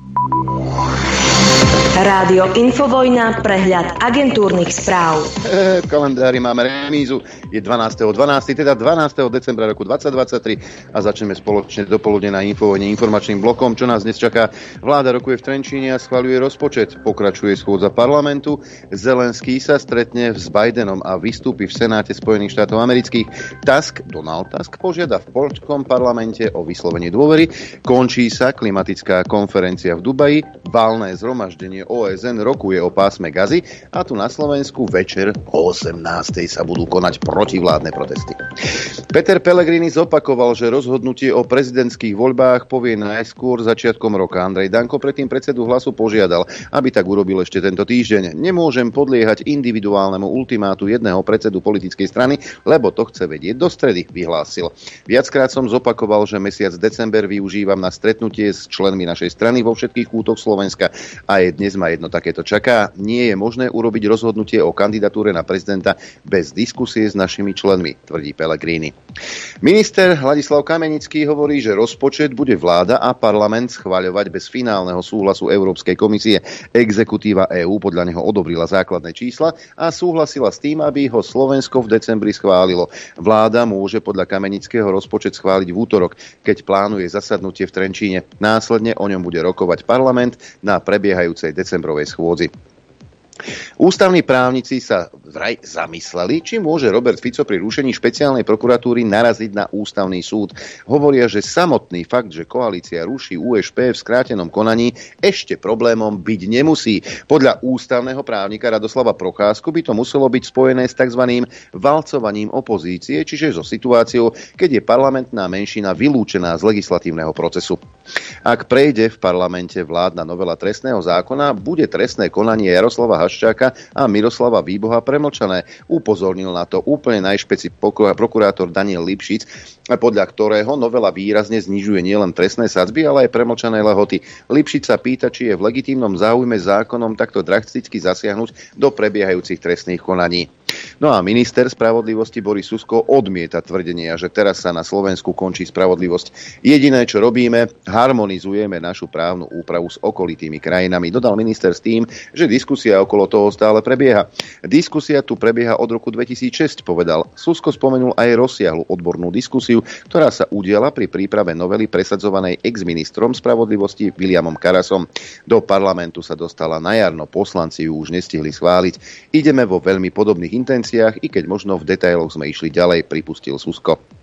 you Rádio Infovojna, prehľad agentúrnych správ. E, v kalendári máme remízu, je 12.12., 12., teda 12. decembra roku 2023 a začneme spoločne dopoludne na Infovojne informačným blokom, čo nás dnes čaká. Vláda rokuje v Trenčíne a schvaľuje rozpočet, pokračuje schôdza parlamentu, Zelenský sa stretne s Bidenom a vystúpi v Senáte Spojených štátov amerických. Tusk, Donald Tusk, požiada v polskom parlamente o vyslovenie dôvery, končí sa klimatická konferencia v Dubaji, valné zhromaždenie OSN rokuje o pásme Gazy a tu na Slovensku večer o 18. sa budú konať protivládne protesty. Peter Pellegrini zopakoval, že rozhodnutie o prezidentských voľbách povie najskôr začiatkom roka. Andrej Danko predtým predsedu hlasu požiadal, aby tak urobil ešte tento týždeň. Nemôžem podliehať individuálnemu ultimátu jedného predsedu politickej strany, lebo to chce vedieť do stredy, vyhlásil. Viackrát som zopakoval, že mesiac december využívam na stretnutie s členmi našej strany vo všetkých kútoch Slovenska a je dnes ma jedno takéto čaká. Nie je možné urobiť rozhodnutie o kandidatúre na prezidenta bez diskusie s našimi členmi, tvrdí Pellegrini. Minister Hladislav Kamenický hovorí, že rozpočet bude vláda a parlament schváľovať bez finálneho súhlasu Európskej komisie. Exekutíva EÚ podľa neho odobrila základné čísla a súhlasila s tým, aby ho Slovensko v decembri schválilo. Vláda môže podľa Kamenického rozpočet schváliť v útorok, keď plánuje zasadnutie v Trenčíne. Následne o ňom bude rokovať parlament na prebiehajúcej decembrovej schôdzi. Ústavní právnici sa vraj zamysleli, či môže Robert Fico pri rušení špeciálnej prokuratúry naraziť na ústavný súd. Hovoria, že samotný fakt, že koalícia ruší USP v skrátenom konaní, ešte problémom byť nemusí. Podľa ústavného právnika Radoslava Procházku by to muselo byť spojené s tzv. valcovaním opozície, čiže so situáciou, keď je parlamentná menšina vylúčená z legislatívneho procesu. Ak prejde v parlamente vládna novela trestného zákona, bude trestné konanie Jaroslava Haščáka a Miroslava Výboha premlčané. Upozornil na to úplne najšpeci prokurátor Daniel Lipšic, podľa ktorého novela výrazne znižuje nielen trestné sadzby, ale aj premlčané lehoty. Lipšic sa pýta, či je v legitímnom záujme zákonom takto drasticky zasiahnuť do prebiehajúcich trestných konaní. No a minister spravodlivosti Boris Susko odmieta tvrdenia, že teraz sa na Slovensku končí spravodlivosť. Jediné, čo robíme, harmonizujeme našu právnu úpravu s okolitými krajinami. Dodal minister s tým, že diskusia okolo toho stále prebieha. Diskusia tu prebieha od roku 2006, povedal. Susko spomenul aj rozsiahlu odbornú diskusiu, ktorá sa udiala pri príprave novely presadzovanej ex-ministrom spravodlivosti Williamom Karasom. Do parlamentu sa dostala na jarno, poslanci ju už nestihli schváliť. Ideme vo veľmi podobných intenciách, i keď možno v detailoch sme išli ďalej, pripustil Susko.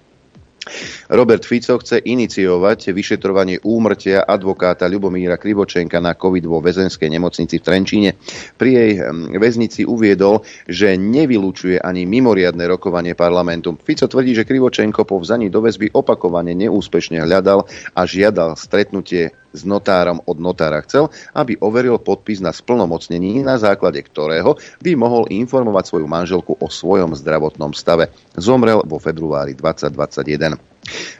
Robert Fico chce iniciovať vyšetrovanie úmrtia advokáta Ľubomíra Krivočenka na COVID vo väzenskej nemocnici v Trenčíne. Pri jej hm, väznici uviedol, že nevylučuje ani mimoriadne rokovanie parlamentu. Fico tvrdí, že Krivočenko po vzaní do väzby opakovane neúspešne hľadal a žiadal stretnutie s notárom od notára chcel, aby overil podpis na splnomocnení, na základe ktorého by mohol informovať svoju manželku o svojom zdravotnom stave. Zomrel vo februári 2021.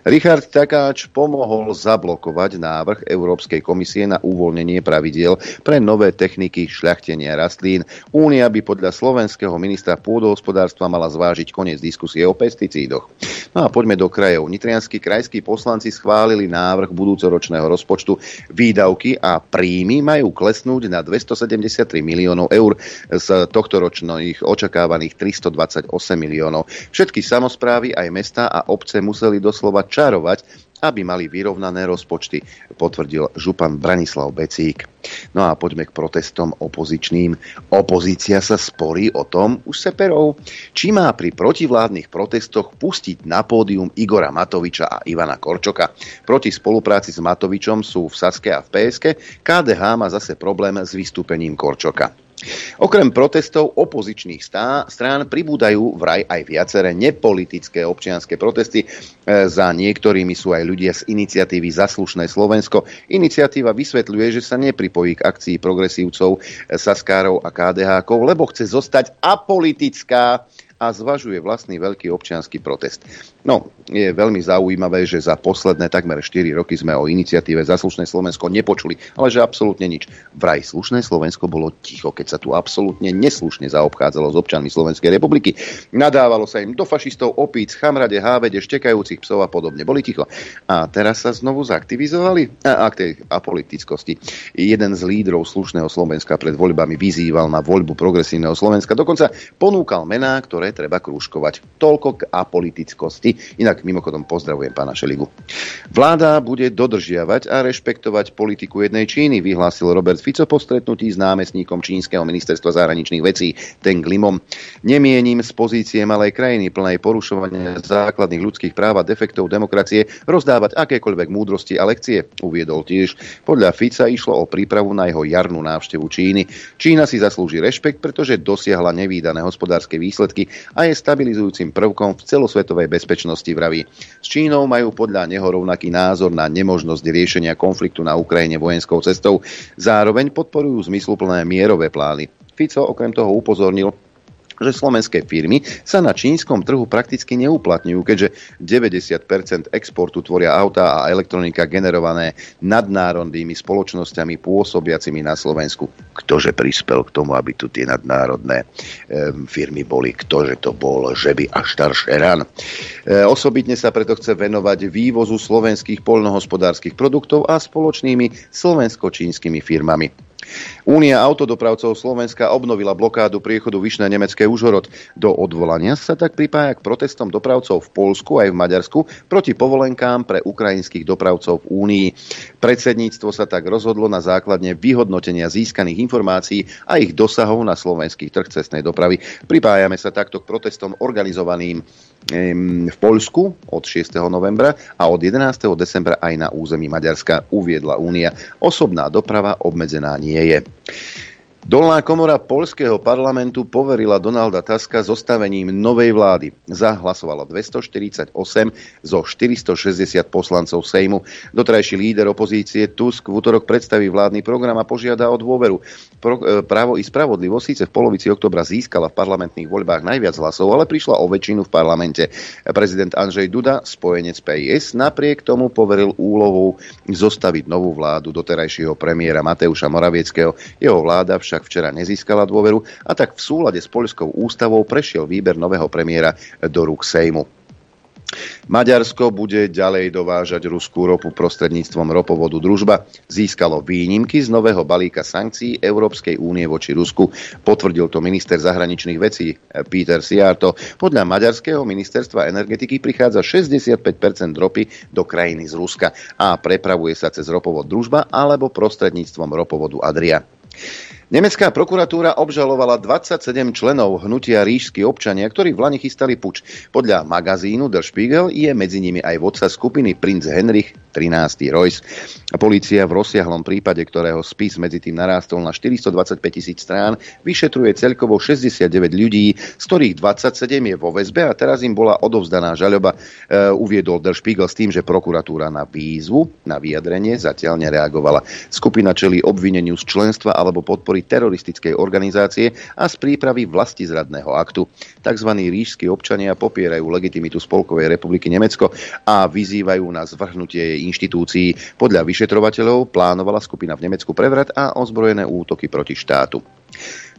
Richard Takáč pomohol zablokovať návrh Európskej komisie na uvoľnenie pravidiel pre nové techniky šľachtenia rastlín. Únia by podľa slovenského ministra pôdohospodárstva mala zvážiť koniec diskusie o pesticídoch. No a poďme do krajov. Nitrianskí krajskí poslanci schválili návrh budúcoročného rozpočtu. Výdavky a príjmy majú klesnúť na 273 miliónov eur z tohto ročných očakávaných 328 miliónov. Všetky samozprávy aj mesta a obce museli dos doslova čarovať, aby mali vyrovnané rozpočty, potvrdil župan Branislav Becík. No a poďme k protestom opozičným. Opozícia sa sporí o tom, už se perou, či má pri protivládnych protestoch pustiť na pódium Igora Matoviča a Ivana Korčoka. Proti spolupráci s Matovičom sú v Saske a v PSK, KDH má zase problém s vystúpením Korčoka. Okrem protestov opozičných stá, strán pribúdajú vraj aj viaceré nepolitické občianské protesty. E, za niektorými sú aj ľudia z iniciatívy Zaslušné Slovensko. Iniciatíva vysvetľuje, že sa nepripojí k akcii progresívcov, e, Saskárov a KDH, lebo chce zostať apolitická a zvažuje vlastný veľký občianský protest. No, je veľmi zaujímavé, že za posledné takmer 4 roky sme o iniciatíve za slušné Slovensko nepočuli, ale že absolútne nič. Vraj slušné Slovensko bolo ticho, keď sa tu absolútne neslušne zaobchádzalo s občanmi Slovenskej republiky. Nadávalo sa im do fašistov, opíc, chamrade, hávede, štekajúcich psov a podobne. Boli ticho. A teraz sa znovu zaktivizovali? A, a k tej apolitickosti. Jeden z lídrov slušného Slovenska pred voľbami vyzýval na voľbu progresívneho Slovenska. Dokonca ponúkal mená, ktoré treba krúžkovať. Toľko k apolitickosti. Inak mimochodom pozdravujem pána Šeligu. Vláda bude dodržiavať a rešpektovať politiku jednej Číny, vyhlásil Robert Fico po stretnutí s námestníkom čínskeho ministerstva zahraničných vecí Teng Limom. Nemienim z pozície malej krajiny plnej porušovania základných ľudských práv a defektov demokracie rozdávať akékoľvek múdrosti a lekcie, uviedol tiež. Podľa Fica išlo o prípravu na jeho jarnú návštevu Číny. Čína si zaslúži rešpekt, pretože dosiahla nevýdané hospodárske výsledky a je stabilizujúcim prvkom v celosvetovej bezpečnosti vraví. S Čínou majú podľa neho rovnaký názor na nemožnosť riešenia konfliktu na Ukrajine vojenskou cestou. Zároveň podporujú zmysluplné mierové plány. Fico okrem toho upozornil, že slovenské firmy sa na čínskom trhu prakticky neuplatňujú, keďže 90% exportu tvoria autá a elektronika generované nadnárodnými spoločnosťami pôsobiacimi na Slovensku. Ktože prispel k tomu, aby tu tie nadnárodné e, firmy boli? Ktože to bol, že by až ran? E, osobitne sa preto chce venovať vývozu slovenských poľnohospodárskych produktov a spoločnými slovensko-čínskymi firmami. Únia autodopravcov Slovenska obnovila blokádu priechodu Vyšné nemecké Užhorod. Do odvolania sa tak pripája k protestom dopravcov v Polsku aj v Maďarsku proti povolenkám pre ukrajinských dopravcov v Únii. Predsedníctvo sa tak rozhodlo na základne vyhodnotenia získaných informácií a ich dosahov na slovenský trh cestnej dopravy. Pripájame sa takto k protestom organizovaným v Poľsku od 6. novembra a od 11. decembra aj na území Maďarska uviedla Únia. Osobná doprava obmedzená nie je. Dolná komora polského parlamentu poverila Donalda Taska zostavením novej vlády. Zahlasovalo 248 zo 460 poslancov Sejmu. Dotrajší líder opozície Tusk v útorok predstaví vládny program a požiada o dôveru. Pro, e, právo i spravodlivosť síce v polovici oktobra získala v parlamentných voľbách najviac hlasov, ale prišla o väčšinu v parlamente. Prezident Andrzej Duda, spojenec PIS, napriek tomu poveril úlohou zostaviť novú vládu doterajšieho premiéra Mateuša Moravieckého. Jeho vláda však však včera nezískala dôveru a tak v súlade s poľskou ústavou prešiel výber nového premiéra do rúk Sejmu. Maďarsko bude ďalej dovážať ruskú ropu prostredníctvom ropovodu Družba. Získalo výnimky z nového balíka sankcií Európskej únie voči Rusku. Potvrdil to minister zahraničných vecí Peter Siarto. Podľa maďarského ministerstva energetiky prichádza 65% ropy do krajiny z Ruska a prepravuje sa cez ropovod Družba alebo prostredníctvom ropovodu Adria. Nemecká prokuratúra obžalovala 27 členov hnutia ríšsky občania, ktorí v Lani chystali puč. Podľa magazínu Der Spiegel je medzi nimi aj vodca skupiny princ Henrich 13. Royce. Polícia v rozsiahlom prípade, ktorého spis medzi tým narástol na 425 tisíc strán, vyšetruje celkovo 69 ľudí, z ktorých 27 je vo väzbe a teraz im bola odovzdaná žaľoba, uh, uviedol Der Spiegel s tým, že prokuratúra na výzvu, na vyjadrenie zatiaľ nereagovala. Skupina čeli obvineniu z členstva alebo podpory podpory teroristickej organizácie a z prípravy vlastizradného aktu. Takzvaní ríšskí občania popierajú legitimitu Spolkovej republiky Nemecko a vyzývajú na zvrhnutie jej inštitúcií. Podľa vyšetrovateľov plánovala skupina v Nemecku prevrat a ozbrojené útoky proti štátu.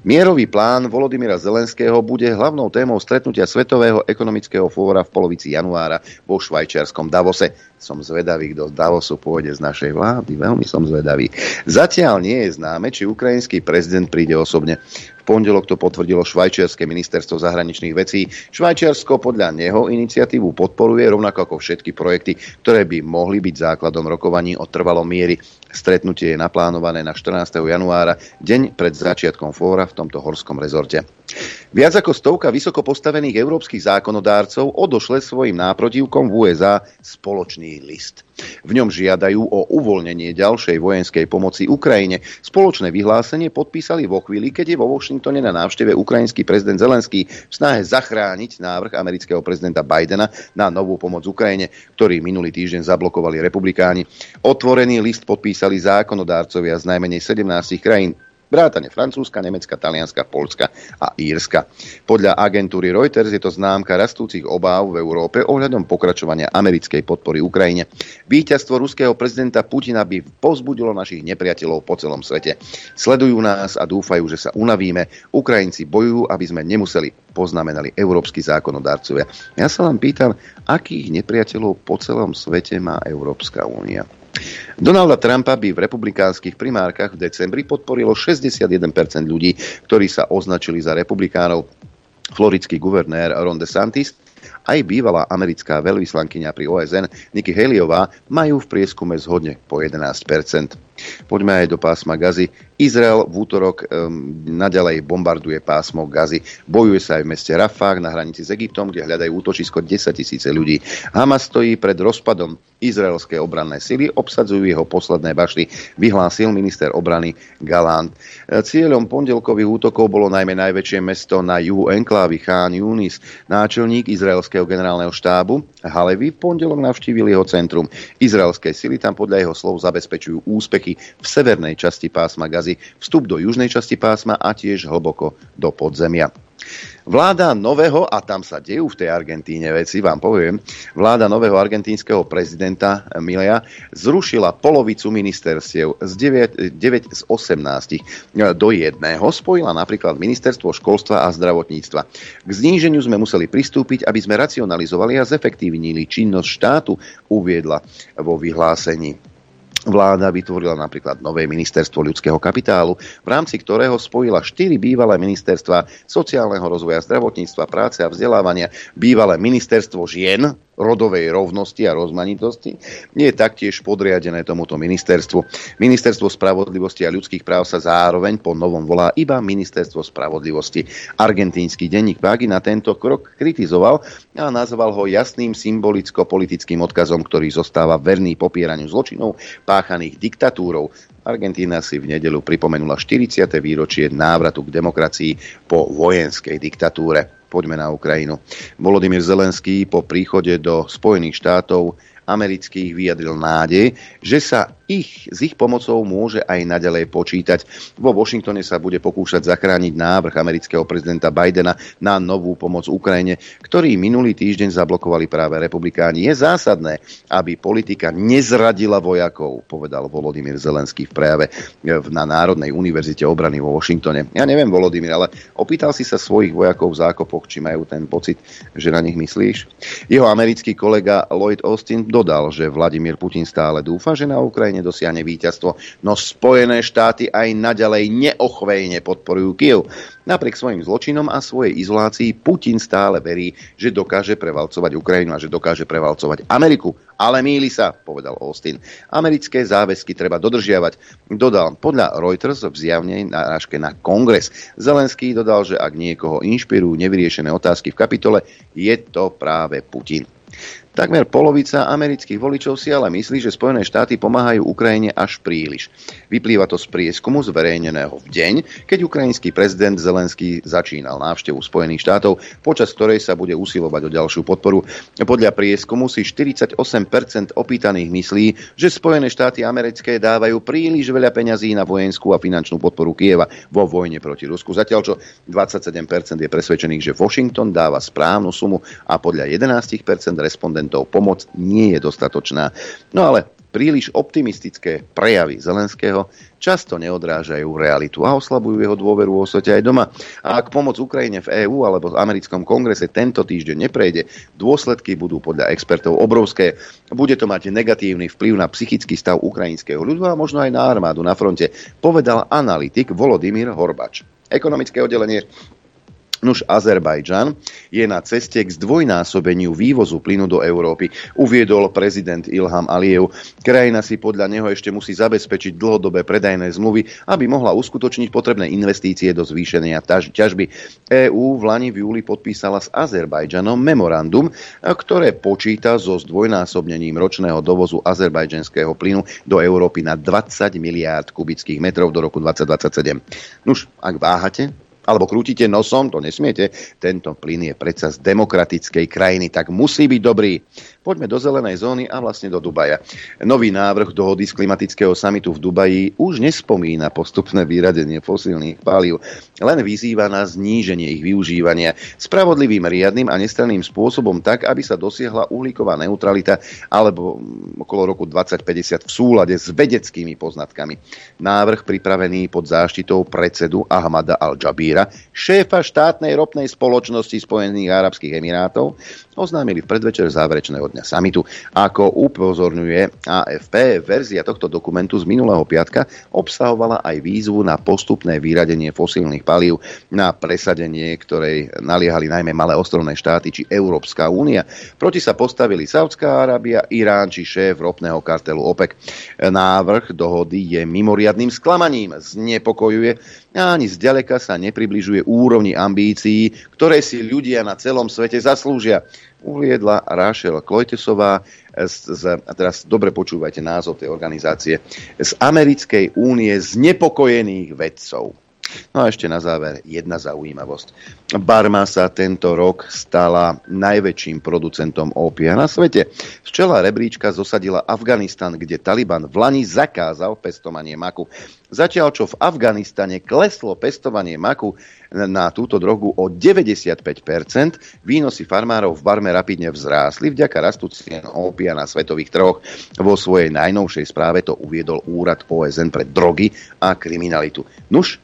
Mierový plán Volodymyra Zelenského bude hlavnou témou stretnutia Svetového ekonomického fóra v polovici januára vo švajčiarskom Davose. Som zvedavý, kto z Davosu pôjde z našej vlády. Veľmi som zvedavý. Zatiaľ nie je známe, či ukrajinský prezident príde osobne pondelok to potvrdilo švajčiarske ministerstvo zahraničných vecí. Švajčiarsko podľa neho iniciatívu podporuje rovnako ako všetky projekty, ktoré by mohli byť základom rokovaní o trvalom miery. Stretnutie je naplánované na 14. januára, deň pred začiatkom fóra v tomto horskom rezorte. Viac ako stovka vysoko postavených európskych zákonodárcov odošle svojim náprotivkom v USA spoločný list. V ňom žiadajú o uvoľnenie ďalšej vojenskej pomoci Ukrajine. Spoločné vyhlásenie podpísali vo chvíli, keď je vo Washingtone na návšteve ukrajinský prezident Zelenský v snahe zachrániť návrh amerického prezidenta Bidena na novú pomoc Ukrajine, ktorý minulý týždeň zablokovali republikáni. Otvorený list podpísali zákonodárcovia z najmenej 17 krajín Vrátane Francúzska, Nemecka, Talianska, Polska a Írska. Podľa agentúry Reuters je to známka rastúcich obáv v Európe ohľadom pokračovania americkej podpory Ukrajine. Víťazstvo ruského prezidenta Putina by pozbudilo našich nepriateľov po celom svete. Sledujú nás a dúfajú, že sa unavíme. Ukrajinci bojujú, aby sme nemuseli, poznamenali európsky zákonodarcovia. Ja sa vám pýtam, akých nepriateľov po celom svete má Európska únia? Donalda Trumpa by v republikánskych primárkach v decembri podporilo 61% ľudí, ktorí sa označili za republikánov. Floridský guvernér Ron DeSantis aj bývalá americká veľvyslankyňa pri OSN Nikki Haleyová majú v prieskume zhodne po 11%. Poďme aj do pásma Gazy. Izrael v útorok um, naďalej bombarduje pásmo Gazy. Bojuje sa aj v meste Rafah na hranici s Egyptom, kde hľadajú útočisko 10 tisíce ľudí. Hamas stojí pred rozpadom. Izraelské obranné sily obsadzujú jeho posledné bašty, vyhlásil minister obrany Galant. Cieľom pondelkových útokov bolo najmä najväčšie mesto na juhu enklávy Chán Yunis. Náčelník izraelského generálneho štábu Halevi v pondelok navštívil jeho centrum. Izraelské sily tam podľa jeho slov zabezpečujú úspechy v severnej časti pásma Gazy, vstup do južnej časti pásma a tiež hlboko do podzemia. Vláda nového, a tam sa dejú v tej Argentíne veci, vám poviem, vláda nového argentínskeho prezidenta Milea zrušila polovicu ministerstiev z 9, 9 z 18 do jedného. Spojila napríklad ministerstvo školstva a zdravotníctva. K zníženiu sme museli pristúpiť, aby sme racionalizovali a zefektívnili činnosť štátu, uviedla vo vyhlásení. Vláda vytvorila napríklad nové ministerstvo ľudského kapitálu, v rámci ktorého spojila štyri bývalé ministerstva sociálneho rozvoja, zdravotníctva, práce a vzdelávania, bývalé ministerstvo žien, rodovej rovnosti a rozmanitosti, je taktiež podriadené tomuto ministerstvu. Ministerstvo spravodlivosti a ľudských práv sa zároveň po novom volá iba Ministerstvo spravodlivosti. Argentínsky denník na tento krok kritizoval a nazval ho jasným symbolicko-politickým odkazom, ktorý zostáva verný popieraniu zločinov páchaných diktatúrou. Argentína si v nedelu pripomenula 40. výročie návratu k demokracii po vojenskej diktatúre. Poďme na Ukrajinu. Volodymyr Zelenský po príchode do Spojených štátov amerických vyjadril nádej, že sa ich, s ich pomocou môže aj naďalej počítať. Vo Washingtone sa bude pokúšať zachrániť návrh amerického prezidenta Bidena na novú pomoc Ukrajine, ktorý minulý týždeň zablokovali práve republikáni. Je zásadné, aby politika nezradila vojakov, povedal Volodymyr Zelenský v prejave na Národnej univerzite obrany vo Washingtone. Ja neviem, Volodymyr, ale opýtal si sa svojich vojakov v zákopoch, či majú ten pocit, že na nich myslíš? Jeho americký kolega Lloyd Austin dodal, že Vladimír Putin stále dúfa, že na Ukrajine dosiahne víťazstvo, no Spojené štáty aj naďalej neochvejne podporujú Kiev. Napriek svojim zločinom a svojej izolácii Putin stále verí, že dokáže prevalcovať Ukrajinu a že dokáže prevalcovať Ameriku. Ale míli sa, povedal Austin. Americké záväzky treba dodržiavať. Dodal podľa Reuters v zjavnej náražke na kongres. Zelenský dodal, že ak niekoho inšpirujú nevyriešené otázky v kapitole, je to práve Putin. Takmer polovica amerických voličov si ale myslí, že Spojené štáty pomáhajú Ukrajine až príliš. Vyplýva to z prieskumu zverejneného v deň, keď ukrajinský prezident Zelenský začínal návštevu Spojených štátov, počas ktorej sa bude usilovať o ďalšiu podporu. Podľa prieskumu si 48% opýtaných myslí, že Spojené štáty americké dávajú príliš veľa peňazí na vojenskú a finančnú podporu Kieva vo vojne proti Rusku. Zatiaľ čo 27% je presvedčených, že Washington dáva správnu sumu a podľa 11% respondentov parlamentov pomoc nie je dostatočná. No ale príliš optimistické prejavy Zelenského často neodrážajú realitu a oslabujú jeho dôveru o svete aj doma. A ak pomoc Ukrajine v EÚ alebo v americkom kongrese tento týždeň neprejde, dôsledky budú podľa expertov obrovské. Bude to mať negatívny vplyv na psychický stav ukrajinského ľudu a možno aj na armádu na fronte, povedal analytik Volodymyr Horbač. Ekonomické oddelenie Nuž Azerbajdžan je na ceste k zdvojnásobeniu vývozu plynu do Európy, uviedol prezident Ilham Aliev. Krajina si podľa neho ešte musí zabezpečiť dlhodobé predajné zmluvy, aby mohla uskutočniť potrebné investície do zvýšenia ťažby. EÚ v Lani v júli podpísala s Azerbajdžanom memorandum, ktoré počíta so zdvojnásobnením ročného dovozu azerbajdžanského plynu do Európy na 20 miliárd kubických metrov do roku 2027. Nuž, ak váhate, alebo krútite nosom, to nesmiete. Tento plyn je predsa z demokratickej krajiny, tak musí byť dobrý. Poďme do zelenej zóny a vlastne do Dubaja. Nový návrh dohody z klimatického samitu v Dubaji už nespomína postupné vyradenie fosílnych palív, len vyzýva na zníženie ich využívania spravodlivým, riadnym a nestranným spôsobom tak, aby sa dosiahla uhlíková neutralita alebo okolo roku 2050 v súlade s vedeckými poznatkami. Návrh pripravený pod záštitou predsedu Ahmada al-Jabíra, šéfa štátnej ropnej spoločnosti Spojených Arabských Emirátov, oznámili v predvečer záverečného dňa samitu. Ako upozorňuje AFP, verzia tohto dokumentu z minulého piatka obsahovala aj výzvu na postupné vyradenie fosílnych palív, na presadenie, ktorej naliehali najmä malé ostrovné štáty či Európska únia. Proti sa postavili Saudská Arábia, Irán či šéf ropného kartelu OPEC. Návrh dohody je mimoriadným sklamaním, znepokojuje ani zďaleka sa nepribližuje úrovni ambícií, ktoré si ľudia na celom svete zaslúžia uviedla Rášel Klojtesová, z, z, a teraz dobre počúvajte názov tej organizácie, z Americkej únie znepokojených vedcov. No a ešte na záver jedna zaujímavosť. Barma sa tento rok stala najväčším producentom ópia na svete. Z čela rebríčka zosadila Afganistan, kde Taliban v Lani zakázal pestovanie maku. Zatiaľ, čo v Afganistane kleslo pestovanie maku na túto drogu o 95%, výnosy farmárov v Barme rapidne vzrástli vďaka rastu cien ópia na svetových trhoch. Vo svojej najnovšej správe to uviedol Úrad OSN pre drogy a kriminalitu. Nuž,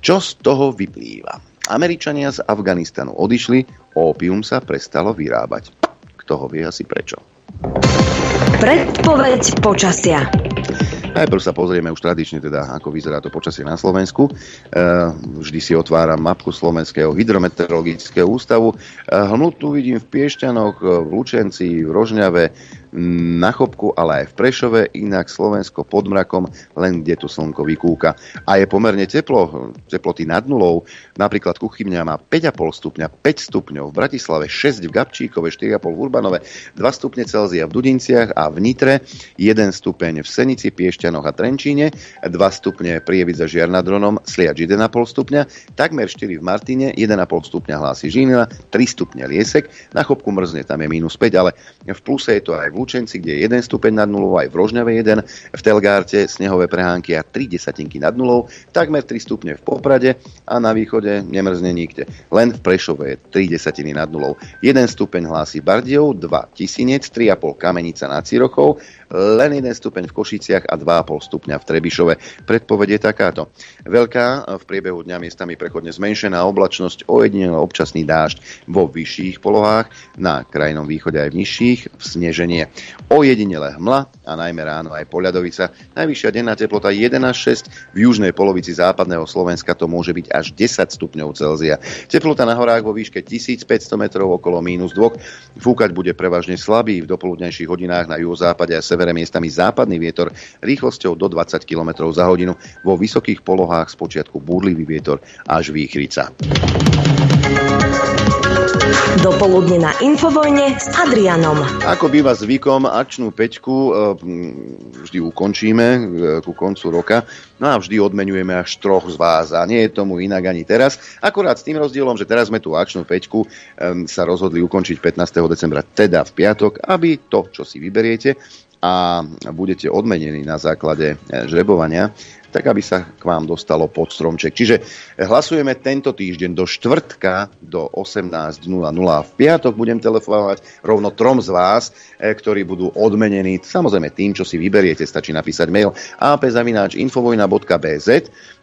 čo z toho vyplýva? Američania z Afganistanu odišli, ópium sa prestalo vyrábať. Kto ho vie asi prečo? Predpoveď počasia. Najprv sa pozrieme už tradične teda, ako vyzerá to počasie na Slovensku. E, vždy si otváram mapku Slovenského hydrometeorologického ústavu. E, hmlu tu vidím v Piešťanoch, v Lučenci, v Rožňave, na Chopku, ale aj v Prešove, inak Slovensko pod mrakom, len kde tu slnko vykúka. A je pomerne teplo, teploty nad nulou. Napríklad Kuchymňa má 5,5 stupňa, 5 stupňov, v Bratislave 6 v Gabčíkove, 4,5 v Urbanove, 2 stupne Celzia v Dudinciach a v Nitre, 1 stupeň v Senici, Piešťanoch a Trenčíne, 2 stupne Prievidza Žiar nad Dronom, Sliač 1,5 stupňa, takmer 4 v Martine, 1,5 stupňa hlási Žilina, 3 stupňa Liesek, na Chopku mrzne, tam je minus 5, ale v pluse je to aj v Lučenci, kde je 1 stupeň nad nulou, aj v Rožňave 1, v Telgárte snehové prehánky a 3 desatinky nad nulou, takmer 3 stupne v Poprade a na východe nemrzne nikde. Len v Prešove je 3 desatiny nad nulou. 1 stupeň hlási Bardiov, 2 Tisinec, 3,5 Kamenica nad Cirochou, len 1 stupeň v Košiciach a 2,5 stupňa v Trebišove. Predpoveď je takáto. Veľká, v priebehu dňa miestami prechodne zmenšená oblačnosť, ojedinelo občasný dážď vo vyšších polohách, na krajnom východe aj v nižších, v sneženie. Ojedinele hmla a najmä ráno aj poľadovica. Najvyššia denná teplota 1 až 6, v južnej polovici západného Slovenska to môže byť až 10 stupňov Celzia. Teplota na horách vo výške 1500 metrov okolo mínus 2. Fúkať bude prevažne slabý v dopoludnejších hodinách na juhozápade a severe miestami západný vietor rýchlosťou do 20 km za hodinu. Vo vysokých polohách spočiatku búrlivý vietor až výchrica. Dopoludne na Infovojne s Adrianom. Ako býva zvykom, akčnú peťku e, vždy ukončíme e, ku koncu roka. No a vždy odmenujeme až troch z vás. A nie je tomu inak ani teraz. Akurát s tým rozdielom, že teraz sme tú akčnú peťku e, sa rozhodli ukončiť 15. decembra, teda v piatok, aby to, čo si vyberiete, a budete odmenení na základe žrebovania, tak aby sa k vám dostalo pod stromček. Čiže hlasujeme tento týždeň do štvrtka do 18.00. V piatok budem telefonovať rovno trom z vás, e, ktorí budú odmenení. Samozrejme tým, čo si vyberiete, stačí napísať mail apzavináč.infovojna.bz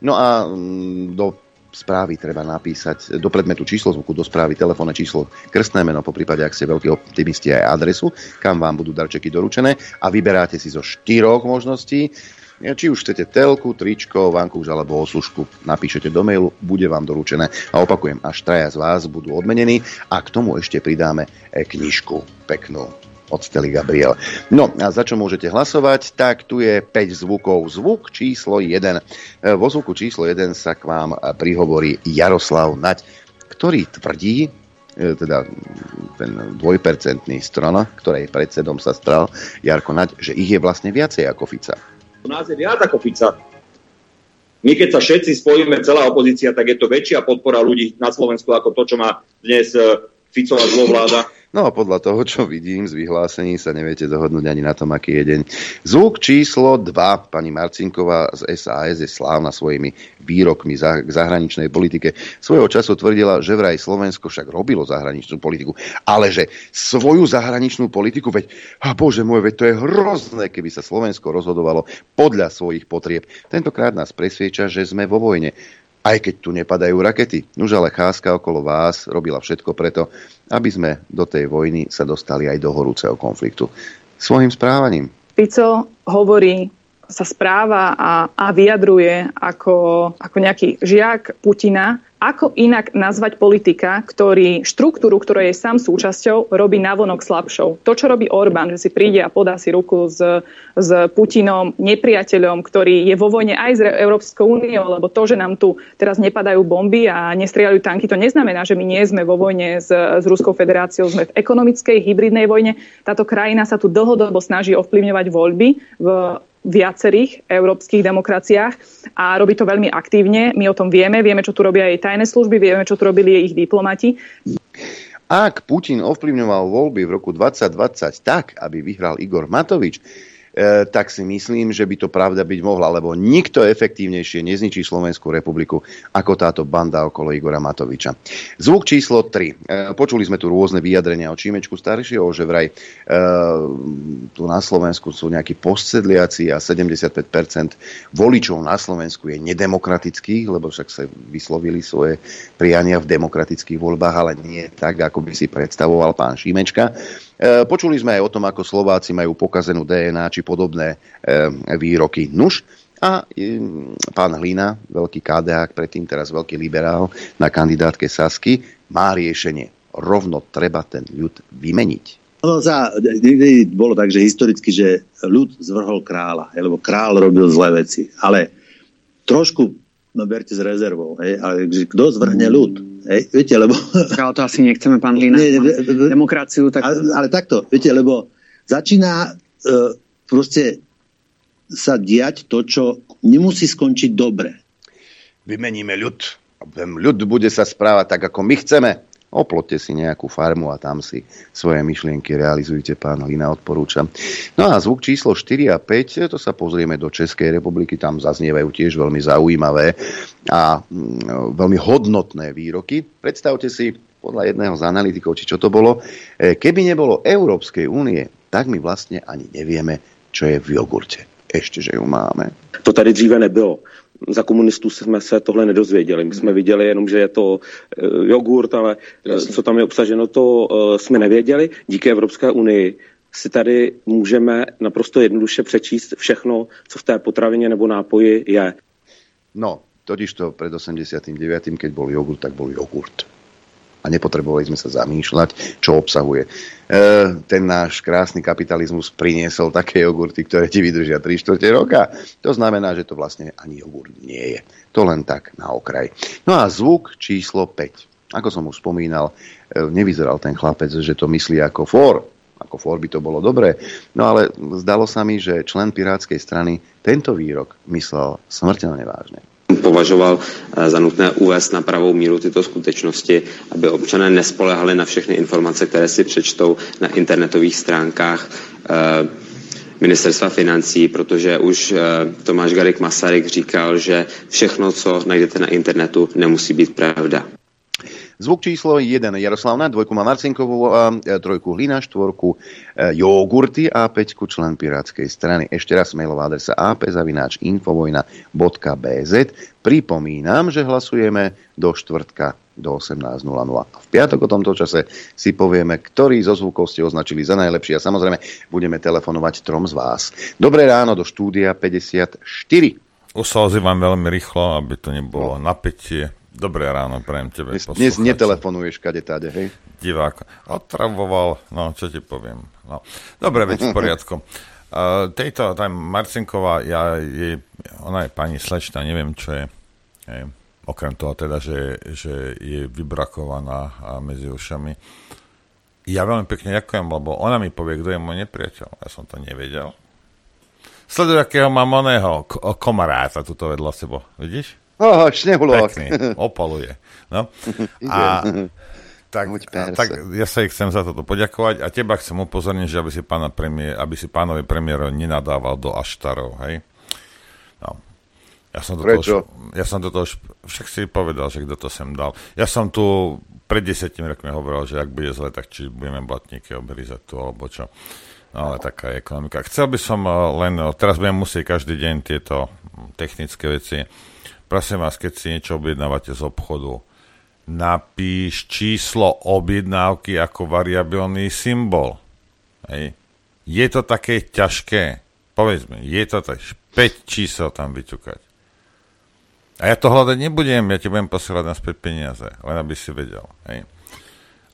No a mm, do správy treba napísať do predmetu číslo zvuku, do správy telefónne číslo, krstné meno, po prípade, ak ste veľkí optimisti, aj adresu, kam vám budú darčeky doručené a vyberáte si zo štyroch možností či už chcete telku, tričko, vankúš alebo oslužku, napíšete do mailu, bude vám doručené. A opakujem, až traja z vás budú odmenení a k tomu ešte pridáme knižku peknú od Stely Gabriel. No a za čo môžete hlasovať? Tak tu je 5 zvukov. Zvuk číslo 1. E, vo zvuku číslo 1 sa k vám prihovorí Jaroslav Nať, ktorý tvrdí, e, teda ten dvojpercentný strana, ktorej predsedom sa stral Jarko Nať, že ich je vlastne viacej ako Fica nás je viac ako Fica. My keď sa všetci spojíme, celá opozícia, tak je to väčšia podpora ľudí na Slovensku ako to, čo má dnes e, Ficová zlovláda No a podľa toho, čo vidím z vyhlásení, sa neviete dohodnúť ani na tom, aký je deň. Zvuk číslo 2. Pani Marcinková z SAS je slávna svojimi výrokmi k zahraničnej politike. Svojho času tvrdila, že vraj Slovensko však robilo zahraničnú politiku, ale že svoju zahraničnú politiku, veď, a bože môj, veď to je hrozné, keby sa Slovensko rozhodovalo podľa svojich potrieb. Tentokrát nás presvieča, že sme vo vojne aj keď tu nepadajú rakety. Nuž ale cházka okolo vás robila všetko preto, aby sme do tej vojny sa dostali aj do horúceho konfliktu. Svojim správaním. Fico hovorí sa správa a, a vyjadruje ako, ako nejaký žiak Putina, ako inak nazvať politika, ktorý štruktúru, ktorej je sám súčasťou, robí navonok slabšou. To, čo robí Orbán, že si príde a podá si ruku s, s Putinom, nepriateľom, ktorý je vo vojne aj s Európskou úniou, lebo to, že nám tu teraz nepadajú bomby a nestrieľajú tanky, to neznamená, že my nie sme vo vojne s, s Ruskou federáciou, sme v ekonomickej hybridnej vojne. Táto krajina sa tu dlhodobo snaží ovplyvňovať voľby v viacerých európskych demokraciách a robí to veľmi aktívne. My o tom vieme, vieme, čo tu robia jej tajné služby, vieme, čo tu robili jej ich diplomati. Ak Putin ovplyvňoval voľby v roku 2020 tak, aby vyhral Igor Matovič, tak si myslím, že by to pravda byť mohla, lebo nikto efektívnejšie nezničí Slovenskú republiku ako táto banda okolo Igora Matoviča. Zvuk číslo 3. E, počuli sme tu rôzne vyjadrenia o Čímečku staršieho, že vraj e, tu na Slovensku sú nejakí postsedliaci a 75% voličov na Slovensku je nedemokratických, lebo však sa vyslovili svoje priania v demokratických voľbách, ale nie tak, ako by si predstavoval pán Šímečka. E, počuli sme aj o tom, ako Slováci majú pokazenú DNA či podobné e, výroky. Nuž, a e, pán Hlina, veľký KDák, predtým teraz veľký liberál na kandidátke Sasky, má riešenie. Rovno treba ten ľud vymeniť. Ono sa niekdy bolo tak, že historicky, že ľud zvrhol kráľa, lebo král robil zlé veci. Ale trošku no berte s rezervou, hej, ale kto zvrhne ľud, hej, viete, lebo... Ale to asi nechceme, pán Lina, nie, demokraciu. Tak... Ale, ale takto, viete, lebo začína uh, proste sa diať to, čo nemusí skončiť dobre. Vymeníme ľud. Ľud bude sa správať tak, ako my chceme. Oplotte si nejakú farmu a tam si svoje myšlienky realizujte, pán Lina, odporúčam. No a zvuk číslo 4 a 5, to sa pozrieme do Českej republiky, tam zaznievajú tiež veľmi zaujímavé a mm, veľmi hodnotné výroky. Predstavte si, podľa jedného z analytikov, či čo to bolo, e, keby nebolo Európskej únie, tak my vlastne ani nevieme, čo je v jogurte. Ešte, že ju máme. To tady dříve nebylo za komunistů jsme se tohle nedozvěděli. My jsme viděli jenom, že je to eh, jogurt, ale eh, Jasně. co tam je obsaženo, to eh, jsme nevěděli. Díky Evropské unii si tady můžeme naprosto jednoduše přečíst všechno, co v té potravině nebo nápoji je. No, totiž to pred 89. keď bol jogurt, tak bol jogurt a nepotrebovali sme sa zamýšľať, čo obsahuje. E, ten náš krásny kapitalizmus priniesol také jogurty, ktoré ti vydržia 3 čtvrte roka. To znamená, že to vlastne ani jogurt nie je. To len tak na okraj. No a zvuk číslo 5. Ako som už spomínal, e, nevyzeral ten chlapec, že to myslí ako for, ako for by to bolo dobré. No ale zdalo sa mi, že člen Pirátskej strany tento výrok myslel smrteľne vážne považoval eh, za nutné uvést na pravou míru tyto skutečnosti, aby občané nespolehali na všechny informace, které si přečtou na internetových stránkách eh, ministerstva financí, protože už eh, Tomáš Garik Masaryk říkal, že všechno, co najdete na internetu, nemusí být pravda. Zvuk číslo 1 Jaroslavna, dvojku má Marcinkovú, a trojku Hlina, štvorku e, jogurty a peťku člen Pirátskej strany. Ešte raz mailová adresa apzavináč.infovojna.bz Pripomínam, že hlasujeme do štvrtka do 18.00. A v piatok o tomto čase si povieme, ktorý zo zvukov ste označili za najlepší a samozrejme budeme telefonovať trom z vás. Dobré ráno do štúdia 54. Už sa ozývam veľmi rýchlo, aby to nebolo napätie. Dobré ráno, prajem tebe. Dnes, dnes netelefonuješ kade tade, hej? Divák. Otravoval, no čo ti poviem. No. Dobre, veď v poriadku. Uh, tejto, tá Marcinková, ja, je, ona je pani slečna, neviem, čo je. je okrem toho teda, že, že je vybrakovaná medzi ušami. Ja veľmi pekne ďakujem, lebo ona mi povie, kto je môj nepriateľ. Ja som to nevedel. Sleduj, akého mám oného komaráta tuto vedľa sebo. Vidíš? Oh, šnehulok. Pekný, opaluje. No. A Tak, tak ja sa ich chcem za toto poďakovať a teba chcem upozorniť, že aby si, pána premiér, aby si pánovi premiéro nenadával do aštarov, hej? No. Ja som, do toho, ja som do toho, však si povedal, že kto to sem dal. Ja som tu pred desetimi rokmi hovoril, že ak bude zle, tak či budeme blatníky obrizať tu, alebo čo. No ale taká je ekonomika. Chcel by som eh, len, eh, teraz budem musieť každý deň tieto technické veci. Prosím vás, keď si niečo objednávate z obchodu, napíš číslo objednávky ako variabilný symbol. Hej. Je to také ťažké? Povedz mi, je to tak 5 čísel tam vyťukať. A ja to hľadať nebudem, ja ti budem posielať naspäť peniaze, len aby si vedel. Hej.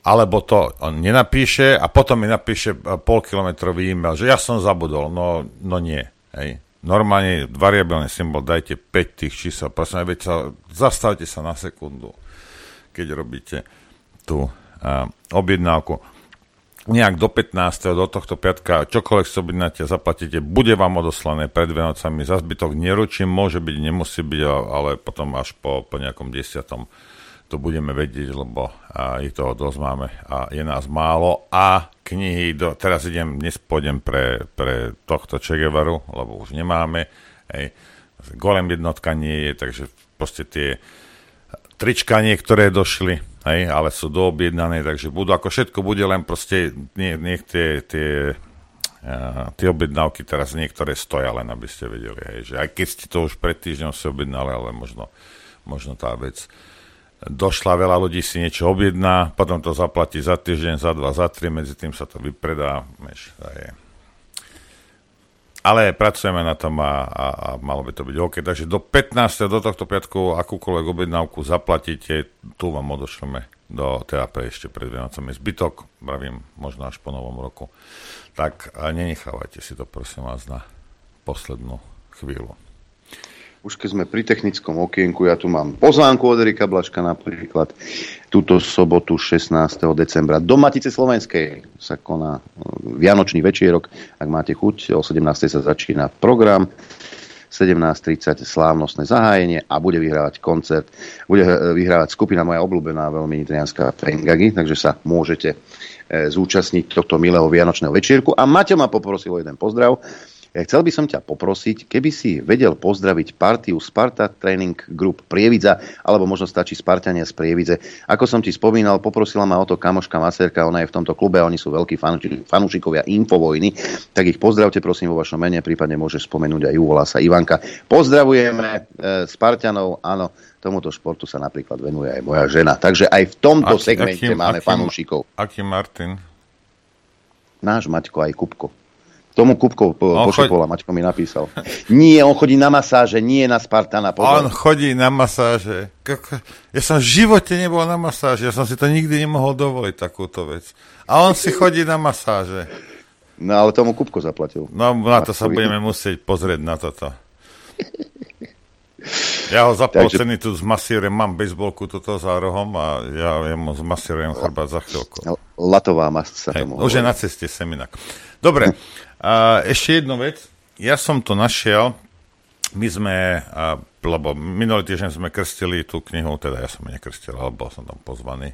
Alebo to on nenapíše a potom mi napíše e, polkilometrový e-mail, že ja som zabudol. No, no nie. Hej. Normálne variabilný symbol, dajte 5 tých čísel. Prosím, veď sa, zastavte sa na sekundu keď robíte tú uh, objednávku nejak do 15. do tohto piatka, čokoľvek si objednáte, zaplatíte, bude vám odoslané pred Vianocami, za zbytok neručím, môže byť, nemusí byť, ale potom až po, po nejakom desiatom to budeme vedieť, lebo ich toho dosť máme a je nás málo. A knihy, do, teraz idem, dnes pôjdem pre, pre tohto Čegevaru, lebo už nemáme, hej, golem jednotka nie je, takže proste tie trička niektoré došli, hej, ale sú doobjednané, takže budú, ako všetko bude, len proste nie, nie tie, tie, uh, tie objednávky teraz niektoré stoja, len aby ste vedeli, hej, že aj keď ste to už pred týždňom si objednali, ale možno, možno tá vec došla, veľa ľudí si niečo objedná, potom to zaplatí za týždeň, za dva, za tri, medzi tým sa to vypredá, je ale pracujeme na tom a, a, a malo by to byť OK. Takže do 15. do tohto piatku akúkoľvek objednávku zaplatíte, tu vám odošleme do TAP ešte pred Vianocami. Zbytok, pravím, možno až po novom roku. Tak nenechávajte si to, prosím vás, na poslednú chvíľu. Už keď sme pri technickom okienku, ja tu mám pozvánku od Erika Blaška napríklad. Túto sobotu 16. decembra do Matice Slovenskej sa koná e, Vianočný večierok. Ak máte chuť, o 17. sa začína program. 17.30 slávnostné zahájenie a bude vyhrávať koncert. Bude e, vyhrávať skupina moja obľúbená, veľmi nitrianská Fengagi, takže sa môžete e, zúčastniť tohto milého Vianočného večierku. A Maťo ma poprosil o jeden pozdrav Chcel by som ťa poprosiť, keby si vedel pozdraviť partiu Sparta Training Group Prievidza, alebo možno stačí Spartania z Prievidze. Ako som ti spomínal, poprosila ma o to kamoška Maserka, ona je v tomto klube, oni sú veľkí fanúšikovia Infovojny, tak ich pozdravte prosím vo vašom mene, prípadne môžeš spomenúť aj volá sa Ivanka. Pozdravujeme e, Spartanov, áno, tomuto športu sa napríklad venuje aj moja žena. Takže aj v tomto aký, segmente aký, máme aký, fanúšikov. Aký Martin? Náš Maťko aj Kupko. Tomu Kupko po, Maťko mi napísal. Nie, on chodí na masáže, nie na Spartana. Pozor. On chodí na masáže. Ja som v živote nebol na masáže, ja som si to nikdy nemohol dovoliť, takúto vec. A on si chodí na masáže. No ale tomu Kupko zaplatil. No na to sa budeme musieť pozrieť na toto. Ja ho za polceny tu zmasírujem, mám bejsbolku toto za rohom a ja, mu zmasírujem chrbát za chvíľku. Latová masť sa tomu Už je na ceste sem inak. Dobre, a ešte jednu vec. Ja som to našiel. My sme, a, lebo minulý týždeň sme krstili tú knihu, teda ja som ju nekrstil, ale bol som tam pozvaný.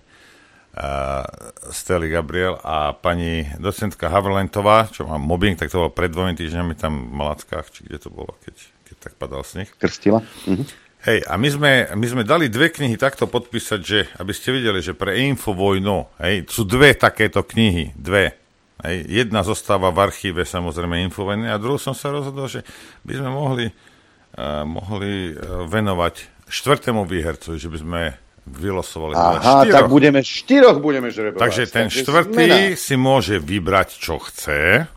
Uh, Steli Gabriel a pani docentka Haverlentová, čo má mobbing, tak to bolo pred dvomi týždňami tam v Malackách, či kde to bolo, keď, keď tak padal sneh. Krstila? Mhm. Hej, a my sme, my sme dali dve knihy takto podpísať, že, aby ste videli, že pre Infovojnu, hej, sú dve takéto knihy, dve. Hej. Jedna zostáva v archíve samozrejme Infovojny a druhú som sa rozhodol, že by sme mohli, uh, mohli uh, venovať štvrtému výhercu, že by sme vylosovali. Aha, štyroch. tak budeme štyroch budeme žrebovať. Takže ten štvrtý zmena. si môže vybrať, čo chce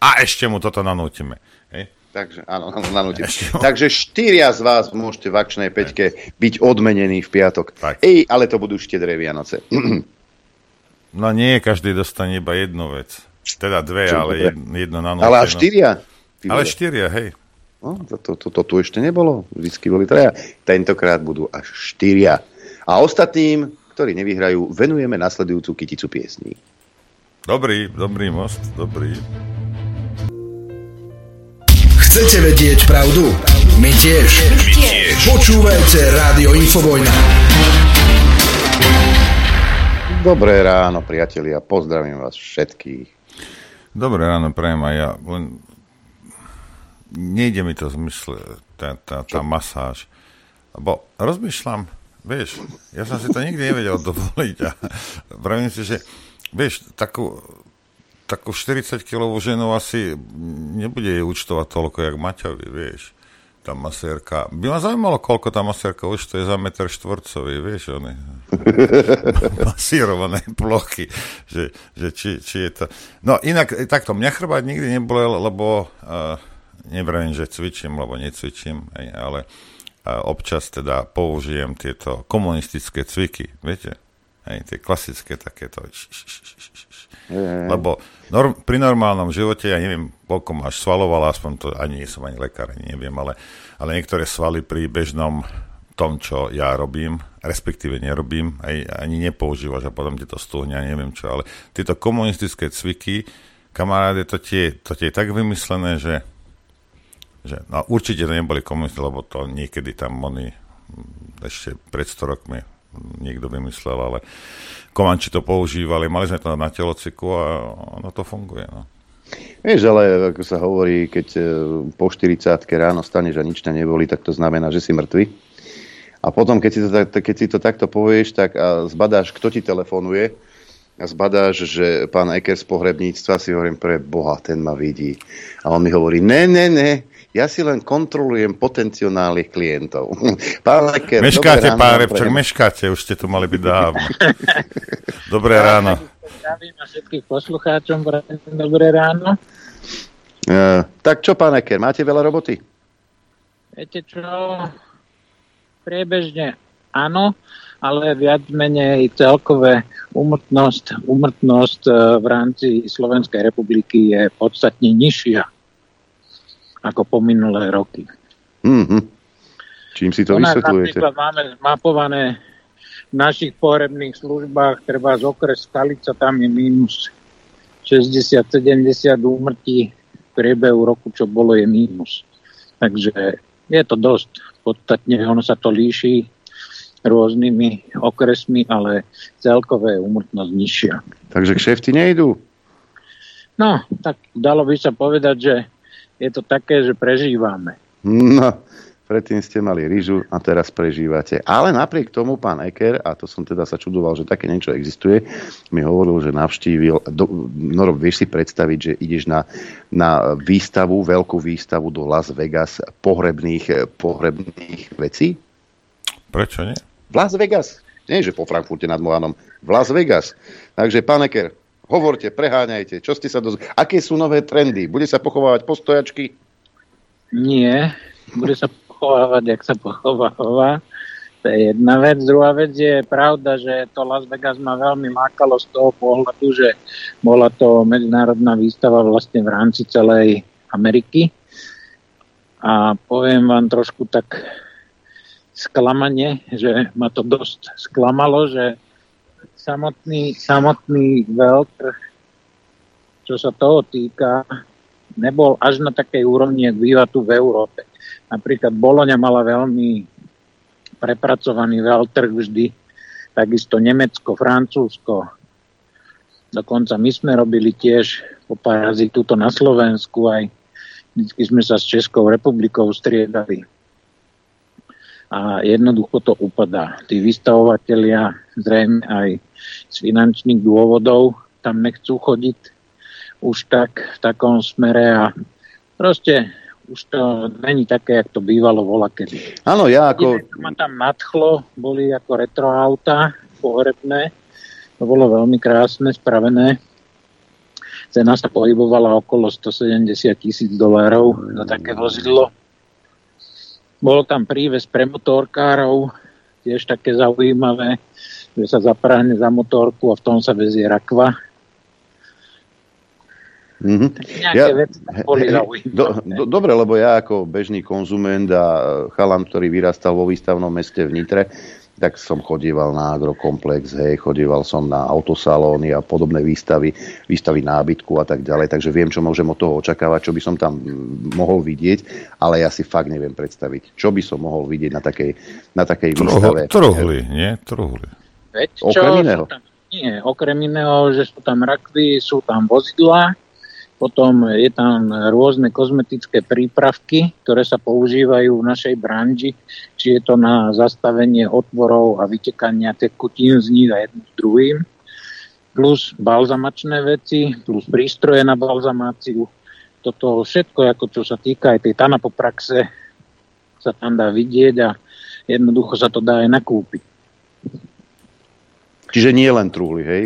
a ešte mu toto nanútime. Hej. Takže, áno, nanútime. Takže štyria z vás môžete v akčnej peťke byť odmenení v piatok. Tak. Ej, ale to budú štedré Vianoce. No nie, každý dostane iba jednu vec. Teda dve, Čo, ale jedno, jedno na noc. Ale až štyria? Ale štyria, hej. No, to, to, to, to tu ešte nebolo. Vždycky boli traja. Tentokrát budú až štyria. A ostatným, ktorí nevyhrajú, venujeme nasledujúcu kyticu piesní. Dobrý, dobrý most, dobrý. Chcete vedieť pravdu? My tiež. My tiež. Počúvajte Rádio Infovojna. Dobré ráno, priatelia, pozdravím vás všetkých. Dobré ráno, prajem aj ja. Len nejde mi to zmysle, tá, tá, tá masáž. Lebo rozmýšľam, vieš, ja som si to nikdy nevedel dovoliť a pravím si, že vieš, takú, takú 40-kilovú ženu asi nebude jej účtovať toľko, jak Maťovi, vieš tá masérka. By ma zaujímalo, koľko tá masérka už to je za meter štvorcový, vieš, oni masírované plochy, že, že či, či je to... No inak, takto, mňa chrbát nikdy nebolel, lebo uh, nevravím, že cvičím, lebo necvičím, ale uh, občas teda použijem tieto komunistické cviky, viete? Hej, tie klasické takéto. Lebo norm, pri normálnom živote, ja neviem, koľko máš svaloval, aspoň to ani nie som ani lekár, ani neviem, ale, ale niektoré svaly pri bežnom tom, čo ja robím, respektíve nerobím, aj, ani nepoužívaš a potom ti to stúhne, ja neviem čo, ale tieto komunistické cviky, kamaráde, to tie, to tie je tak vymyslené, že, že no, určite to neboli komunisti, lebo to niekedy tam oni ešte pred 100 rokmi niekto vymyslel, ale Komanči to používali, mali sme to na telociku a ono to funguje. No. Vieš, ale ako sa hovorí, keď e, po 40 ráno staneš a nič ťa neboli, tak to znamená, že si mŕtvy. A potom, keď si to, keď si to takto povieš, tak a zbadáš, kto ti telefonuje a zbadáš, že pán Eker z pohrebníctva si hovorím, pre Boha, ten ma vidí. A on mi hovorí, ne, ne, ne, ja si len kontrolujem potenciálnych klientov. Pán Leker, meškáte, pán Repčak, meškáte, už ste tu mali byť dávno. Dobré ráno. Zdravím a všetkých poslucháčom, dobré ráno. Uh, tak čo, pán Eker, máte veľa roboty? Viete čo, priebežne áno, ale viac menej celkové umrtnosť, umrtnosť e, v rámci Slovenskej republiky je podstatne nižšia ako po minulé roky. Mm-hmm. Čím si to U vysvetľujete? Napríklad máme zmapované v našich pohrebných službách, treba z okres Skalica, tam je minus 60-70 úmrtí v priebehu roku, čo bolo, je minus. Takže je to dosť podstatne, ono sa to líši rôznymi okresmi, ale celkové je úmrtnosť nižšia. Takže kšefty nejdú? No, tak dalo by sa povedať, že je to také, že prežívame. No, predtým ste mali rýžu a teraz prežívate. Ale napriek tomu pán Eker, a to som teda sa čudoval, že také niečo existuje, mi hovoril, že navštívil, do, no vieš si predstaviť, že ideš na, na výstavu, veľkú výstavu do Las Vegas pohrebných, pohrebných vecí? Prečo nie? V Las Vegas. Nie, že po Frankfurte nad Mohanom. V Las Vegas. Takže, pán Eker, Hovorte, preháňajte, čo ste sa dozvedeli. Aké sú nové trendy? Bude sa pochovávať postojačky? Nie, bude sa pochovávať, jak sa pochováva. To je jedna vec. Druhá vec je pravda, že to Las Vegas ma veľmi lákalo z toho pohľadu, že bola to medzinárodná výstava vlastne v rámci celej Ameriky. A poviem vám trošku tak sklamanie, že ma to dosť sklamalo, že samotný, samotný veľtrh, čo sa toho týka, nebol až na takej úrovni, ak býva tu v Európe. Napríklad Boloňa mala veľmi prepracovaný veľtrh vždy, takisto Nemecko, Francúzsko. Dokonca my sme robili tiež po parazi tuto na Slovensku aj vždy sme sa s Českou republikou striedali a jednoducho to upadá. Tí vystavovatelia zrejme aj z finančných dôvodov tam nechcú chodiť už tak v takom smere a proste už to není také, jak to bývalo vola kedy. Áno, ja ako... Ma tam nadchlo, boli ako retro auta pohrebné, to bolo veľmi krásne, spravené. Cena sa pohybovala okolo 170 tisíc dolárov za také vozidlo bol tam príves pre motorkárov, tiež také zaujímavé, že sa zapráhne za motorku a v tom sa vezie rakva. Mm-hmm. Ja, boli do, do, dobre, lebo ja ako bežný konzument a chalan, ktorý vyrastal vo výstavnom meste v Nitre, tak som chodíval na agrokomplex, hej, chodíval som na autosalóny a podobné výstavy, výstavy nábytku a tak ďalej, takže viem, čo môžem od toho očakávať, čo by som tam mohol vidieť, ale ja si fakt neviem predstaviť, čo by som mohol vidieť na takej, na takej Truhli, výstave. Truhli, nie? Truhli. Veď, čo, Okrem iného. Sú tam, Nie, okrem iného, že sú tam rakvy, sú tam vozidlá, potom je tam rôzne kozmetické prípravky, ktoré sa používajú v našej branži, či je to na zastavenie otvorov a vytekania tekutín z nich a jedným druhým, plus balzamačné veci, plus prístroje na balzamáciu. Toto všetko, ako čo sa týka aj tej tanapopraxe, sa tam dá vidieť a jednoducho sa to dá aj nakúpiť. Čiže nie len truhly, hej?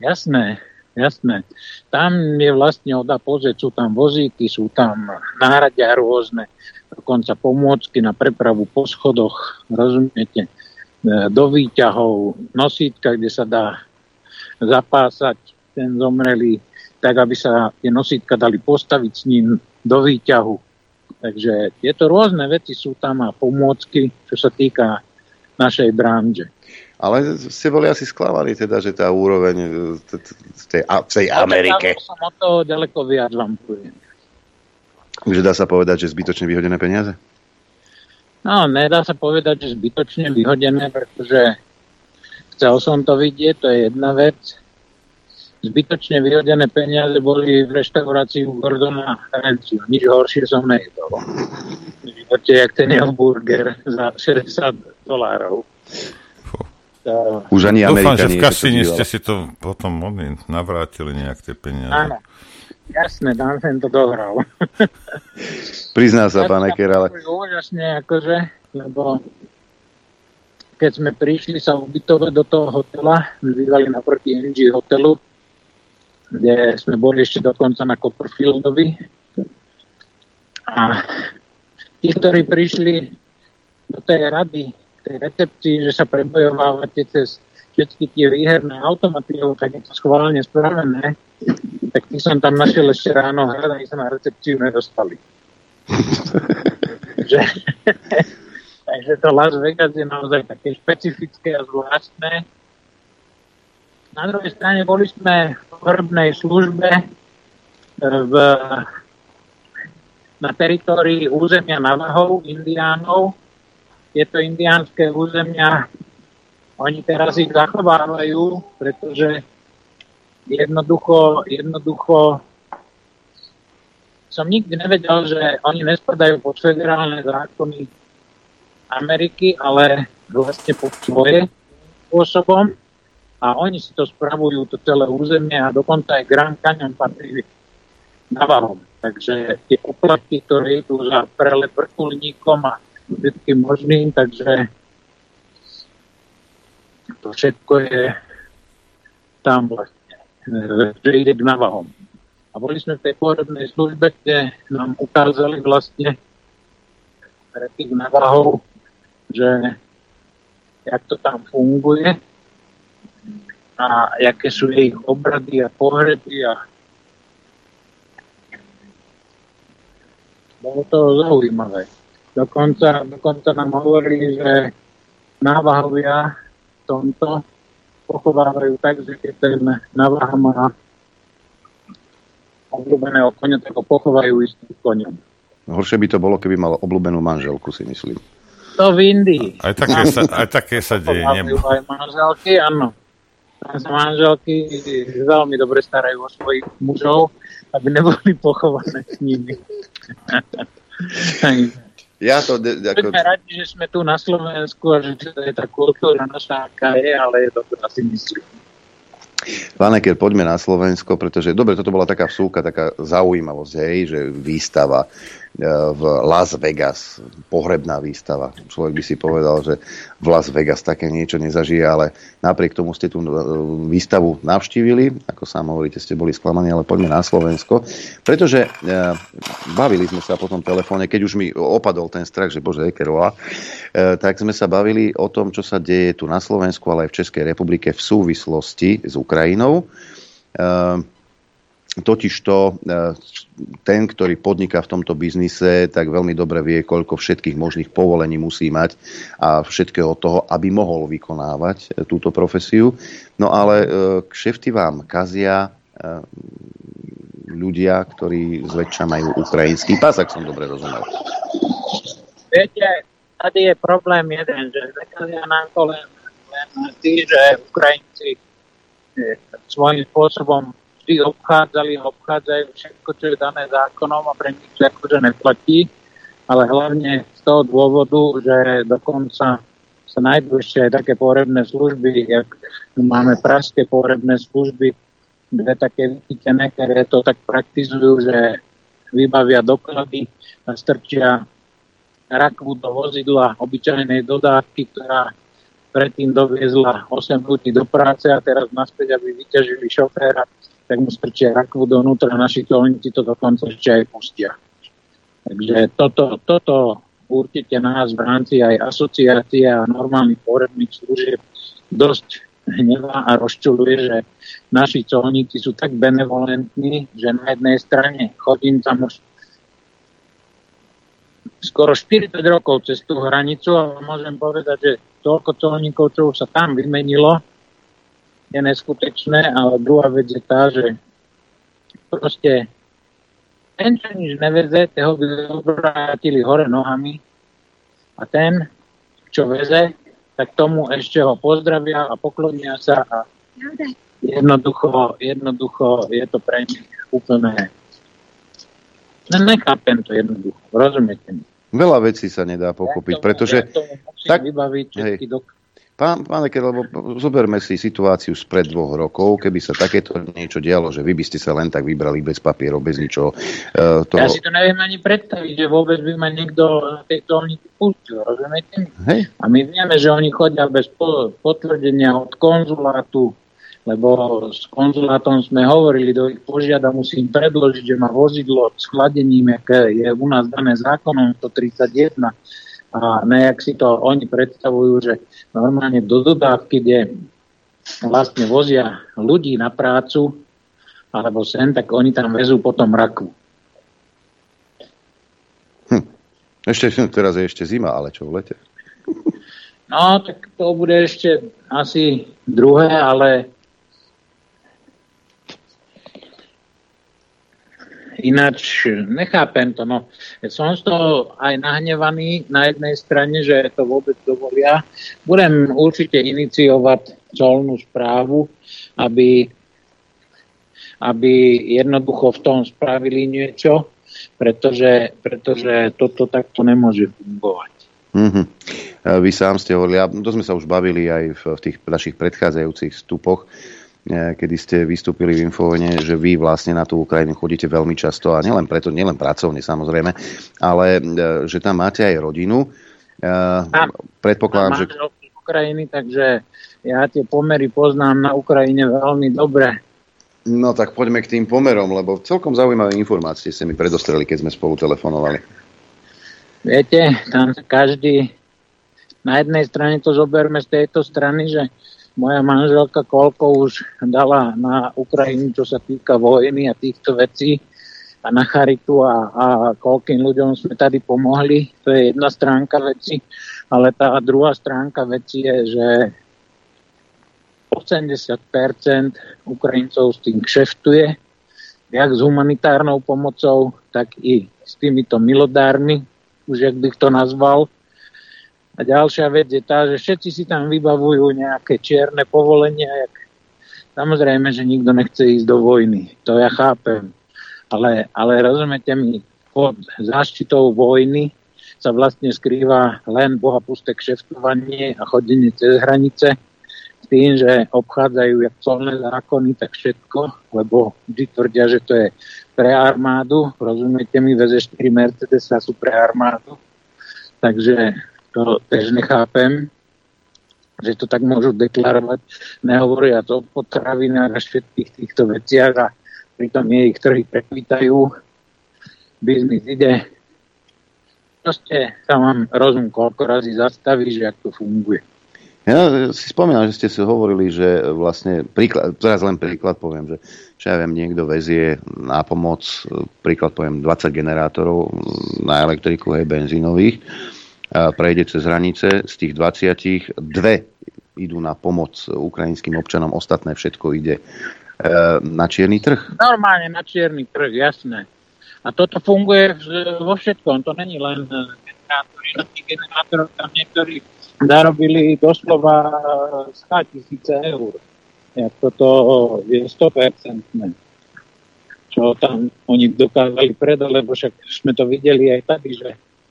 Jasné, jasné. Tam je vlastne odá pozrieť, sú tam vozíky, sú tam náradia rôzne, dokonca pomôcky na prepravu po schodoch, rozumiete, e, do výťahov, nosítka, kde sa dá zapásať ten zomrelý, tak aby sa tie nosítka dali postaviť s ním do výťahu. Takže tieto rôzne veci sú tam a pomôcky, čo sa týka našej branže. Ale ste boli asi sklamali teda, že tá úroveň v tej, tej Amerike... Ja som o to ďaleko viac vám poviem. Že dá sa povedať, že zbytočne vyhodené peniaze? No, nedá sa povedať, že zbytočne vyhodené, pretože chcel som to vidieť, to je jedna vec. Zbytočne vyhodené peniaze boli v reštaurácii u Gordona Rencio. Nič horšie som nejedol. Vidíte, jak ten jeho burger za 60 dolárov. Už ani Dúfam, že v kasíni ste si to potom oni navrátili nejak tie peniaze. Áno, jasné, tam som to dohral. Prizná sa, pán Eker, ale... Úžasne, akože, lebo keď sme prišli sa ubytovať do toho hotela, my bývali naproti NG hotelu, kde sme boli ešte dokonca na Copperfieldovi. A tí, ktorí prišli do tej rady tej recepcii, že sa prebojovávate cez všetky tie výherné automaty, lebo tak je to schválne spravené, tak tí som tam našiel ešte ráno, hľadaní sa na recepciu nedostali. takže, takže to Las Vegas je naozaj také špecifické a zvláštne. Na druhej strane boli sme v hrbnej službe e, v, na teritórii územia Navahov, Indiánov, tieto indiánske územia, oni teraz ich zachovávajú, pretože jednoducho, jednoducho som nikdy nevedel, že oni nespadajú pod federálne zákony Ameriky, ale vlastne pod svoje spôsobom a oni si to spravujú, to celé územie a dokonca aj Grand Canyon patrí Navahom. Takže tie poplatky, ktoré idú za prelet vrtulníkom a všetkým možným, takže to všetko je tam vlastne, že ide k navahom. A boli sme v tej pôrodnej službe, kde nám ukázali vlastne pre tých navahov, že jak to tam funguje a aké sú ich obrady a pohreby a bolo to zaujímavé. Dokonca, dokonca nám hovorili, že návahovia v tomto pochovávajú tak, že keď ten návaha má obľúbeného konia, tak ho pochovajú istým koniom. Horšie by to bolo, keby mal obľúbenú manželku, si myslím. To v Indii. Aj také sa, aj také sa deje. Aj manželky, áno. Tam sa manželky veľmi dobre starajú o svojich mužov, aby neboli pochované s nimi. Ja to... De, ako... Sme radi, že sme tu na Slovensku a že to je tá kultúra naša, aká je, ale je to asi myslím. Eker, poďme na Slovensko, pretože, dobre, toto bola taká vsúka, taká zaujímavosť, hej, že výstava v Las Vegas, pohrebná výstava. Človek by si povedal, že v Las Vegas také niečo nezažije, ale napriek tomu ste tú e, výstavu navštívili, ako sám hovoríte, ste boli sklamaní, ale poďme na Slovensko, pretože e, bavili sme sa po tom telefóne, keď už mi opadol ten strach, že bože, Ekerová, tak sme sa bavili o tom, čo sa deje tu na Slovensku, ale aj v Českej republike v súvislosti s Ukrajinou. Totižto e, ten, ktorý podniká v tomto biznise, tak veľmi dobre vie, koľko všetkých možných povolení musí mať a všetkého toho, aby mohol vykonávať e, túto profesiu. No ale e, kšefty vám kazia ľudia, ktorí zväčša majú ukrajinský pas, ak som dobre rozumel. Viete, tady je problém jeden, že zakazia nám to len, len tí, že Ukrajinci svojím spôsobom vždy obchádzali obchádzajú všetko, čo je dané zákonom a pre nich akože neplatí, ale hlavne z toho dôvodu, že dokonca sa nájdú ešte aj také pohrebné služby, jak máme pražské pohrebné služby, dve také vychytené, ktoré to tak praktizujú, že vybavia doklady a strčia rakvu do vozidla obyčajnej dodávky, ktorá predtým doviezla 8 ľudí do práce a teraz naspäť, aby vyťažili šoféra, tak mu strčia rakvu donútra, naši colníci to dokonca ešte aj pustia. Takže toto, toto určite nás v rámci aj asociácie a normálnych poredných služieb dosť hnevá a rozčuluje, že naši colníci sú tak benevolentní, že na jednej strane chodím tam už skoro 40 rokov cez tú hranicu a môžem povedať, že toľko colníkov, čo už sa tam vymenilo, je neskutečné, ale druhá vec je tá, že proste ten, čo nič neveze, toho by obrátili hore nohami a ten, čo veze, tak tomu ešte ho pozdravia a poklonia sa a jednoducho, jednoducho je to pre nich úplne ne, nechápem to jednoducho, rozumiete mi. Veľa vecí sa nedá pochopiť, ja pretože... Ja tak, vybaviť všetky hej, dok- Pán, pán Eker, lebo zoberme si situáciu spred dvoch rokov, keby sa takéto niečo dialo, že vy by ste sa len tak vybrali bez papierov, bez ničoho. Uh, toho... Ja si to neviem ani predstaviť, že vôbec by ma niekto na tejto olnici pustil, rozumiete? Hej. A my vieme, že oni chodia bez po- potvrdenia od konzulátu, lebo s konzulátom sme hovorili, do ich požiada musím predložiť, že má vozidlo s chladením, aké je u nás dané zákonom 131 a nejak si to oni predstavujú, že normálne do dodávky, kde vlastne vozia ľudí na prácu alebo sen, tak oni tam vezú potom raku. Hm. Ešte teraz je ešte zima, ale čo v lete? No, tak to bude ešte asi druhé, ale Ináč nechápem to. No. Som z toho aj nahnevaný na jednej strane, že to vôbec dovolia. Budem určite iniciovať colnú správu, aby, aby jednoducho v tom spravili niečo, pretože, pretože toto takto nemôže fungovať. Mm-hmm. Vy sám ste hovorili, a to sme sa už bavili aj v, v tých našich predchádzajúcich stupoch, kedy ste vystúpili v Infovene, že vy vlastne na tú Ukrajinu chodíte veľmi často a nielen preto, nielen pracovne samozrejme, ale e, že tam máte aj rodinu. A, Predpokladám, že... Ukrajiny, takže ja tie pomery poznám na Ukrajine veľmi dobre. No tak poďme k tým pomerom, lebo celkom zaujímavé informácie ste mi predostreli, keď sme spolu telefonovali. Viete, tam každý na jednej strane to zoberme z tejto strany, že moja manželka koľko už dala na Ukrajinu, čo sa týka vojny a týchto vecí a na charitu a, a koľkým ľuďom sme tady pomohli. To je jedna stránka veci, ale tá druhá stránka veci je, že 80% Ukrajincov s tým kšeftuje, jak s humanitárnou pomocou, tak i s týmito milodármi, už jak bych to nazval, a ďalšia vec je tá, že všetci si tam vybavujú nejaké čierne povolenia. Jak... Samozrejme, že nikto nechce ísť do vojny. To ja chápem. Ale, ale rozumiete mi, pod záštitou vojny sa vlastne skrýva len bohapusté kšeftovanie a chodenie cez hranice s tým, že obchádzajú jak colné zákony, tak všetko, lebo vždy tvrdia, že to je pre armádu. Rozumiete mi, veze 4 Mercedes sú pre armádu. Takže to tež nechápem, že to tak môžu deklarovať, nehovoria to o potravinách a všetkých týchto veciach a pritom ich trhy prekvitajú, biznis ide. Proste sa vám rozum koľko razy zastaví, že ak to funguje. Ja si spomínam, že ste si hovorili, že vlastne, príklad, teraz len príklad poviem, že, že ja viem, niekto vezie na pomoc, príklad poviem, 20 generátorov na elektriku, aj benzínových prejde cez hranice. Z tých 20 dve idú na pomoc ukrajinským občanom, ostatné všetko ide e, na čierny trh. Normálne na čierny trh, jasné. A toto funguje vo všetkom. To není len generátory. Na tých generátoroch tam niektorí zarobili doslova 100 tisíce eur. jak toto je 100%. Čo tam oni dokázali predať, lebo však sme to videli aj tady, že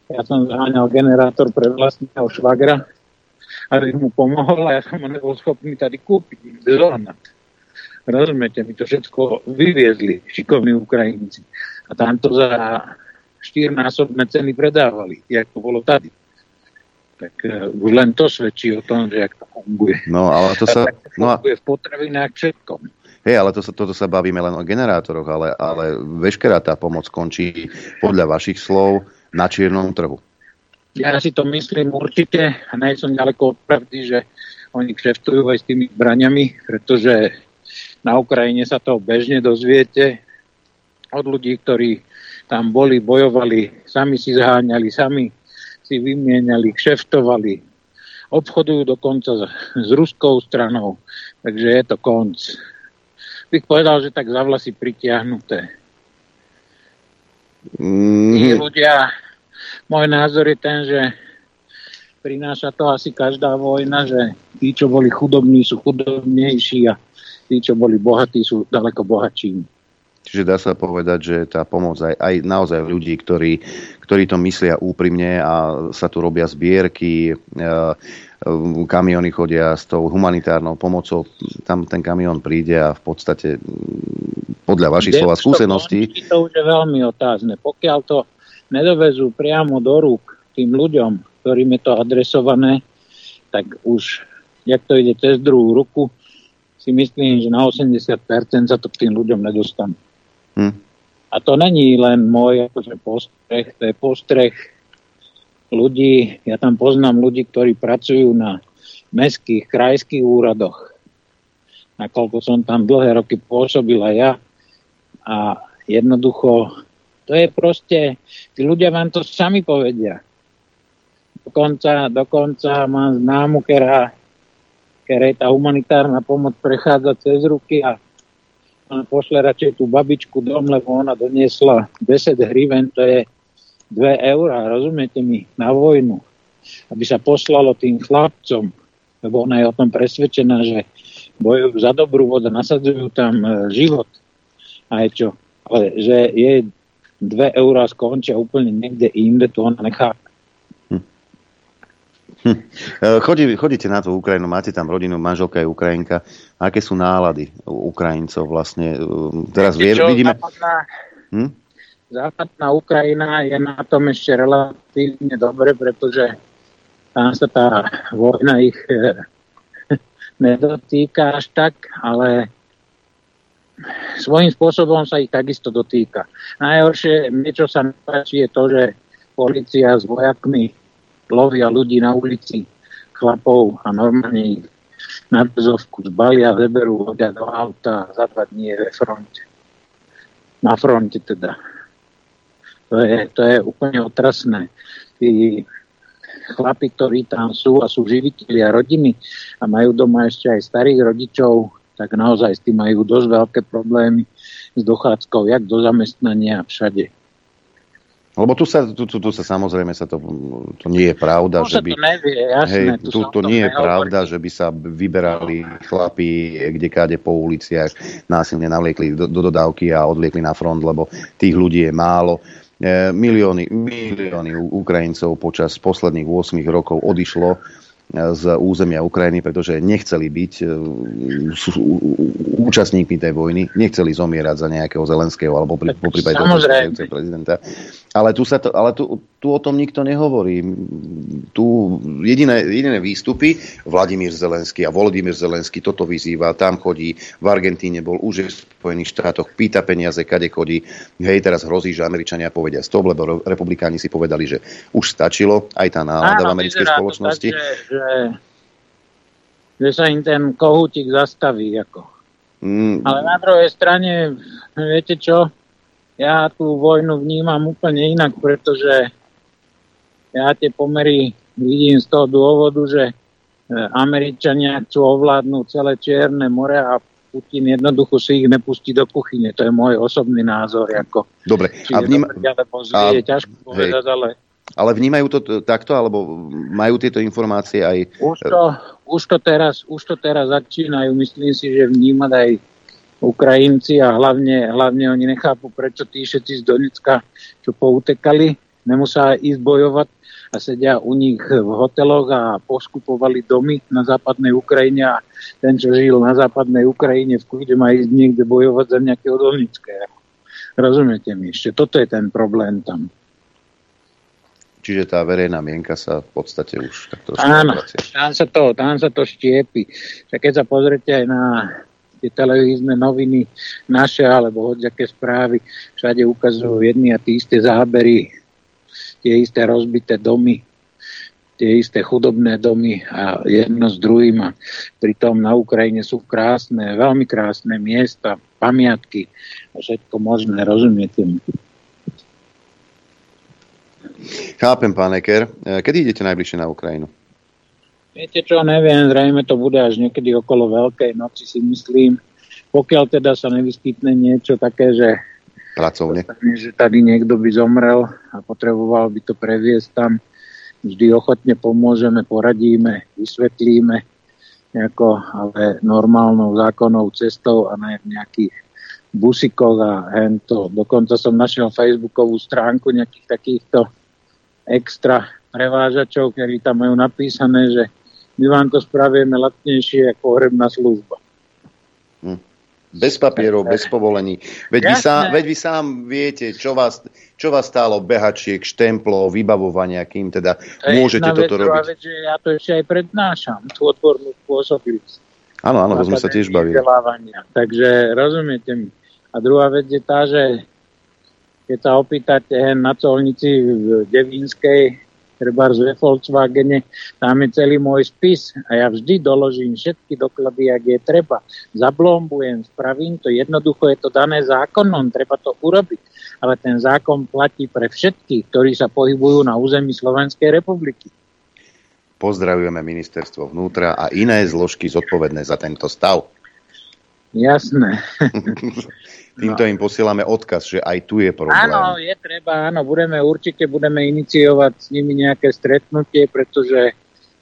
ja som zháňal generátor pre vlastného švagra, aby mu pomohol a ja som ho nebol schopný tady kúpiť, zohnať. Rozumiete, mi to všetko vyviezli šikovní Ukrajinci. A tam to za štyrnásobné ceny predávali, jak to bolo tady. Tak uh, už len to svedčí o tom, že jak to funguje. No, ale to sa... No a... v potravinách všetkom. Hej, ale to sa, toto sa bavíme len o generátoroch, ale, ale veškerá tá pomoc končí podľa vašich slov na čiernom trhu. Ja si to myslím určite a nie som ďaleko od pravdy, že oni kšeftujú aj s tými zbraniami, pretože na Ukrajine sa to bežne dozviete od ľudí, ktorí tam boli, bojovali, sami si zháňali, sami si vymieniali, kšeftovali, obchodujú dokonca s, ruskou stranou, takže je to konc. Bych povedal, že tak za vlasy pritiahnuté. Mm. ľudia, môj názor je ten, že prináša to asi každá vojna, že tí, čo boli chudobní, sú chudobnejší a tí, čo boli bohatí, sú daleko bohatší. Čiže dá sa povedať, že tá pomoc aj, aj naozaj ľudí, ktorí, ktorí to myslia úprimne a sa tu robia zbierky, e, e, kamiony chodia s tou humanitárnou pomocou, tam ten kamión príde a v podstate podľa vašich slova skúseností... To už je veľmi otázne. Pokiaľ to nedovezú priamo do rúk tým ľuďom, ktorým je to adresované, tak už, jak to ide cez druhú ruku, si myslím, že na 80% sa to k tým ľuďom nedostanú. Hm. A to není len môj akože postreh, to je postreh ľudí, ja tam poznám ľudí, ktorí pracujú na mestských, krajských úradoch, nakoľko som tam dlhé roky pôsobil aj ja. A jednoducho, to je proste, tí ľudia vám to sami povedia. Dokonca, dokonca mám známu, ktorá ktorej tá humanitárna pomoc prechádza cez ruky a pošle radšej tú babičku dom, lebo ona doniesla 10 hriven, to je 2 eurá, rozumiete mi, na vojnu. Aby sa poslalo tým chlapcom, lebo ona je o tom presvedčená, že bojujú za dobrú vodu, nasadzujú tam e, život. A je čo? Ale že jej 2 eurá skončia úplne niekde inde, to ona nechápe. Hm. Chodí, chodíte na tú Ukrajinu, máte tam rodinu, manželka je Ukrajinka. Aké sú nálady Ukrajincov vlastne? Ehm, teraz vie, vidíme... Západná, hm? západná Ukrajina je na tom ešte relatívne dobre, pretože tam sa tá vojna ich eh, nedotýka až tak, ale svojím spôsobom sa ich takisto dotýka. Najhoršie, niečo sa nepáči, je to, že policia s vojakmi lovia ľudí na ulici, chlapov a normálne ich na brzovku zbalia, zeberú, hodia do auta a za dva dní je ve fronte. Na fronte teda. To je, to je úplne otrasné. Tí chlapi, ktorí tam sú a sú živiteľia rodiny a majú doma ešte aj starých rodičov, tak naozaj s tým majú dosť veľké problémy s dochádzkou, jak do zamestnania a všade. Lebo tu sa, tu, tu, tu sa samozrejme sa to, to nie je pravda, že by... To nevie, jasné, hej, tu, to nie je pravda, že by sa vyberali chlapí kde káde po uliciach, násilne navliekli do, do dodávky a odliekli na front, lebo tých ľudí je málo. E, milióny, milióny Ukrajincov počas posledných 8 rokov odišlo z územia Ukrajiny, pretože nechceli byť e, účastníkmi tej vojny, nechceli zomierať za nejakého Zelenského alebo pri, po prípade prezidenta. Ale, tu, sa to, ale tu, tu o tom nikto nehovorí. Tu jediné, jediné výstupy, Vladimír Zelenský a Volodymyr Zelenský toto vyzýva, tam chodí, v Argentíne bol už v Spojených štátoch, pýta peniaze, kade chodí. Hej, teraz hrozí, že Američania povedia stop, lebo republikáni si povedali, že už stačilo, aj tá nálada v americkej spoločnosti. Tak, že, že, že sa im ten kohútik zastaví. Ako. Mm. Ale na druhej strane, viete čo, ja tú vojnu vnímam úplne inak, pretože ja tie pomery vidím z toho dôvodu, že e, Američania chcú ovládnuť celé Čierne more a Putin jednoducho si ich nepustí do kuchyne. To je môj osobný názor. Ako, Dobre. a vním... alebo zlý, a... je ťažko povedať, ale Ale vnímajú to takto, alebo majú tieto informácie aj... Už to, už to, teraz, už to teraz začínajú. Myslím si, že vnímať aj Ukrajinci a hlavne, hlavne oni nechápu, prečo tí všetci z Donecka, čo poutekali, nemusia ísť bojovať a sedia u nich v hoteloch a poskupovali domy na západnej Ukrajine a ten, čo žil na západnej Ukrajine, v kľude má ísť niekde bojovať za nejakého Donetského. Rozumiete mi ešte? Toto je ten problém tam. Čiže tá verejná mienka sa v podstate už tak trošku Áno, tam sa, to, tam sa to štiepi. Keď sa pozrite aj na tie televízne noviny naše alebo hodďaké správy, všade ukazujú jedny a tie isté zábery, tie isté rozbité domy, tie isté chudobné domy a jedno s druhým. A pritom na Ukrajine sú krásne, veľmi krásne miesta, pamiatky a všetko možné, rozumiete mi. Chápem, pán Eker. Kedy idete najbližšie na Ukrajinu? Viete čo, neviem, zrejme to bude až niekedy okolo Veľkej noci, si myslím. Pokiaľ teda sa nevyskytne niečo také, že pracovne. Že tady niekto by zomrel a potreboval by to previesť tam, vždy ochotne pomôžeme, poradíme, vysvetlíme, nejako, ale normálnou zákonnou cestou a na nejakých busikoch a hento. Dokonca som našiel facebookovú stránku nejakých takýchto extra prevážačov, ktorí tam majú napísané, že my vám to spravíme lacnejšie ako hrebná služba. Hm. Bez papierov, bez povolení. Veď vy, sám, veď vy sám viete, čo vás, čo vás stálo behačiek, štemplov, vybavovania, kým teda to môžete toto vec, robiť. Vec, že ja to ešte aj prednášam, tú odbornú spôsobilosť. Áno, áno, sme sa tiež bavili. Takže rozumiete mi. A druhá vec je tá, že keď sa opýtate na colnici v Devínskej, treba ve Volkswagene, tam je celý môj spis a ja vždy doložím všetky doklady, ak je treba. Zablombujem, spravím to, jednoducho je to dané zákonom, treba to urobiť. Ale ten zákon platí pre všetkých, ktorí sa pohybujú na území Slovenskej republiky. Pozdravujeme ministerstvo vnútra a iné zložky zodpovedné za tento stav. Jasné. Týmto im posielame odkaz, že aj tu je problém. Áno, je treba, áno, budeme určite budeme iniciovať s nimi nejaké stretnutie, pretože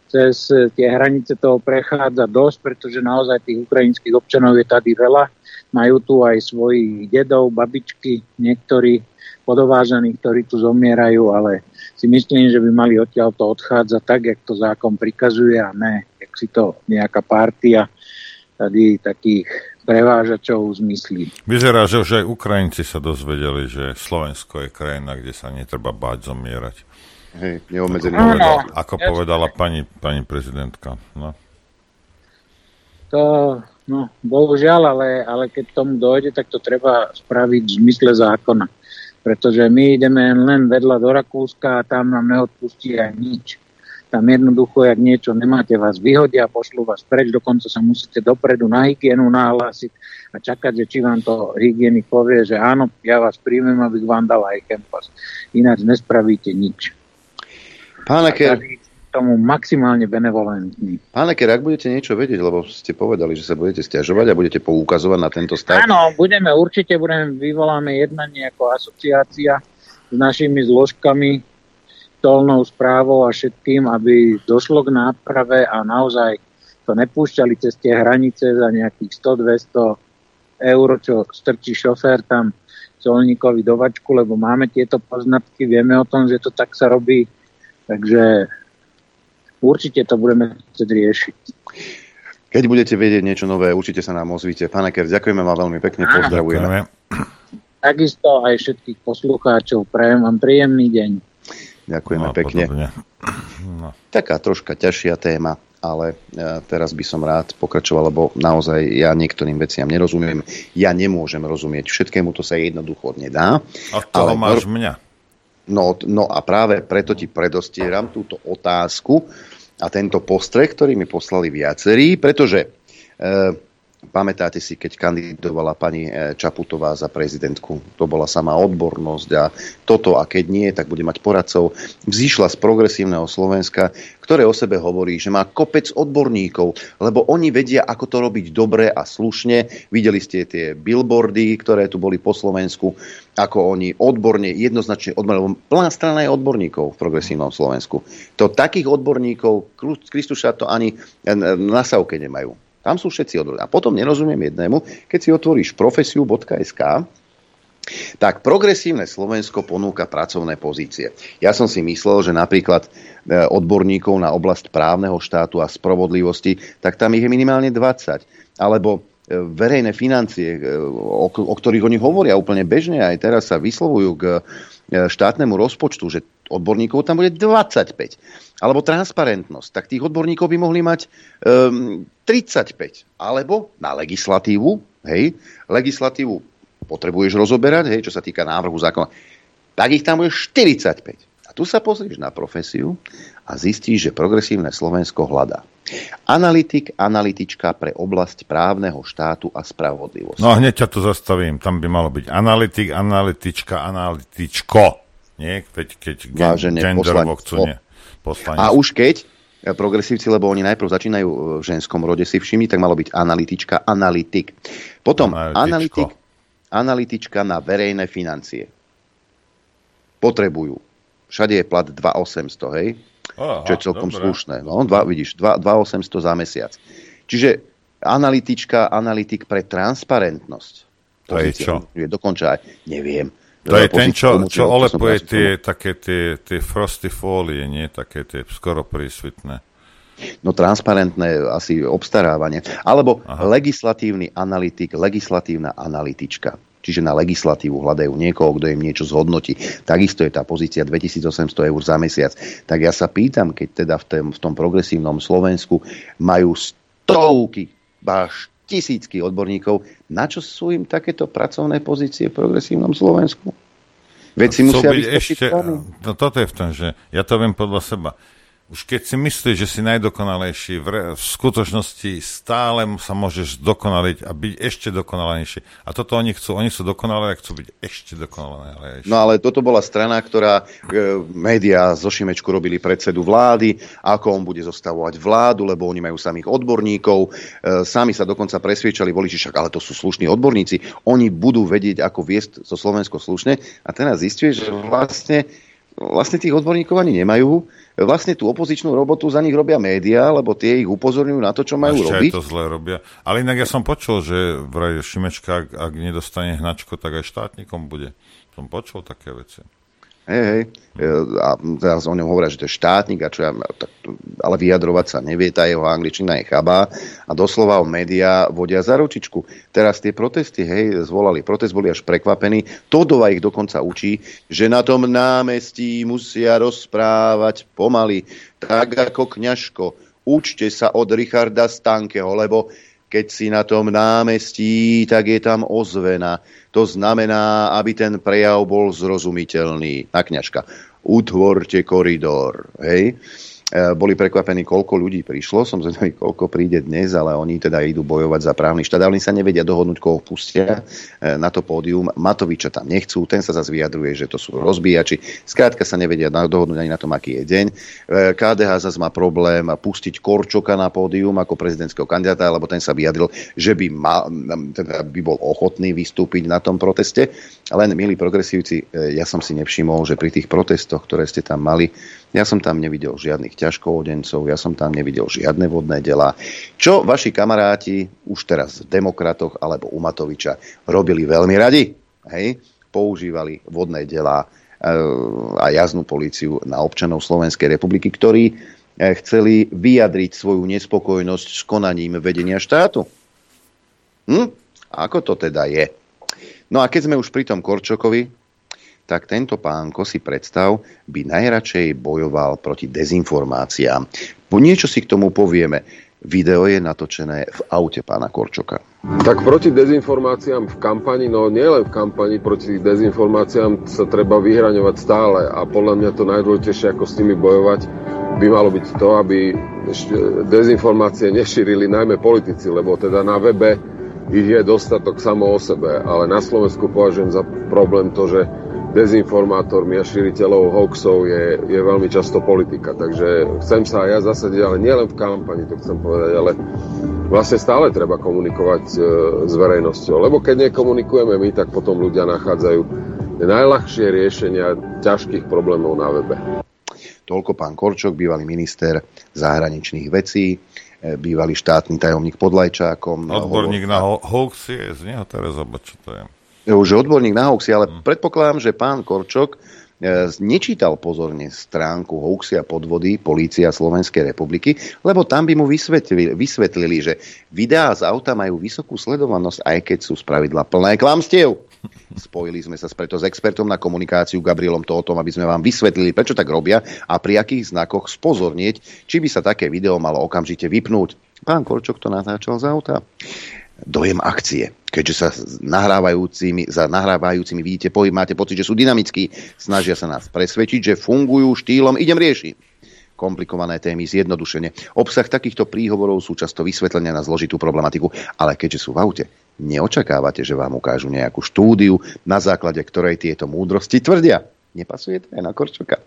cez tie hranice toho prechádza dosť, pretože naozaj tých ukrajinských občanov je tady veľa. Majú tu aj svojich dedov, babičky, niektorí podovážaní, ktorí tu zomierajú, ale si myslím, že by mali odtiaľ to odchádzať tak, jak to zákon prikazuje a ne, jak si to nejaká partia tady takých prevážačov zmyslí. Vyzerá, že už aj Ukrajinci sa dozvedeli, že Slovensko je krajina, kde sa netreba báť zomierať. Hej, neobmedzený. Ako, povedal, ako povedala pani, pani prezidentka. No. To, no, bohužiaľ, ale, ale keď tomu dojde, tak to treba spraviť v zmysle zákona. Pretože my ideme len vedľa do Rakúska a tam nám neodpustí aj nič tam jednoducho, jak niečo nemáte, vás vyhodia, pošlú vás preč, dokonca sa musíte dopredu na hygienu nahlásiť a čakať, že či vám to hygienik povie, že áno, ja vás príjmem, abych vám dal aj kempas. Ináč nespravíte nič. Pán Eker, tomu maximálne benevolentný. Pán Eker, ak budete niečo vedieť, lebo ste povedali, že sa budete stiažovať a budete poukazovať na tento stav. Áno, budeme určite, budeme, vyvoláme jednanie ako asociácia s našimi zložkami tolnou správou a všetkým, aby došlo k náprave a naozaj to nepúšťali cez tie hranice za nejakých 100-200 eur, čo strčí šofér tam colníkovi do vačku, lebo máme tieto poznatky, vieme o tom, že to tak sa robí, takže určite to budeme chcieť riešiť. Keď budete vedieť niečo nové, určite sa nám ozvíte. Pane Ker, ďakujeme vám veľmi pekne, pozdravujeme. Takisto aj všetkých poslucháčov, prajem vám príjemný deň. Ďakujeme no, pekne. No. Taká troška ťažšia téma, ale e, teraz by som rád pokračoval, lebo naozaj ja niektorým veciam nerozumiem. Ja nemôžem rozumieť všetkému, to sa jednoducho nedá. A toho ale, máš mňa. No, no a práve preto ti predostieram túto otázku a tento postreh, ktorý mi poslali viacerí, pretože e, Pamätáte si, keď kandidovala pani e, Čaputová za prezidentku. To bola sama odbornosť a toto a keď nie, tak bude mať poradcov. Vzýšla z progresívneho Slovenska, ktoré o sebe hovorí, že má kopec odborníkov, lebo oni vedia, ako to robiť dobre a slušne. Videli ste tie billboardy, ktoré tu boli po Slovensku, ako oni odborne, jednoznačne odborne, plná strana je odborníkov v progresívnom Slovensku. To takých odborníkov, Kristuša to ani na Savke nemajú. Tam sú všetci odborníci. A potom nerozumiem jednému, keď si otvoríš profesiu.sk, tak progresívne Slovensko ponúka pracovné pozície. Ja som si myslel, že napríklad e, odborníkov na oblasť právneho štátu a spravodlivosti, tak tam ich je minimálne 20. Alebo e, verejné financie, e, o, o ktorých oni hovoria úplne bežne, aj teraz sa vyslovujú k štátnemu rozpočtu, že odborníkov tam bude 25. Alebo transparentnosť. Tak tých odborníkov by mohli mať um, ehm, 35. Alebo na legislatívu, hej, legislatívu potrebuješ rozoberať, hej, čo sa týka návrhu zákona, tak ich tam bude 45. A tu sa pozrieš na profesiu a zistíš, že progresívne Slovensko hľadá. Analytik, analytička pre oblasť právneho štátu a spravodlivosti. No hneď ťa tu zastavím. Tam by malo byť analytik, analytička, analytičko. Nie? Veď keď Vážené, genderovo chcú, nie. Poslanec. A už keď progresívci, lebo oni najprv začínajú e, v ženskom rode si všimli, tak malo byť analytička, analytik. Potom analytik, analytička na verejné financie. Potrebujú. Všade je plat 2800, hej? Aha, čo je celkom dobré. slušné. No, dva, vidíš, 2800 za mesiac. Čiže analytička, analytik pre transparentnosť. To je čo? Je dokonča aj, neviem, to je ten, čo, čo olepuje tie, také tie, tie frosty fólie, nie? Také tie skoro prísvitné. No transparentné asi obstarávanie. Alebo Aha. legislatívny analytik, legislatívna analytička. Čiže na legislatívu hľadajú niekoho, kto im niečo zhodnotí. Takisto je tá pozícia 2800 eur za mesiac. Tak ja sa pýtam, keď teda v, tom, v tom progresívnom Slovensku majú stovky, až tisícky odborníkov. Na čo sú im takéto pracovné pozície v progresívnom Slovensku? Veď si musia byť ešte, no toto je v tom, že ja to viem podľa seba už keď si myslíš, že si najdokonalejší, v, re, v skutočnosti stále sa môžeš dokonaliť a byť ešte dokonalejší. A toto oni chcú, oni sú dokonalé a chcú byť ešte dokonalejší. No ale toto bola strana, ktorá e, médiá zo Šimečku robili predsedu vlády, ako on bude zostavovať vládu, lebo oni majú samých odborníkov, e, sami sa dokonca presviečali voliči, však ale to sú slušní odborníci, oni budú vedieť, ako viesť so Slovensko slušne. A teraz zistuješ, že vlastne, vlastne tých odborníkov ani nemajú vlastne tú opozičnú robotu za nich robia médiá, lebo tie ich upozorňujú na to, čo majú Ešte robiť. to zle robia. Ale inak ja som počul, že vraj Šimečka, ak, ak nedostane hnačko, tak aj štátnikom bude. Som počul také veci. Hej, hej. A teraz o ňom hovoria, že to je štátnik, a čo ja, tak, ale vyjadrovať sa nevie, tá jeho angličtina je chabá a doslova o médiá vodia za ručičku. Teraz tie protesty, hej, zvolali protest, boli až prekvapení. Todova ich dokonca učí, že na tom námestí musia rozprávať pomaly, tak ako kňažko. Učte sa od Richarda Stankeho, lebo keď si na tom námestí, tak je tam ozvena. To znamená, aby ten prejav bol zrozumiteľný. Na kňažka. Utvorte koridor. Hej? E, boli prekvapení, koľko ľudí prišlo. Som zvedavý, koľko príde dnes, ale oni teda idú bojovať za právny štát. oni sa nevedia dohodnúť, koho pustia e, na to pódium. Matoviča tam nechcú, ten sa zase vyjadruje, že to sú rozbíjači. Skrátka sa nevedia dohodnúť ani na tom, aký je deň. E, KDH zase má problém pustiť Korčoka na pódium ako prezidentského kandidáta, lebo ten sa vyjadril, že by, ma, teda by bol ochotný vystúpiť na tom proteste. Len, milí progresívci, ja som si nevšimol, že pri tých protestoch, ktoré ste tam mali, ja som tam nevidel žiadnych ťažkovodencov, ja som tam nevidel žiadne vodné delá. Čo vaši kamaráti už teraz v Demokratoch alebo u Matoviča robili veľmi radi? Hej? Používali vodné delá e, a jaznú políciu na občanov Slovenskej republiky, ktorí e, chceli vyjadriť svoju nespokojnosť s konaním vedenia štátu. Hm? Ako to teda je? No a keď sme už pri tom Korčokovi, tak tento pánko si predstav, by najradšej bojoval proti dezinformáciám. Po niečo si k tomu povieme. Video je natočené v aute pána Korčoka. Tak proti dezinformáciám v kampani, no nielen v kampani, proti dezinformáciám sa treba vyhraňovať stále a podľa mňa to najdôležitejšie, ako s nimi bojovať, by malo byť to, aby dezinformácie nešírili najmä politici, lebo teda na webe ich je dostatok samo o sebe, ale na Slovensku považujem za problém to, že dezinformátormi a šíriteľov hoaxov je, je veľmi často politika. Takže chcem sa aj ja zasadiť, ale nielen v kampani, to chcem povedať, ale vlastne stále treba komunikovať e, s verejnosťou. Lebo keď nekomunikujeme my, tak potom ľudia nachádzajú najľahšie riešenia ťažkých problémov na webe. Toľko pán Korčok, bývalý minister zahraničných vecí, e, bývalý štátny tajomník pod Lajčákom. Odborník na ho- hoaxy je z neho teraz, čo to je. Už odborník na hoaxy, ale hmm. predpokladám, že pán Korčok e, nečítal pozorne stránku hoaxy a podvody Polícia Slovenskej republiky, lebo tam by mu vysvetlili, vysvetlili, že videá z auta majú vysokú sledovanosť, aj keď sú spravidla plné klamstiev. Spojili sme sa preto s expertom na komunikáciu Gabrielom to o tom, aby sme vám vysvetlili, prečo tak robia a pri akých znakoch spozornieť, či by sa také video malo okamžite vypnúť. Pán Korčok to natáčal z auta. Dojem akcie. Keďže sa nahrávajúcimi, za nahrávajúcimi vidíte pohyb, máte pocit, že sú dynamickí, snažia sa nás presvedčiť, že fungujú štýlom idem riešiť komplikované témy zjednodušene. Obsah takýchto príhovorov sú často vysvetlenia na zložitú problematiku, ale keďže sú v aute, neočakávate, že vám ukážu nejakú štúdiu, na základe ktorej tieto múdrosti tvrdia. Nepasuje to aj na Korčoka.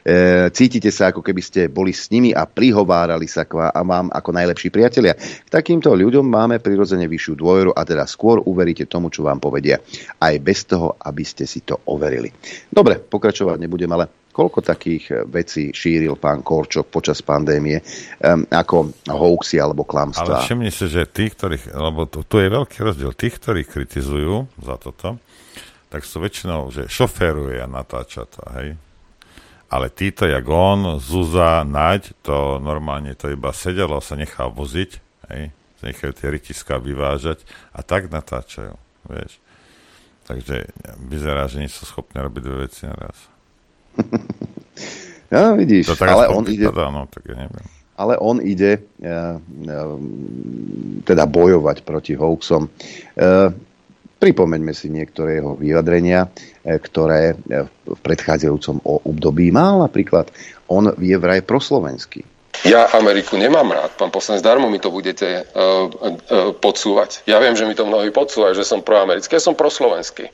E, cítite sa, ako keby ste boli s nimi a prihovárali sa k vám ako najlepší priatelia. K takýmto ľuďom máme prirodzene vyššiu dôveru a teda skôr uveríte tomu, čo vám povedia. Aj bez toho, aby ste si to overili. Dobre, pokračovať nebudem, ale Koľko takých eh, vecí šíril pán Korčok počas pandémie um, ako hoaxy alebo klamstvá? Ale všimni si, že tí, ktorých, lebo tu, tu je veľký rozdiel, tých, ktorí kritizujú za toto, tak sú väčšinou, že šoféruje a natáča to, hej. Ale títo, jak on, Zuza, Naď, to normálne to iba sedelo, sa nechá voziť, hej, nechajú tie rytiská vyvážať a tak natáčajú, vieš. Takže vyzerá, že nie sú schopní robiť dve veci naraz. ja, vidíš, to ale on ide... no, tak ja neviem. Ale on ide uh, uh, teda bojovať proti hoaxom. Uh, pripomeňme si niektoré jeho vyjadrenia, ktoré v predchádzajúcom období mal. Napríklad on je vraj proslovenský. Ja Ameriku nemám rád, pán poslanec, darmo mi to budete uh, uh, podsúvať. Ja viem, že mi to mnohí podsúvajú, že som proamerický, ja som proslovenský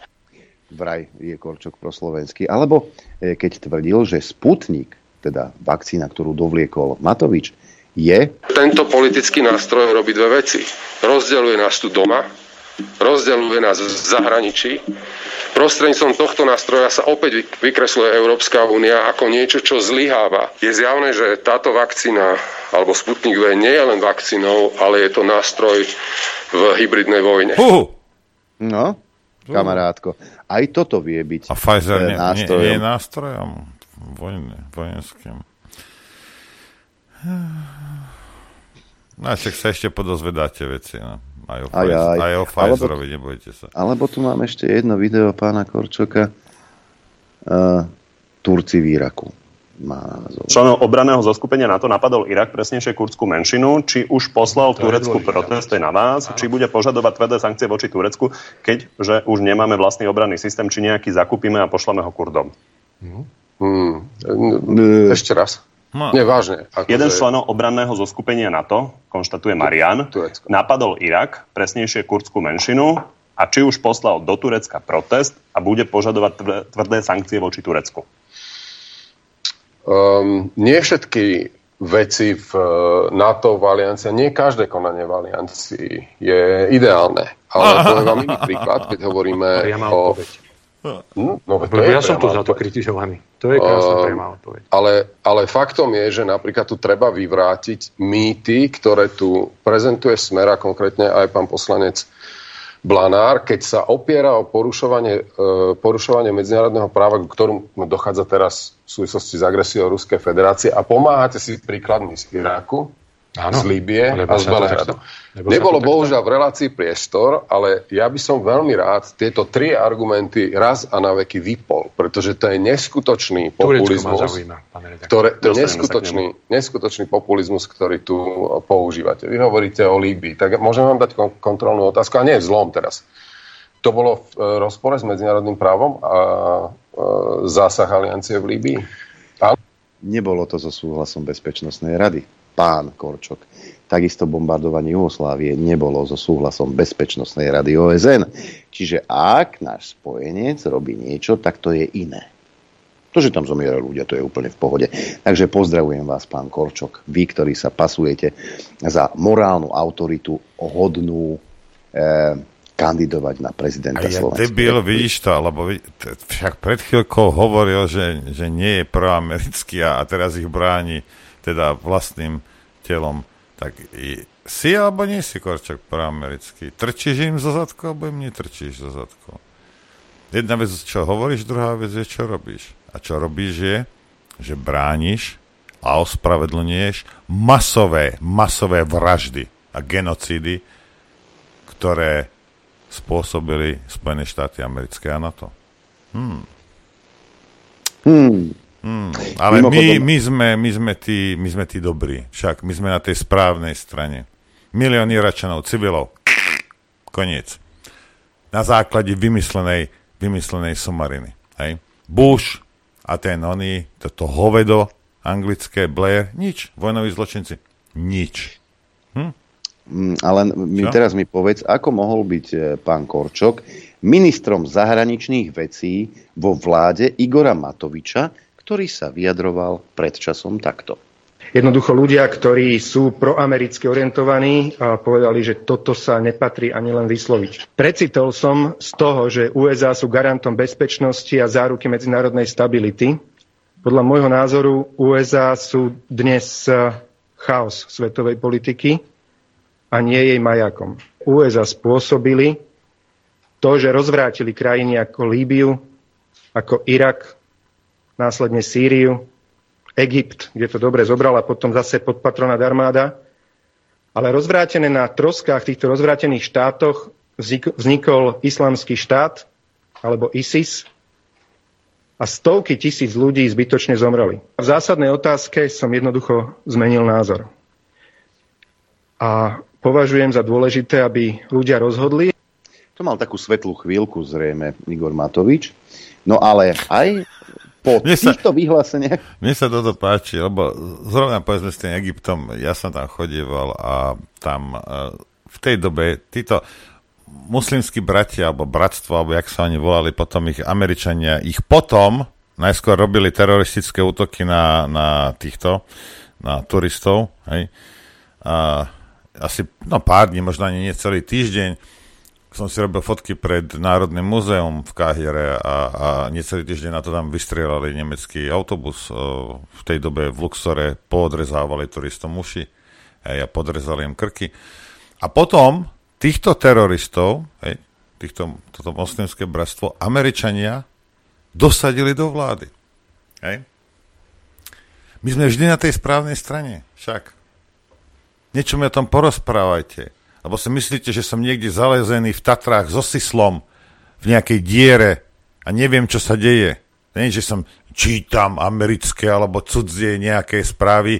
vraj je Korčok proslovenský. Alebo e, keď tvrdil, že Sputnik, teda vakcína, ktorú dovliekol Matovič, je... Tento politický nástroj robí dve veci. Rozdeluje nás tu doma, rozdeluje nás v zahraničí. Prostredníctvom tohto nástroja sa opäť vykresluje Európska únia ako niečo, čo zlyháva. Je zjavné, že táto vakcína alebo Sputnik V nie je len vakcínou, ale je to nástroj v hybridnej vojne. Uh. No, kamarátko. Aj toto vie byť A Pfizer nie, nástrojom. Nie, nie je nástrojom vojne, vojenským. No však sa ešte podozvedáte veci. No. Aj o, aj, aj. aj o Pfizerovi, nebojte sa. Alebo tu mám ešte jedno video pána Korčoka. Uh, Turci v Iraku má názov. Členov obraného zoskupenia NATO napadol Irak, presnejšie kurdskú menšinu. Či už poslal to Turecku protest, je na vás. Či bude požadovať tvrdé sankcie voči Turecku, keďže už nemáme vlastný obranný systém, či nejaký zakúpime a pošleme ho Kurdom. Hmm. Ešte raz. No. Nevážne. Ako Jeden z členov obranného zoskupenia NATO, konštatuje Marian, Turecko. napadol Irak, presnejšie kurdskú menšinu, a či už poslal do Turecka protest a bude požadovať tvrdé sankcie voči Turecku. Um, nie všetky veci v uh, NATO v aliancii, nie každé konanie v aliancii je ideálne. Ale poviem vám iný príklad, keď hovoríme ja o... Hm? No, to ja som tu za to kritizovaný. To je krásna uh, priama odpoveď. Ale, ale faktom je, že napríklad tu treba vyvrátiť mýty, ktoré tu prezentuje Smera, konkrétne aj pán poslanec Blanár, keď sa opiera o porušovanie, e, porušovanie medzinárodného práva, k ktorom dochádza teraz v súvislosti s agresiou Ruskej federácie a pomáhate si príkladmi z Iraku, Áno, z Líbie a z Belehradu. Nebolo bohužiaľ v relácii priestor, ale ja by som veľmi rád tieto tri argumenty raz a na veky vypol, pretože to je neskutočný populizmus. Zaujíma, ktoré, to je neskutočný, neskutočný populizmus, ktorý tu používate. Vy hovoríte o Líbii, tak môžem vám dať kontrolnú otázku, a nie zlom teraz. To bolo v e, rozpore s medzinárodným právom a e, zásah aliancie v Líbii? Nebolo to so súhlasom Bezpečnostnej rady. Pán Korčok. Takisto bombardovanie Jugoslávie nebolo so súhlasom Bezpečnostnej rady OSN. Čiže ak náš spojenec robí niečo, tak to je iné. To, že tam zomierajú ľudia, to je úplne v pohode. Takže pozdravujem vás, pán Korčok, vy, ktorí sa pasujete za morálnu autoritu hodnú eh, kandidovať na prezidenta A ja Slovenska. debil, vidíš to, lebo však pred chvíľkou hovoril, že, že nie je proamerický a, a teraz ich bráni teda vlastným telom. Tak i, si alebo nie si Korčok proamerický? Trčíš im zo zadku, alebo im netrčíš zo zadku? Jedna vec, čo hovoríš, druhá vec je, čo robíš. A čo robíš je, že brániš a ospravedlňuješ masové, masové vraždy a genocídy, ktoré spôsobili Spojené štáty americké a NATO. Hmm. Hmm. Hmm. Ale my, my, sme, my, sme tí, my sme tí dobrí. Však my sme na tej správnej strane. Milión Iračanov, civilov. Koniec. Na základe vymyslenej, vymyslenej sumariny. Hej. Bush a ten oný, toto hovedo anglické, Blair, nič. Vojnoví zločinci, nič. Hm? Ale mi, teraz mi povedz, ako mohol byť e, pán Korčok ministrom zahraničných vecí vo vláde Igora Matoviča, ktorý sa vyjadroval pred časom takto. Jednoducho ľudia, ktorí sú proamericky orientovaní, povedali, že toto sa nepatrí ani len vysloviť. Precitol som z toho, že USA sú garantom bezpečnosti a záruky medzinárodnej stability. Podľa môjho názoru USA sú dnes e, chaos svetovej politiky a nie jej majakom. USA spôsobili to, že rozvrátili krajiny ako Líbiu, ako Irak, následne Sýriu, Egypt, kde to dobre zobral a potom zase pod armáda. Ale rozvrátené na troskách týchto rozvrátených štátoch vznikol islamský štát, alebo ISIS, a stovky tisíc ľudí zbytočne zomreli. V zásadnej otázke som jednoducho zmenil názor. A považujem za dôležité, aby ľudia rozhodli. To mal takú svetlú chvíľku zrejme Igor Matovič. No ale aj po mne týchto sa, vyhláseniach... Mne sa toto páči, lebo zrovna povedzme s tým Egyptom, ja som tam chodieval a tam uh, v tej dobe títo muslimskí bratia, alebo bratstvo, alebo jak sa oni volali, potom ich Američania, ich potom najskôr robili teroristické útoky na, na týchto, na turistov, hej. A asi no, pár dní, možno ani nie celý týždeň, som si robil fotky pred Národným múzeum v Káhire a, a necelý týždeň na to tam vystrelali nemecký autobus. V tej dobe v Luxore poodrezávali turistom uši a podrezali im krky. A potom týchto teroristov, hej, týchto, toto moslimské bratstvo, Američania dosadili do vlády. Hej. My sme vždy na tej správnej strane, však. Niečo mi o tom porozprávajte. Lebo si myslíte, že som niekde zalezený v Tatrách so Sislom v nejakej diere a neviem, čo sa deje. Nie, že som čítam americké alebo cudzie nejaké správy.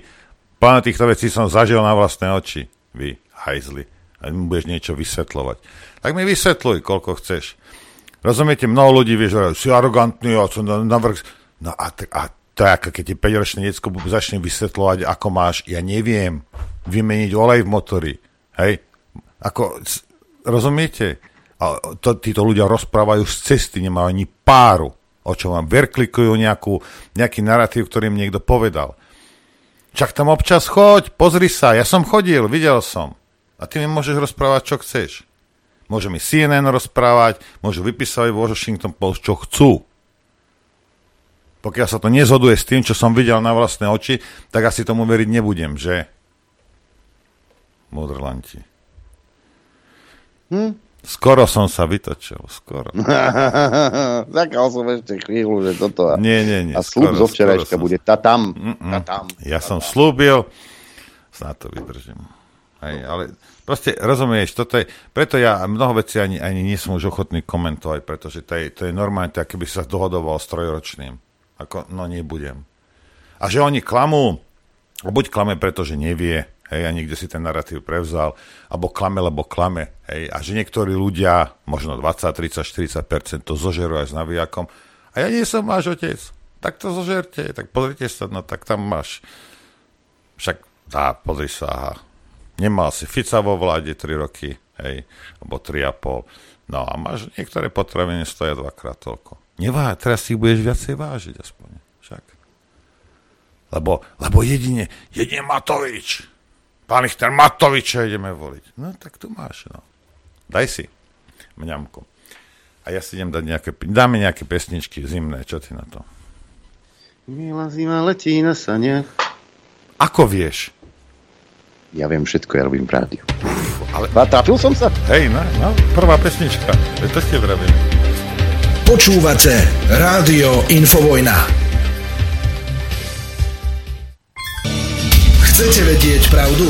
Plán týchto vecí som zažil na vlastné oči. Vy, hajzli. A mi budeš niečo vysvetľovať. Tak mi vysvetľuj, koľko chceš. Rozumiete, mnoho ľudí vie, že si arogantný a som navrh... No a, a to je ako keď ti 5-ročné detsko začne vysvetľovať, ako máš. Ja neviem vymeniť olej v motori. Hej, ako, rozumiete? A to, títo ľudia rozprávajú z cesty, nemajú ani páru, o čom vám verklikujú nejakú, nejaký narratív, ktorý im niekto povedal. Čak tam občas choď, pozri sa, ja som chodil, videl som. A ty mi môžeš rozprávať, čo chceš. Môže mi CNN rozprávať, môžu vypísať vo Washington Post, čo chcú. Pokiaľ sa to nezhoduje s tým, čo som videl na vlastné oči, tak asi tomu veriť nebudem, že? Mudrlanti. Hm? Skoro som sa vytočil, skoro. Zakal som ešte chvíľu, že toto. A, nie, nie, nie. A slúb zo včerajška bude tatam. tatam. Ja tatam. som slúbil, snad to vydržím. Hej, ale proste, rozumieš, toto je, preto ja mnoho vecí ani, ani nie som už ochotný komentovať, pretože to je, to je normálne tak, keby sa dohodoval s trojročným. Ako, no nebudem. A že oni klamú, buď klame, pretože nevie, hej, a niekde si ten narratív prevzal, alebo klame, lebo klame, hej, a že niektorí ľudia, možno 20, 30, 40% to zožerú aj s navijakom, a ja nie som váš otec. tak to zožerte, tak pozrite sa, no tak tam máš. Však dá, pozri sa, aha. Nemal si Fica vo vláde 3 roky, hej, alebo 3,5. No a máš, niektoré potraviny stoja dvakrát toľko. Nevá, teraz si budeš viacej vážiť aspoň. Však. Lebo, lebo jedine, jedine Matovič. Pán Richter Matoviča ideme voliť. No tak tu máš, no. Daj si mňamku. A ja si idem dať nejaké, dáme nejaké pesničky zimné, čo ty na to? Milá zima letí na saniach. Ako vieš? Ja viem všetko, ja robím v rádiu. Ale... A trafil som sa? Hej, no, no prvá pesnička. To ste vravím. Počúvate Rádio Infovojna. Chcete vedieť pravdu?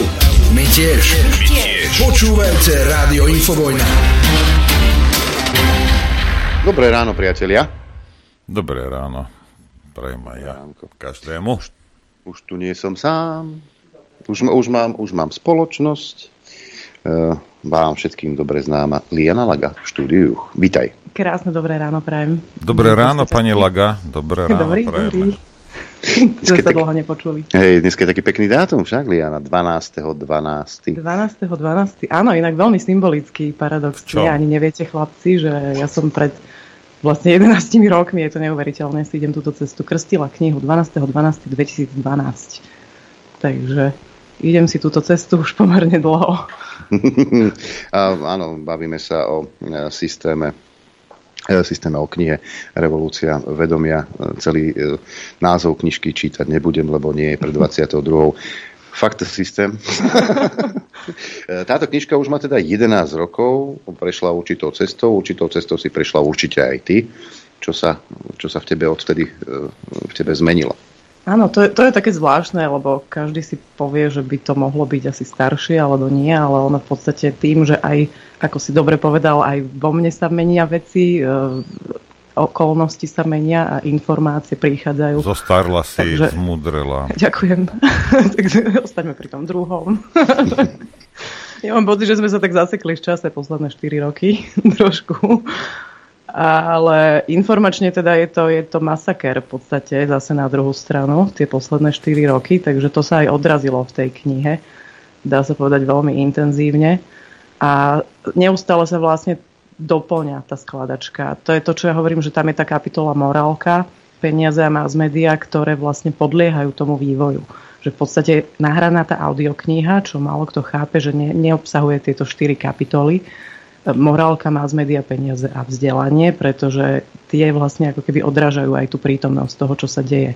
My tiež. My tiež. Počúvajte Rádio Infovojna. Dobré ráno, priatelia. Dobré ráno. Prajem aj ja. Každému. Už, už tu nie som sám. Už, už, mám, už mám spoločnosť. Uh, vám všetkým dobre známa Liana Laga v štúdiu. Vítaj. Krásne dobré ráno prajem. Dobré ráno, pani Laga. Dobré ráno dobrý, prajem. Dobrý. Sme sa dlho nepočuli. Hej, dneska je taký pekný dátum však, Liana, 12. 12. 12. 12. Áno, inak veľmi symbolický, paradoxne. Ani neviete, chlapci, že ja som pred vlastne 11 rokmi, je to neuveriteľné, si idem túto cestu, krstila knihu 12.12.2012. Takže idem si túto cestu už pomerne dlho. A, áno, bavíme sa o e, systéme e, systéme o knihe Revolúcia vedomia. E, celý názov knižky čítať nebudem, lebo nie je pre 22. Fakt systém. Táto knižka už má teda 11 rokov, prešla určitou cestou, určitou cestou si prešla určite aj ty. Čo sa, čo sa v tebe odtedy v tebe zmenilo? Áno, to je, to je také zvláštne, lebo každý si povie, že by to mohlo byť asi staršie alebo nie, ale ono v podstate tým, že aj, ako si dobre povedal, aj vo mne sa menia veci, okolnosti sa menia a informácie prichádzajú. Zostarla si, Takže, zmudrela. Ďakujem. Takže ostaňme pri tom druhom. ja mám pocit, že sme sa tak zasekli v čase posledné 4 roky trošku. Ale informačne teda je to, je to masaker v podstate zase na druhú stranu, tie posledné 4 roky, takže to sa aj odrazilo v tej knihe, dá sa povedať veľmi intenzívne. A neustále sa vlastne doplňa tá skladačka. To je to, čo ja hovorím, že tam je tá kapitola morálka, peniaze a mass media, ktoré vlastne podliehajú tomu vývoju. Že v podstate nahraná tá audiokniha, čo málo kto chápe, že ne, neobsahuje tieto štyri kapitoly, morálka, mass media, peniaze a vzdelanie, pretože tie vlastne ako keby odrážajú aj tú prítomnosť toho, čo sa deje.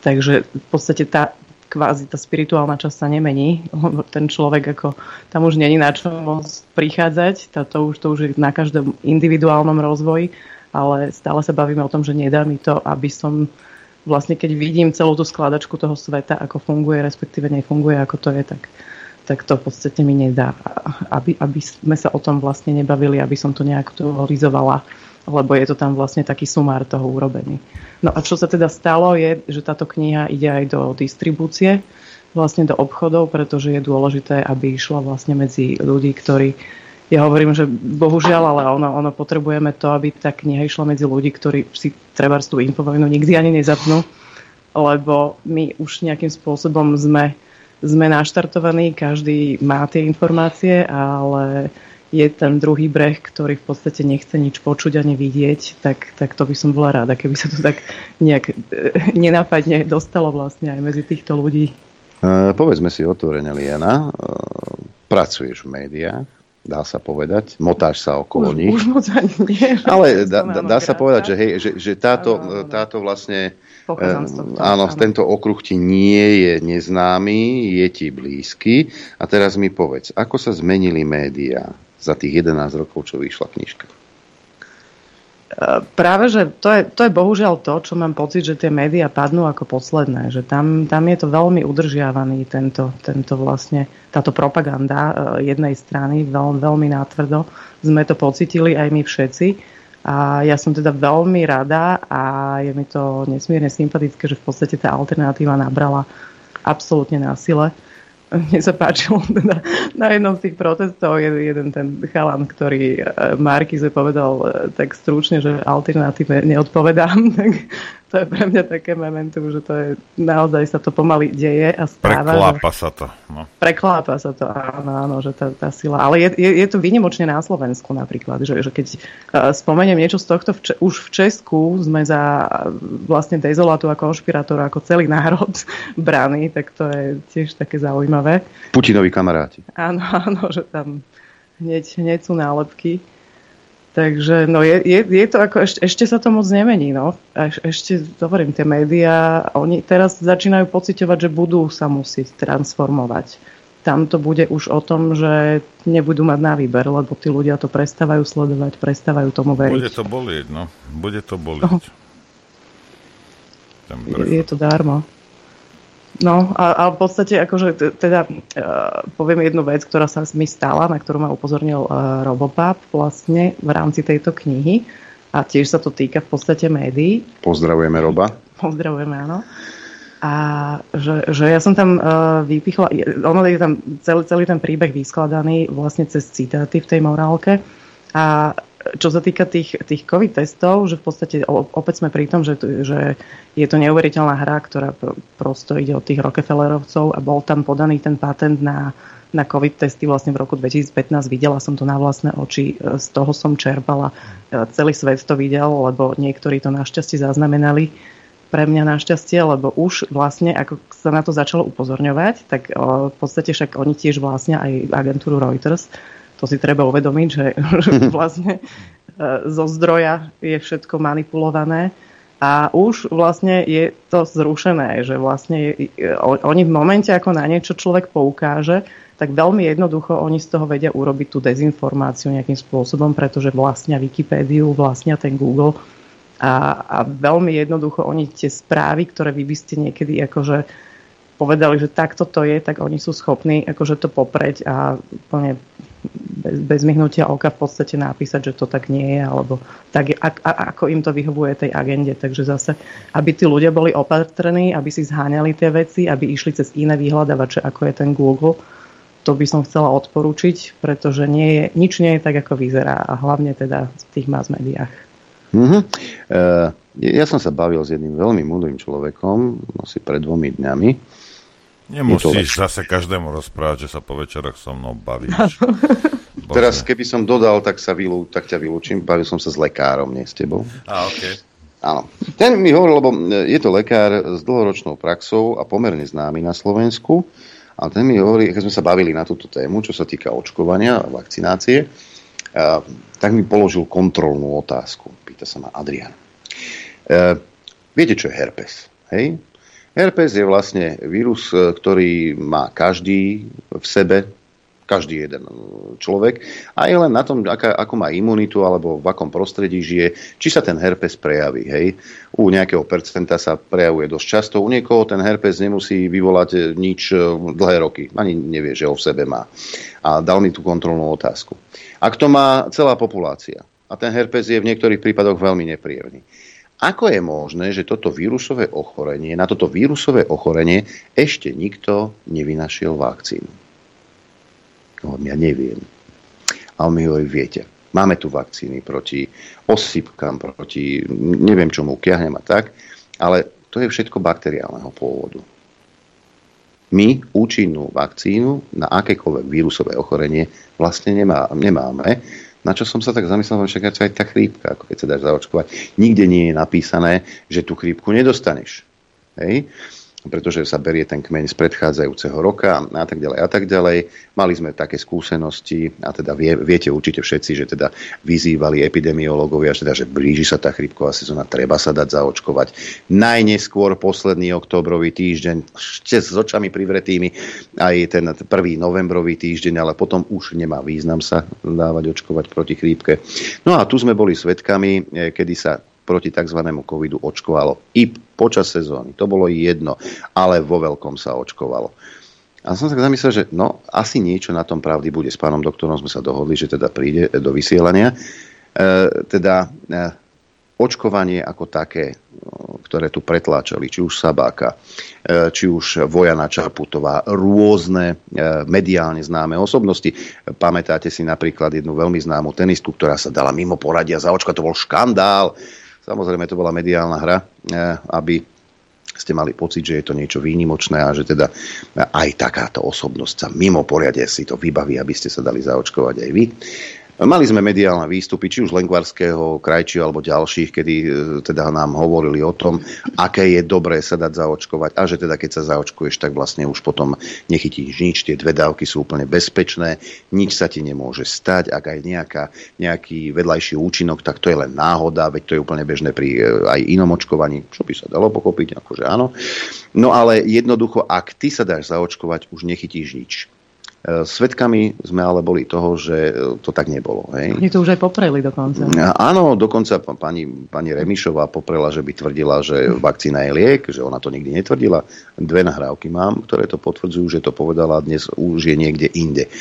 Takže v podstate tá, kvázi tá spirituálna časť sa nemení. Ten človek ako tam už není na čo môcť prichádzať, to, to, už, to už je na každom individuálnom rozvoji, ale stále sa bavíme o tom, že nedá mi to, aby som vlastne keď vidím celú tú skladačku toho sveta, ako funguje, respektíve nefunguje, ako to je, tak, tak to v podstate mi nedá. Aby, aby sme sa o tom vlastne nebavili, aby som to nejak aktualizovala lebo je to tam vlastne taký sumár toho urobený. No a čo sa teda stalo je, že táto kniha ide aj do distribúcie, vlastne do obchodov, pretože je dôležité, aby išla vlastne medzi ľudí, ktorí ja hovorím, že bohužiaľ, ale ono, ono potrebujeme to, aby tá kniha išla medzi ľudí, ktorí si treba tú infovojnu nikdy ani nezapnú, lebo my už nejakým spôsobom sme, sme naštartovaní, každý má tie informácie, ale je ten druhý breh, ktorý v podstate nechce nič počuť ani vidieť, tak, tak to by som bola rada, keby sa to tak nejak e, nenápadne dostalo vlastne aj medzi týchto ľudí. Uh, povedzme si otvorene, Liana, uh, pracuješ v médiách, dá sa povedať, motáš sa okolo už, nich. Už moc ani nie. Ale dá, dá sa povedať, že, hej, že, že táto, táto vlastne, áno, tento okruh ti nie je neznámy, je ti blízky. A teraz mi povedz, ako sa zmenili médiá za tých 11 rokov, čo vyšla knižka? E, práve, že to je, to je bohužiaľ to, čo mám pocit, že tie médiá padnú ako posledné, že tam, tam je to veľmi udržiavaný tento, tento vlastne, táto propaganda e, jednej strany, veľ, veľmi nátvrdo. Sme to pocitili aj my všetci. A ja som teda veľmi rada a je mi to nesmierne sympatické, že v podstate tá alternatíva nabrala absolútne na sile. Mne sa páčilo teda na jednom z tých protestov je jeden ten chalan, ktorý e, Markize povedal e, tak stručne, že alternatíve neodpovedám, tak to je pre mňa také momentum, že to je, naozaj sa to pomaly deje a stáva. Preklápa že, sa to. No. Preklápa sa to, áno, áno, že tá, tá sila. Ale je, je, je to výnimočne na Slovensku napríklad, že, že keď uh, spomeniem niečo z tohto, v, už v Česku sme za vlastne dezolátu a konšpirátora ako celý národ brány, tak to je tiež také zaujímavé. Putinovi kamaráti. Áno, áno, že tam hneď, hneď sú nálepky. Takže no je, je, je to ako, ešte, ešte sa to moc nemení, no. Eš, ešte, hovorím, tie médiá, oni teraz začínajú pocitovať, že budú sa musieť transformovať. Tam to bude už o tom, že nebudú mať na výber, lebo tí ľudia to prestávajú sledovať, prestávajú tomu veriť. Bude to bolieť, no. Bude to bolieť. No. Je, je to darmo. No a, a v podstate akože teda uh, poviem jednu vec, ktorá sa mi stala, na ktorú ma upozornil uh, Robopap vlastne v rámci tejto knihy a tiež sa to týka v podstate médií. Pozdravujeme Roba. Pozdravujeme, áno. A že, že ja som tam uh, vypichla, ono je tam celý, celý ten príbeh vyskladaný vlastne cez citáty v tej morálke a čo sa týka tých, tých COVID testov, že v podstate opäť sme pri tom, že, že je to neuveriteľná hra, ktorá prosto ide od tých Rockefellerovcov a bol tam podaný ten patent na, na COVID testy vlastne v roku 2015. Videla som to na vlastné oči, z toho som čerpala. Celý svet to videl, lebo niektorí to našťastie zaznamenali pre mňa našťastie, lebo už vlastne, ako sa na to začalo upozorňovať, tak v podstate však oni tiež vlastne aj agentúru Reuters to si treba uvedomiť, že, vlastne e, zo zdroja je všetko manipulované a už vlastne je to zrušené, že vlastne je, oni v momente, ako na niečo človek poukáže, tak veľmi jednoducho oni z toho vedia urobiť tú dezinformáciu nejakým spôsobom, pretože vlastnia Wikipédiu, vlastnia ten Google a, a veľmi jednoducho oni tie správy, ktoré vy by ste niekedy akože povedali, že takto to je, tak oni sú schopní akože to popreť a úplne bez, bez myhnutia oka v podstate napísať, že to tak nie je, alebo tak, a, a, ako im to vyhovuje tej agende. Takže zase, aby tí ľudia boli opatrní, aby si zháňali tie veci, aby išli cez iné vyhľadávače, ako je ten Google, to by som chcela odporúčiť, pretože nie je, nič nie je tak, ako vyzerá a hlavne teda v tých mass médiách. Mm-hmm. Uh, ja som sa bavil s jedným veľmi múdrym človekom asi pred dvomi dňami Nemusíš zase každému rozprávať, že sa po večeroch so mnou bavíš. Teraz, keby som dodal, tak, sa vylú, tak ťa vylúčim. Bavil som sa s lekárom, nie s tebou. A, okay. Áno. Ten mi hovoril, lebo je to lekár s dlhoročnou praxou a pomerne známy na Slovensku. A ten mi hovorí, keď sme sa bavili na túto tému, čo sa týka očkovania a vakcinácie, a, tak mi položil kontrolnú otázku. Pýta sa ma Adrian. E, viete, čo je herpes? Hej? Herpes je vlastne vírus, e, ktorý má každý v sebe, každý jeden človek a je len na tom, aká, ako má imunitu alebo v akom prostredí žije, či sa ten herpes prejaví. Hej. U nejakého percenta sa prejavuje dosť často, u niekoho ten herpes nemusí vyvolať e, nič e, dlhé roky, ani nevie, že ho v sebe má. A dal mi tú kontrolnú otázku. Ak to má celá populácia a ten herpes je v niektorých prípadoch veľmi nepríjemný, ako je možné, že toto vírusové ochorenie, na toto vírusové ochorenie ešte nikto nevynašiel vakcínu? No, ja neviem. A on mi hovorí, viete, máme tu vakcíny proti osypkám, proti neviem čomu, kiahnem a tak, ale to je všetko bakteriálneho pôvodu. My účinnú vakcínu na akékoľvek vírusové ochorenie vlastne nemá, nemáme na čo som sa tak zamyslel, že aj tá chrípka, ako keď sa dáš zaočkovať, nikde nie je napísané, že tú chrípku nedostaneš. Hej? Pretože sa berie ten kmeň z predchádzajúceho roka a tak ďalej a tak ďalej. Mali sme také skúsenosti a teda vie, viete určite všetci, že teda vyzývali epidemiológovia, že, teda, že blíži sa tá chrypková sezóna, treba sa dať zaočkovať. Najneskôr posledný oktobrový týždeň, ešte s očami privretými, aj ten prvý novembrový týždeň, ale potom už nemá význam sa dávať očkovať proti chrípke. No a tu sme boli svedkami, eh, kedy sa proti tzv. covidu očkovalo i počas sezóny. To bolo jedno, ale vo veľkom sa očkovalo. A som sa tak zamyslel, že no, asi niečo na tom pravdy bude. S pánom doktorom sme sa dohodli, že teda príde do vysielania. E, teda e, očkovanie ako také, ktoré tu pretláčali, či už Sabáka, e, či už Vojana Čaputová, rôzne e, mediálne známe osobnosti. Pamätáte si napríklad jednu veľmi známu tenistku, ktorá sa dala mimo poradia za očka, to bol škandál Samozrejme, to bola mediálna hra, aby ste mali pocit, že je to niečo výnimočné a že teda aj takáto osobnosť sa mimo poriade si to vybaví, aby ste sa dali zaočkovať aj vy. Mali sme mediálne výstupy, či už Lengvarského, Krajčiho alebo ďalších, kedy e, teda nám hovorili o tom, aké je dobré sa dať zaočkovať a že teda keď sa zaočkuješ, tak vlastne už potom nechytíš nič, tie dve dávky sú úplne bezpečné, nič sa ti nemôže stať, ak aj nejaká, nejaký vedľajší účinok, tak to je len náhoda, veď to je úplne bežné pri e, aj inom očkovaní, čo by sa dalo pochopiť, akože áno. No ale jednoducho, ak ty sa dáš zaočkovať, už nechytíš nič E, Svedkami sme ale boli toho, že e, to tak nebolo. Hej. Oni to už aj popreli dokonca. Áno, dokonca pani, pani Remišová poprela, že by tvrdila, že vakcína je liek, že ona to nikdy netvrdila. Dve nahrávky mám, ktoré to potvrdzujú, že to povedala dnes už je niekde inde.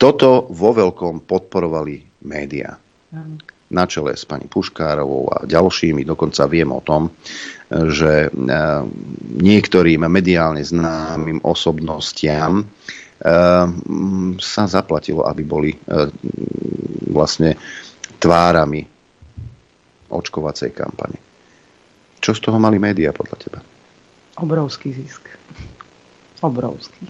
Toto vo veľkom podporovali médiá. Na čele s pani Puškárovou a ďalšími. Dokonca viem o tom, že e, niektorým mediálne známym osobnostiam sa zaplatilo, aby boli ehm, vlastne tvárami očkovacej kampane. Čo z toho mali médiá podľa teba? Obrovský zisk. Obrovský.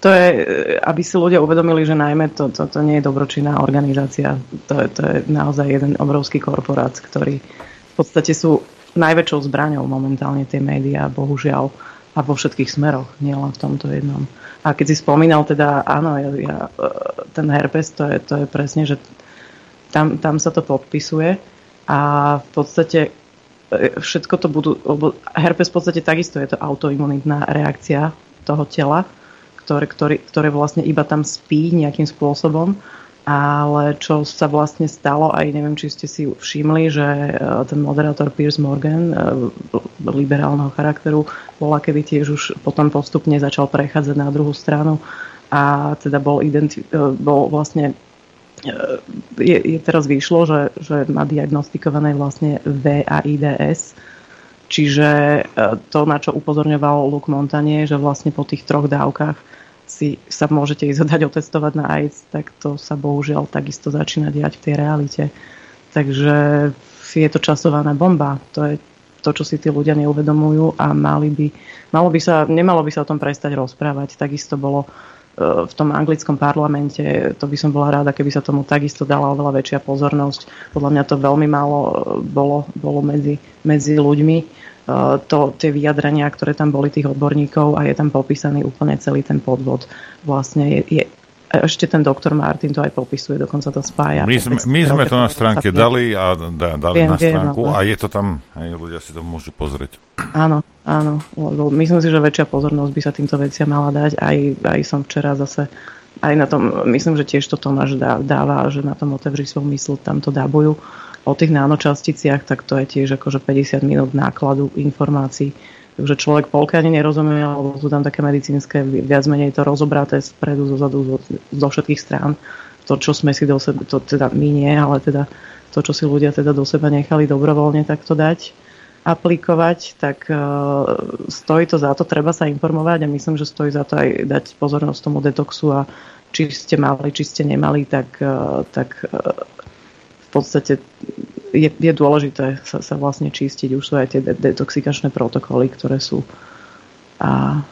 To je, e, aby si ľudia uvedomili, že najmä to, to, to nie je dobročinná organizácia. To je, to je naozaj jeden obrovský korporát, ktorý v podstate sú najväčšou zbraňou momentálne tie médiá, bohužiaľ, a vo všetkých smeroch, nielen v tomto jednom. A keď si spomínal, teda áno, ja, ja, e, ten herpes, to je, to je presne, že tam, tam sa to podpisuje. A v podstate e, všetko to budú, herpes v podstate takisto je to autoimunitná reakcia toho tela, ktoré, ktoré, ktoré vlastne iba tam spí nejakým spôsobom ale čo sa vlastne stalo, aj neviem, či ste si všimli, že e, ten moderátor Piers Morgan liberálneho charakteru bola, kedy tiež už potom postupne začal prechádzať na druhú stranu a teda bol, identi- e, bol vlastne e, je, je teraz vyšlo, že, že má diagnostikované vlastne VAIDS, čiže to, na čo upozorňoval Luke Montanie, že vlastne po tých troch dávkach si sa môžete ísť dať otestovať na AIDS, tak to sa bohužiaľ takisto začína diať v tej realite. Takže je to časovaná bomba. To je to, čo si tí ľudia neuvedomujú a mali by, malo by sa, nemalo by sa o tom prestať rozprávať. Takisto bolo e, v tom anglickom parlamente, to by som bola rada, keby sa tomu takisto dala oveľa väčšia pozornosť. Podľa mňa to veľmi málo e, bolo, bolo medzi, medzi ľuďmi to, tie vyjadrenia, ktoré tam boli tých odborníkov a je tam popísaný úplne celý ten podvod. Vlastne je, je ešte ten doktor Martin to aj popisuje, dokonca to spája. My sme, my sme to na stránke dali a da, dali viem, na stránku viem, a je to tam, aj ľudia si to môžu pozrieť. Áno, áno, lebo myslím si, že väčšia pozornosť by sa týmto veciam mala dať. Aj, aj som včera zase aj na tom, myslím, že tiež to Tomáš dáva, že na tom otevří svoj mysl, tam to dábujú o tých nánočasticiach, tak to je tiež akože 50 minút nákladu informácií. Takže človek polke ani nerozumie, alebo sú tam také medicínske, viac menej to rozobraté spredu, zozadu, zo, zo všetkých strán. To, čo sme si do seba, to teda my nie, ale teda to, čo si ľudia teda do seba nechali dobrovoľne takto dať, aplikovať, tak uh, stojí to za to, treba sa informovať a myslím, že stojí za to aj dať pozornosť tomu detoxu a či ste mali, či ste nemali, tak, uh, tak v podstate je, je dôležité sa, sa vlastne čistiť. Už sú aj tie detoxikačné protokoly, ktoré sú a,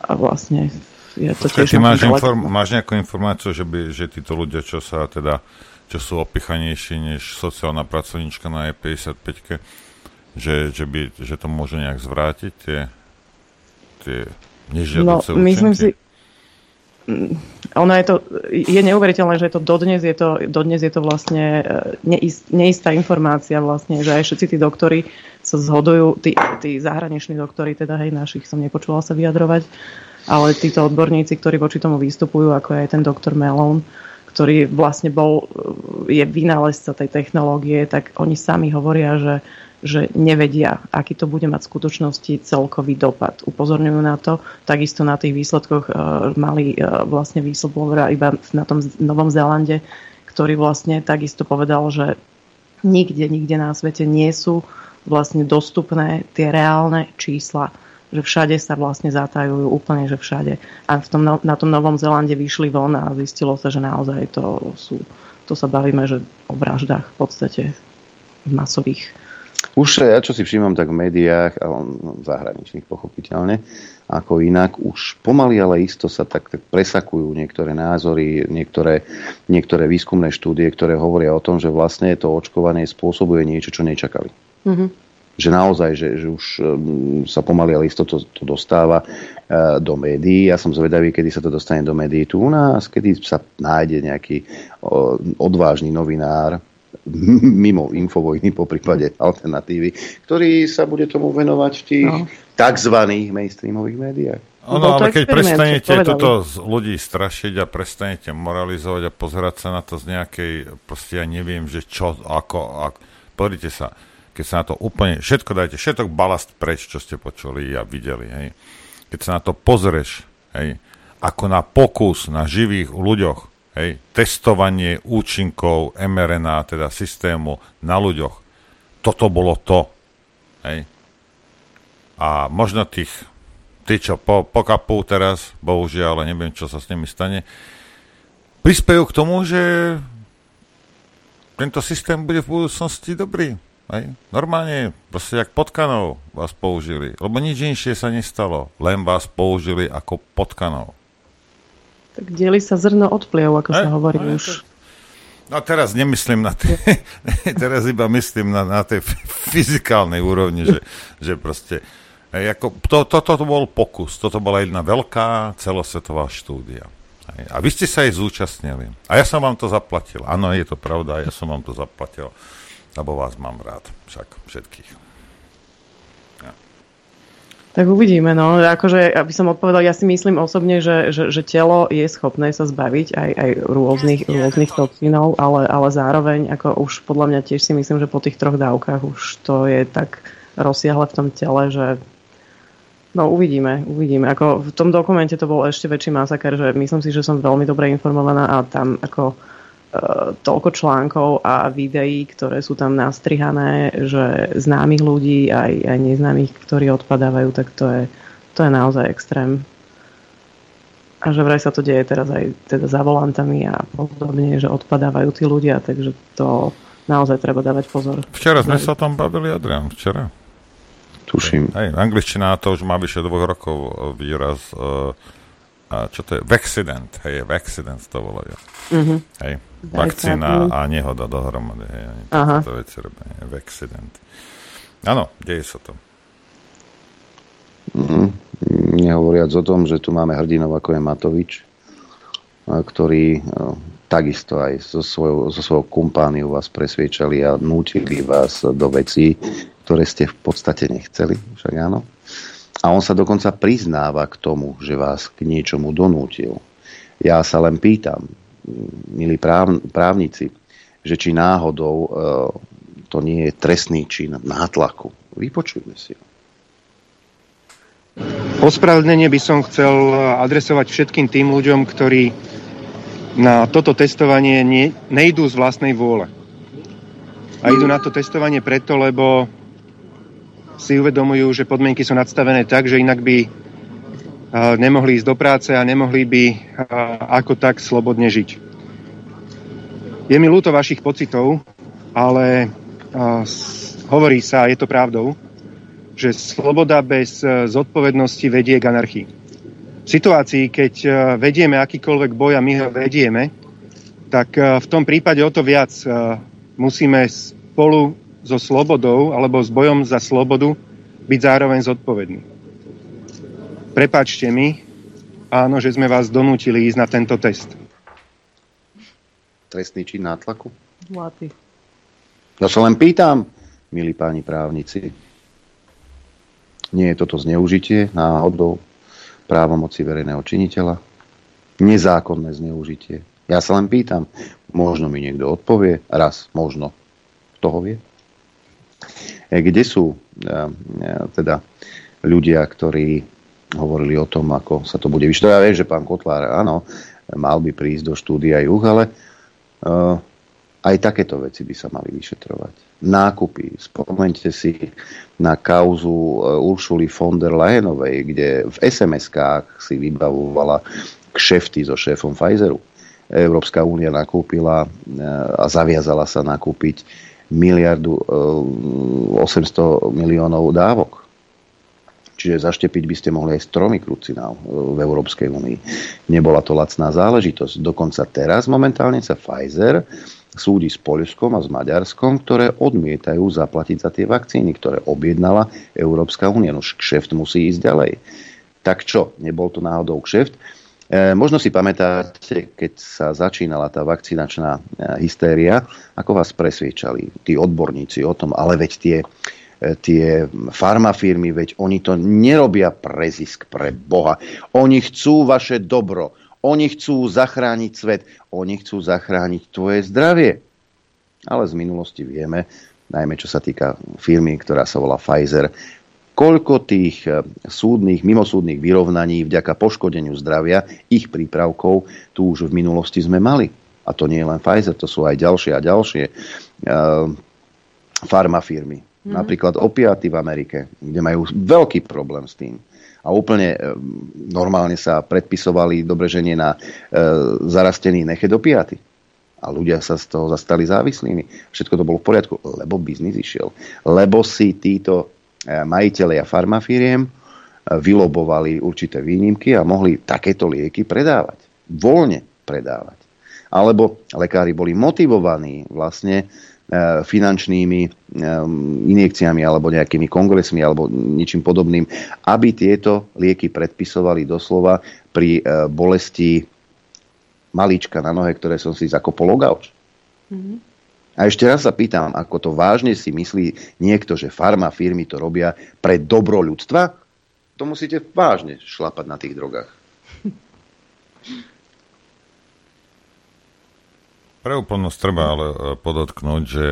a vlastne je to tiež... Ty máš, inform, máš nejakú informáciu, že, by, že títo ľudia, čo sa teda čo sú opichanejší než sociálna pracovníčka na E55, že, že, by, že to môže nejak zvrátiť tie, tie nežiaduce no, myslím si, ono je to, je neuveriteľné, že je to dodnes je to, dodnes je to vlastne e, neist, neistá informácia vlastne, že aj všetci tí doktori sa zhodujú, tí, tí zahraniční doktori, teda hej, našich som nepočula sa vyjadrovať, ale títo odborníci, ktorí voči tomu vystupujú, ako je aj ten doktor Melon, ktorý vlastne bol, e, je vynálezca tej technológie, tak oni sami hovoria, že že nevedia, aký to bude mať v skutočnosti celkový dopad. Upozorňujú na to, takisto na tých výsledkoch uh, mali uh, vlastne whistleblower iba na tom Novom Zélande, ktorý vlastne takisto povedal, že nikde, nikde na svete nie sú vlastne dostupné tie reálne čísla že všade sa vlastne zatajujú, úplne, že všade. A v tom, na tom Novom Zelande vyšli von a zistilo sa, že naozaj to sú, to sa bavíme, že o vraždách v podstate masových Už ja čo si všímam tak v médiách, a no, zahraničných pochopiteľne, ako inak, už pomaly, ale isto sa tak, tak presakujú niektoré názory, niektoré, niektoré výskumné štúdie, ktoré hovoria o tom, že vlastne to očkovanie spôsobuje niečo, čo nečakali. Mm-hmm. Že naozaj, že, že už um, sa pomaly, ale isto to, to dostáva uh, do médií. Ja som zvedavý, kedy sa to dostane do médií tu u nás, kedy sa nájde nejaký odvážny novinár, mimo infovojny, po prípade alternatívy, ktorý sa bude tomu venovať v tých no. tzv. mainstreamových médiách. Ono, ale keď prestanete toto z ľudí strašiť a prestanete moralizovať a pozerať sa na to z nejakej, proste ja neviem, že čo, ako, ako pozrite sa, keď sa na to úplne, všetko dajte, všetok balast preč, čo ste počuli a videli, hej. Keď sa na to pozrieš, hej, ako na pokus na živých ľuďoch, Hej, testovanie účinkov mRNA, teda systému na ľuďoch. Toto bolo to. Hej. A možno tých, tí, čo po, pokapú teraz, bohužiaľ, ale neviem, čo sa s nimi stane, prispejú k tomu, že tento systém bude v budúcnosti dobrý. Hej. Normálne, proste jak potkanov vás použili. Lebo nič inšie sa nestalo. Len vás použili ako potkanov. Tak dieli sa zrno od pliev, ako e, sa hovorí e, už. No teraz nemyslím na tie, teraz iba myslím na, na tej fyzikálnej úrovni, že, že proste, ako, to, to, to bol pokus, toto bola jedna veľká celosvetová štúdia. A vy ste sa aj zúčastnili. A ja som vám to zaplatil. Áno, je to pravda, ja som vám to zaplatil, lebo vás mám rád, však všetkých. Tak uvidíme, no. Akože, aby som odpovedal, ja si myslím osobne, že, že, že telo je schopné sa zbaviť aj, aj rôznych, rôznych toxínov, ale, ale zároveň, ako už podľa mňa tiež si myslím, že po tých troch dávkach už to je tak rozsiahle v tom tele, že No uvidíme, uvidíme. Ako v tom dokumente to bol ešte väčší masaker, že myslím si, že som veľmi dobre informovaná a tam ako toľko článkov a videí, ktoré sú tam nastrihané, že známych ľudí aj, aj neznámych, ktorí odpadávajú, tak to je, to je naozaj extrém. A že vraj sa to deje teraz aj teda za volantami a podobne, že odpadávajú tí ľudia, takže to naozaj treba dávať pozor. Včera sme sa o tom bavili, Adrian, včera. Tuším. Hej, angličtina to už má vyše dvoch rokov výraz uh, a čo to je? Vaccident, hej, vaccident to volajú. Mm-hmm. Hej, vakcína a nehoda dohromady, hej, oni Aha. to veci robia, vaccident. Áno, deje sa to. Mm, nehovoriac o tom, že tu máme hrdinov ako je Matovič, ktorý takisto aj so svojou, so svojou kumpániou vás presviečali a nútili vás do vecí, ktoré ste v podstate nechceli, však áno. A on sa dokonca priznáva k tomu, že vás k niečomu donútil. Ja sa len pýtam, milí práv, právnici, že či náhodou e, to nie je trestný čin nátlaku. Vypočujme si ho. Ospravedlnenie by som chcel adresovať všetkým tým ľuďom, ktorí na toto testovanie ne, nejdú z vlastnej vôle. A idú na to testovanie preto, lebo si uvedomujú, že podmienky sú nadstavené tak, že inak by nemohli ísť do práce a nemohli by ako tak slobodne žiť. Je mi ľúto vašich pocitov, ale hovorí sa, a je to pravdou, že sloboda bez zodpovednosti vedie k anarchii. V situácii, keď vedieme akýkoľvek boj a my ho vedieme, tak v tom prípade o to viac musíme spolu so slobodou alebo s bojom za slobodu byť zároveň zodpovedný. Prepačte mi, áno, že sme vás donútili ísť na tento test. Trestný čin nátlaku? Zlatý. Ja sa len pýtam, milí páni právnici, nie je toto zneužitie náhodou právomoci verejného činiteľa? Nezákonné zneužitie? Ja sa len pýtam, možno mi niekto odpovie, raz, možno. Kto ho vie? E, kde sú e, e, teda ľudia, ktorí hovorili o tom, ako sa to bude vyšetrovať. Ja viem, že pán Kotlár, áno, mal by prísť do štúdia juh, ale aj takéto veci by sa mali vyšetrovať. Nákupy. Spomeňte si na kauzu Uršuly von der Leyenovej, kde v SMS-kách si vybavovala kšefty so šéfom Pfizeru. Európska únia nakúpila a zaviazala sa nakúpiť miliardu 800 miliónov dávok. Čiže zaštepiť by ste mohli aj s tromi krucinál v Európskej únii. Nebola to lacná záležitosť. Dokonca teraz momentálne sa Pfizer súdi s Poľskom a s Maďarskom, ktoré odmietajú zaplatiť za tie vakcíny, ktoré objednala Európska únia. No kšeft musí ísť ďalej. Tak čo, nebol to náhodou kšeft? E, možno si pamätáte, keď sa začínala tá vakcinačná e, hystéria, ako vás presviečali tí odborníci o tom, ale veď tie, e, tie farmafirmy, veď oni to nerobia pre zisk, pre Boha. Oni chcú vaše dobro oni chcú zachrániť svet, oni chcú zachrániť tvoje zdravie. Ale z minulosti vieme, najmä čo sa týka firmy, ktorá sa volá Pfizer, koľko tých eh, súdnych, mimosúdnych vyrovnaní vďaka poškodeniu zdravia ich prípravkov tu už v minulosti sme mali. A to nie je len Pfizer, to sú aj ďalšie a ďalšie uh, farmafirmy. Mm. Napríklad opiaty v Amerike, kde majú veľký problém s tým a úplne e, normálne sa predpisovali dobre ženie na e, zarastený nechet opiaty. A ľudia sa z toho zastali závislými. Všetko to bolo v poriadku, lebo biznis išiel. Lebo si títo e, majiteľia farmafíriem vylobovali určité výnimky a mohli takéto lieky predávať. Voľne predávať. Alebo lekári boli motivovaní vlastne E, finančnými injekciami alebo nejakými kongresmi alebo ničím podobným, aby tieto lieky predpisovali doslova pri bolesti malička na nohe, ktoré som si zakopol o gauč. Mm-hmm. A ešte raz sa pýtam, ako to vážne si myslí niekto, že farma firmy to robia pre dobro ľudstva? To musíte vážne šlapať na tých drogách. Pre úplnosť treba ale e, podotknúť, že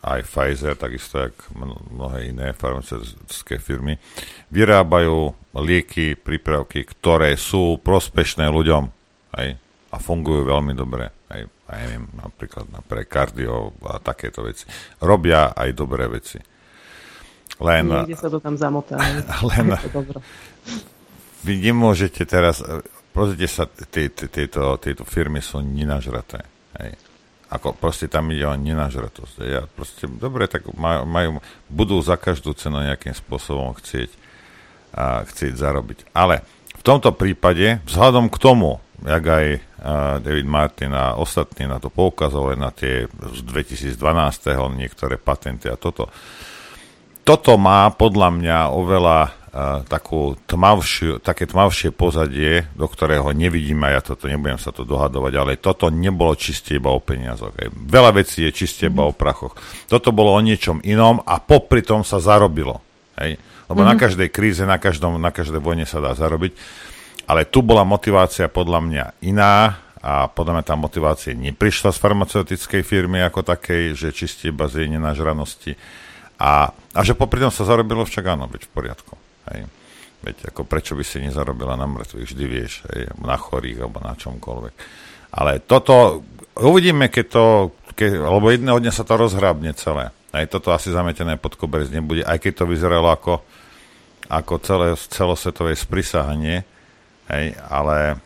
aj Pfizer, takisto ako mnohé iné farmaceutické firmy, vyrábajú lieky, prípravky, ktoré sú prospešné ľuďom aj, a fungujú veľmi dobre. Aj neviem, napríklad na pre kardio a takéto veci. Robia aj dobré veci. Len, Niekde sa to tam zamotá. Len, vy nemôžete teraz, e, pozrite sa, tieto, tieto firmy sú nenažraté. Hej ako proste tam ide o nenažratosť. Ja proste, dobre, tak majú, budú za každú cenu nejakým spôsobom chcieť, a, chcieť zarobiť. Ale v tomto prípade, vzhľadom k tomu, jak aj David Martin a ostatní na to poukazovali, na tie z 2012. niektoré patenty a toto, toto má podľa mňa oveľa takú tmavšiu, také tmavšie pozadie, do ktorého nevidíme, ja toto nebudem sa to dohadovať, ale toto nebolo čiste iba o peniazoch. Aj. Veľa vecí je čiste iba o prachoch. Toto bolo o niečom inom a popri tom sa zarobilo. Hej? Lebo mm-hmm. na každej kríze, na, každom, na každej vojne sa dá zarobiť. Ale tu bola motivácia podľa mňa iná a podľa mňa tá motivácia neprišla z farmaceutickej firmy ako takej, že čistie iba z jej nenažranosti. A, a že popri tom sa zarobilo však áno, byť v poriadku. Hej. Veď ako prečo by si nezarobila na mŕtvych, vždy vieš, hej, na chorých alebo na čomkoľvek. Ale toto, uvidíme, keď to, keď, lebo jedného dňa sa to rozhrábne celé. Aj toto asi zametené pod koberec nebude, aj keď to vyzeralo ako, ako celé, celosvetové sprisahanie, hej, ale...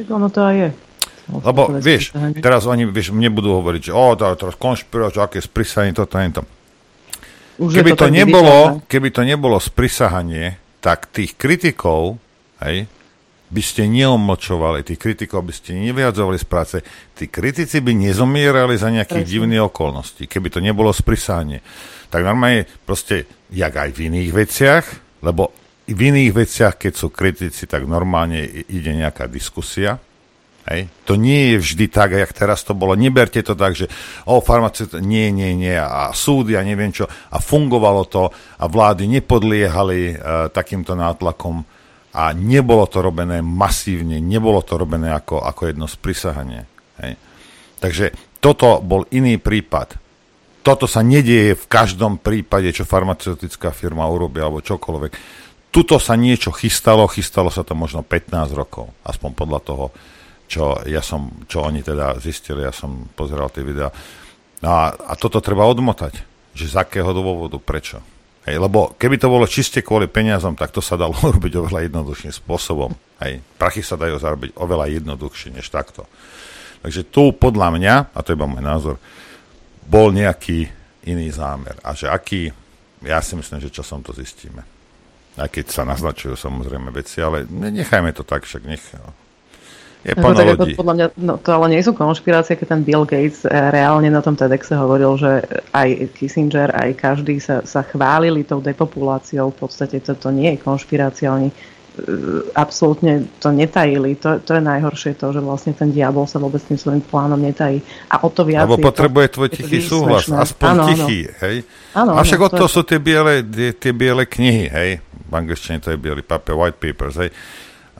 Tak ono to aj je. Lebo, vieš, teraz oni, vieš, mne budú hovoriť, že o, to, teraz konšpiráč, aké sprisahanie, toto, to. Už keby, to, to nebolo, keby to nebolo sprisahanie, tak tých kritikov, hej, by ste neomlčovali, tých kritikov by ste nevyhadzovali z práce, tí kritici by nezomierali za nejakých Prečo? divných okolností, keby to nebolo sprisahanie. Tak normálne proste, jak aj v iných veciach, lebo v iných veciach, keď sú kritici, tak normálne ide nejaká diskusia, Hej. To nie je vždy tak, jak teraz to bolo. Neberte to tak, že o, farmaceut, nie, nie, nie, a súdy a neviem čo. A fungovalo to a vlády nepodliehali uh, takýmto nátlakom a nebolo to robené masívne, nebolo to robené ako, ako jedno z prisahanie. Hej. Takže toto bol iný prípad. Toto sa nedieje v každom prípade, čo farmaceutická firma urobí alebo čokoľvek. Tuto sa niečo chystalo, chystalo sa to možno 15 rokov, aspoň podľa toho, čo, ja som, čo oni teda zistili, ja som pozeral tie videá. No a, a toto treba odmotať, že z akého dôvodu, prečo. Hej, lebo keby to bolo čiste kvôli peniazom, tak to sa dalo urobiť oveľa jednoduchším spôsobom. Hej, prachy sa dajú zarobiť oveľa jednoduchšie než takto. Takže tu podľa mňa, a to je iba môj názor, bol nejaký iný zámer. A že aký, ja si myslím, že časom to zistíme. Aj keď sa naznačujú samozrejme veci, ale nechajme to tak, však nech je plno tak ľudí. Podľa mňa, no, to ale nie sú konšpirácie, keď ten Bill Gates eh, reálne na tom TEDxe hovoril, že aj Kissinger, aj každý sa, sa chválili tou depopuláciou. V podstate to, to nie je konšpirácia, oni E, absolútne to netajili. To, to je najhoršie to, že vlastne ten diabol sa vôbec tým svojím plánom netají. A o to viac Lebo potrebuje to, tvoj tichý súhlas, aspoň ano, tichý, ano. hej? Ano, a však ano, od toho sú tie biele, tie, tie biele knihy, hej? V angličtine to je biely papier, white papers, hej?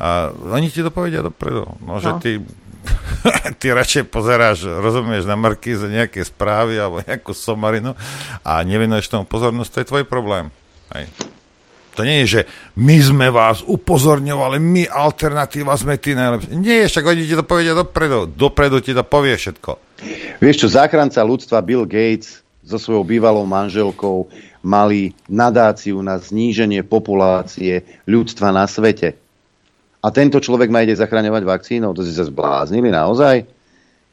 A oni ti to povedia dopredu. No, že no. ty ty radšej pozeráš, rozumieš, na Markíze nejaké správy alebo nejakú somarinu a nevenuješ tomu pozornosť, to je tvoj problém. Hej. To nie je, že my sme vás upozorňovali, my alternatíva sme tí najlepší. Nie, však oni ti to povedia dopredu. Dopredu ti to povie všetko. Vieš čo, záchranca ľudstva Bill Gates so svojou bývalou manželkou mali nadáciu na zníženie populácie ľudstva na svete. A tento človek má ide zachraňovať vakcínou. To si sa zbláznili naozaj?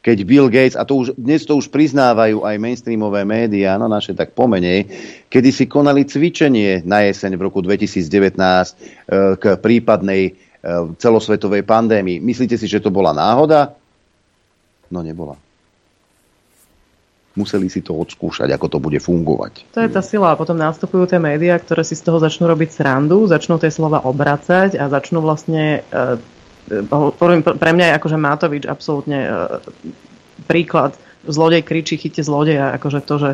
keď Bill Gates, a to už, dnes to už priznávajú aj mainstreamové médiá, no naše tak pomenej, kedy si konali cvičenie na jeseň v roku 2019 e, k prípadnej e, celosvetovej pandémii. Myslíte si, že to bola náhoda? No nebola. Museli si to odskúšať, ako to bude fungovať. To je tá sila. A potom nastupujú tie médiá, ktoré si z toho začnú robiť srandu, začnú tie slova obracať a začnú vlastne e, pre mňa je akože Matovič absolútne e, príklad zlodej kričí, chyte zlodeja, akože to, že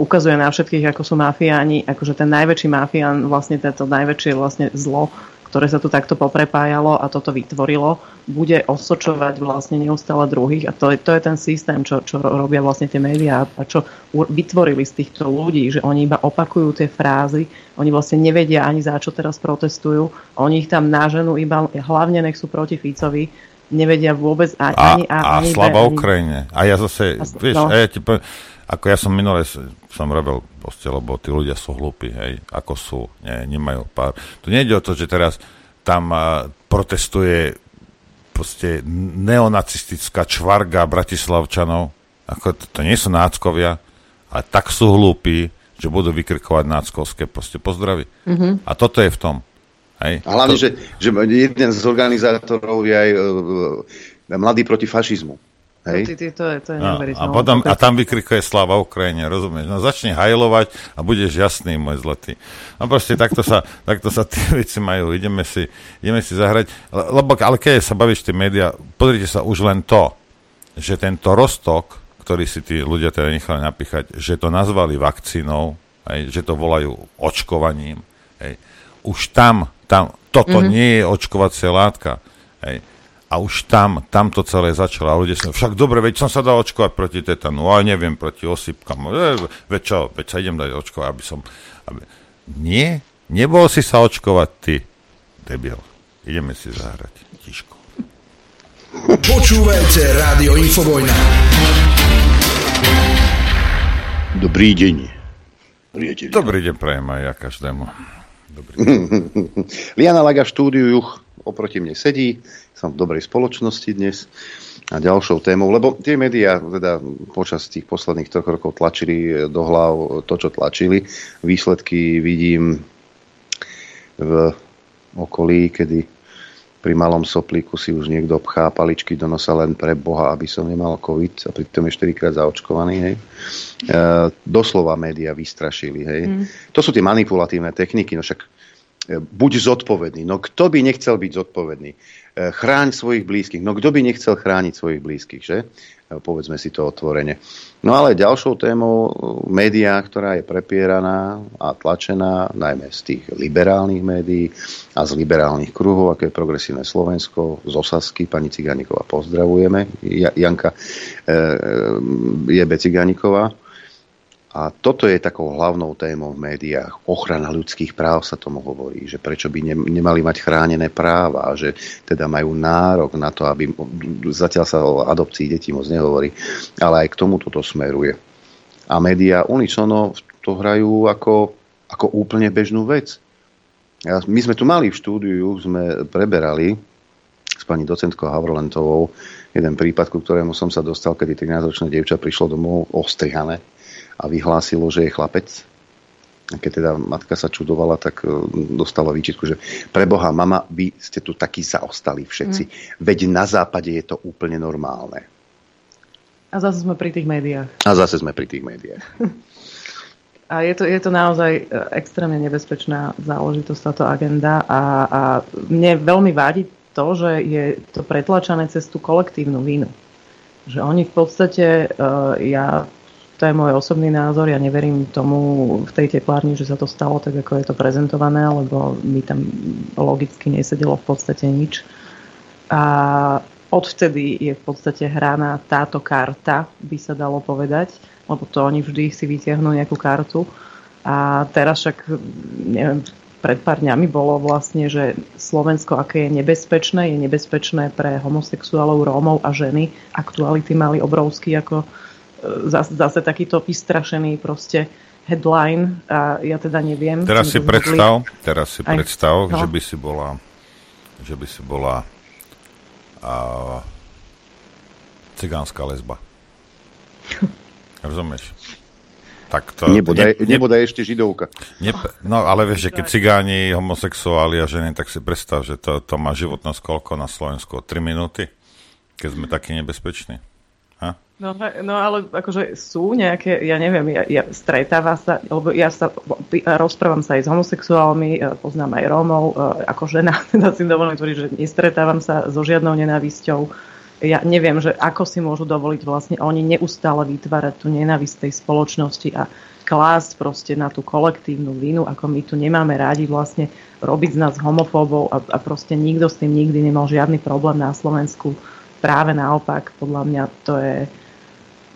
ukazuje na všetkých, ako sú mafiáni, akože ten najväčší mafián, vlastne tento najväčšie vlastne zlo ktoré sa tu takto poprepájalo a toto vytvorilo, bude osočovať vlastne neustále druhých a to je, to je ten systém, čo, čo robia vlastne tie médiá a čo vytvorili z týchto ľudí, že oni iba opakujú tie frázy, oni vlastne nevedia ani za čo teraz protestujú, oni ich tam náženú iba, hlavne nech sú proti Ficovi, nevedia vôbec ani A, a, ani slava Ukrajine. A ja zase, a, vieš, no. a ja ti poviem, ako ja som minule som robil proste, lebo tí ľudia sú hlúpi, hej, ako sú, nie, nemajú pár. To nie ide o to, že teraz tam protestuje proste neonacistická čvarga bratislavčanov, ako to, to nie sú náckovia, ale tak sú hlúpi, že budú vykrkovať náckovské proste pozdravy. Mm-hmm. A toto je v tom. Hej? A hlavne, to... že, že jeden z organizátorov je aj uh, mladý proti fašizmu. Hej? No, ty, ty, to je, to je no, a, potom, a tam vykrikuje sláva Ukrajine, rozumieš? No začne hajlovať a budeš jasný, môj zlatý. No proste takto sa, takto sa tie veci majú. Ideme si, ideme si zahrať. Lebo, ale keď sa bavíš tie médiá, pozrite sa už len to, že tento rostok, ktorý si tí ľudia teda nechali napíchať, že to nazvali vakcínou, hej, že to volajú očkovaním, hej, už tam, tam toto mm-hmm. nie je očkovacia látka. Hej a už tam, tam to celé začalo. A ľudia sa, však dobre, veď som sa dal očkovať proti tetanu, ale neviem, proti osypkam. E, veď čo, veď sa idem dať očkovať, aby som... Aby... Nie, nebol si sa očkovať ty, debil. Ideme si zahrať. Tiško. Počúvajte Rádio Infovojna. Dobrý deň. Priateľ. Dobrý deň prajem aj ja každému. Dobrý deň. Liana Laga štúdiu Juch oproti mne sedí som v dobrej spoločnosti dnes a ďalšou témou, lebo tie médiá teda počas tých posledných troch rokov tlačili do hlav to, čo tlačili. Výsledky vidím v okolí, kedy pri malom soplíku si už niekto pchá paličky do nosa len pre Boha, aby som nemal COVID a pritom je 4 krát zaočkovaný. Hej. E, doslova médiá vystrašili. Hej. Mm. To sú tie manipulatívne techniky, no však e, buď zodpovedný. No kto by nechcel byť zodpovedný? E, chráň svojich blízkych. No kto by nechcel chrániť svojich blízkych, že? E, povedzme si to otvorene. No ale ďalšou témou e, médiá, ktorá je prepieraná a tlačená, najmä z tých liberálnych médií a z liberálnych kruhov, ako je Progresívne Slovensko, z Osasky, pani Ciganíková pozdravujeme, Janka Jebe Ciganíková, a toto je takou hlavnou témou v médiách. Ochrana ľudských práv sa tomu hovorí, že prečo by nemali mať chránené práva, že teda majú nárok na to, aby zatiaľ sa o adopcii detí moc nehovorí, ale aj k tomu toto smeruje. A médiá unisono to hrajú ako, ako úplne bežnú vec. My sme tu mali v štúdiu, sme preberali s pani docentkou Havrlentovou jeden prípad, ku ktorému som sa dostal, kedy 13-ročné dievča prišlo domov ostrihané a vyhlásilo, že je chlapec. A keď teda matka sa čudovala, tak e, dostala výčitku, že preboha, mama, vy ste tu takí zaostali všetci. Mm. Veď na západe je to úplne normálne. A zase sme pri tých médiách. A zase sme pri tých médiách. A je to, je to naozaj e, extrémne nebezpečná záležitosť táto agenda a, a mne veľmi vádi to, že je to pretlačané cez tú kolektívnu vínu. Že oni v podstate, uh, ja, to je môj osobný názor, ja neverím tomu v tej teplárni, že sa to stalo tak, ako je to prezentované, lebo mi tam logicky nesedelo v podstate nič. A odvtedy je v podstate hraná táto karta, by sa dalo povedať lebo to oni vždy si vytiahnú nejakú kartu. A teraz však, neviem, pred pár dňami bolo vlastne, že Slovensko, aké je nebezpečné, je nebezpečné pre homosexuálov, Rómov a ženy. Aktuality mali obrovský ako zase, zase takýto vystrašený proste headline a ja teda neviem. Teraz si predstav, teraz si Aj, predstav, no. že by si bola že by si bola a, cigánska lesba. Rozumieš? Tak to, nebodaj, ne, nebodaj ešte židovka. Ne, no ale vieš, že keď cigáni, homosexuáli a ženy, tak si predstav, že to, to má životnosť koľko na Slovensku? 3 minúty? Keď sme takí nebezpeční. No, no ale akože sú nejaké, ja neviem, ja, ja stretáva sa, lebo ja sa rozprávam sa aj s homosexuálmi, e, poznám aj Rómov, e, ako žena, teda si dovolím tvrdiť, že nestretávam sa so žiadnou nenávisťou ja neviem, že ako si môžu dovoliť vlastne oni neustále vytvárať tú nenávisť tej spoločnosti a klásť proste na tú kolektívnu vinu, ako my tu nemáme rádi vlastne robiť z nás homofóbov a, a proste nikto s tým nikdy nemal žiadny problém na Slovensku. Práve naopak, podľa mňa to je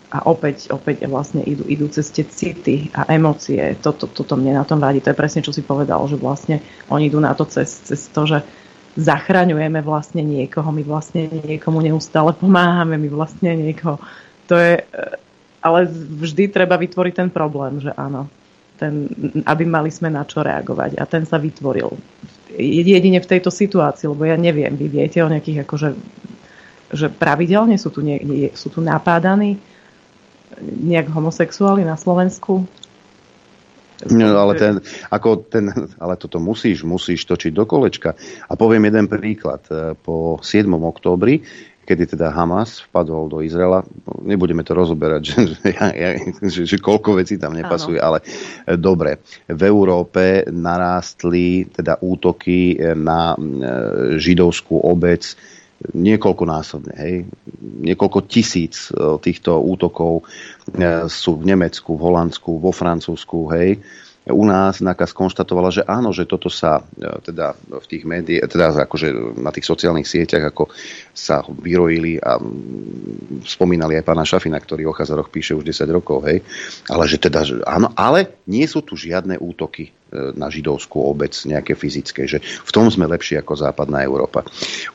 a opäť, opäť vlastne idú, idú cez tie city a emócie. Toto, toto mne na tom vadí. To je presne, čo si povedal, že vlastne oni idú na to cez, cez to, že zachraňujeme vlastne niekoho, my vlastne niekomu neustále pomáhame, my vlastne niekoho. To je, eh, ale vždy treba vytvoriť ten problém, že áno, ten, aby mali sme na čo reagovať. A ten sa vytvoril jedine v tejto situácii, lebo ja neviem, vy viete o nejakých akože že pravidelne sú tu, nie, nie, sú tu napádaní nejak homosexuáli na Slovensku? No, ale, ten, ako ten, ale toto musíš, musíš točiť do kolečka. A poviem jeden príklad. E, po 7. októbri, kedy teda Hamas vpadol do Izraela, nebudeme to rozoberať, že, ja, že, že koľko vecí tam nepasuje, ale e, dobre. V Európe narástli teda útoky na e, židovskú obec niekoľkonásobne, hej. Niekoľko tisíc e, týchto útokov e, sú v Nemecku, v Holandsku, vo Francúzsku, hej. U nás NAKA skonštatovala, že áno, že toto sa e, teda v tých médiách, teda akože na tých sociálnych sieťach, ako sa vyrojili a spomínali aj pána Šafina, ktorý o Chazaroch píše už 10 rokov, hej. Ale že teda, že áno, ale nie sú tu žiadne útoky na židovskú obec, nejaké fyzické, že v tom sme lepší ako západná Európa.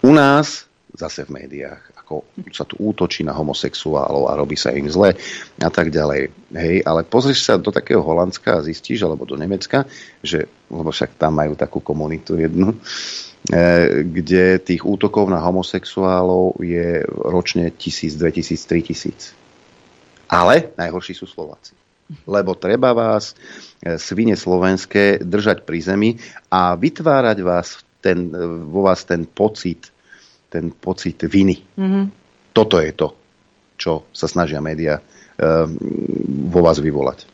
U nás zase v médiách, ako sa tu útočí na homosexuálov a robí sa im zle a tak ďalej. Hej, ale pozrieš sa do takého Holandska a zistíš, alebo do Nemecka, že, lebo však tam majú takú komunitu jednu, e, kde tých útokov na homosexuálov je ročne 1000, 2000, 3000. Ale najhorší sú Slováci. Lebo treba vás, e, svine slovenské, držať pri zemi a vytvárať vás ten, vo vás ten pocit ten pocit viny. Mm-hmm. Toto je to, čo sa snažia médiá e, vo vás vyvolať.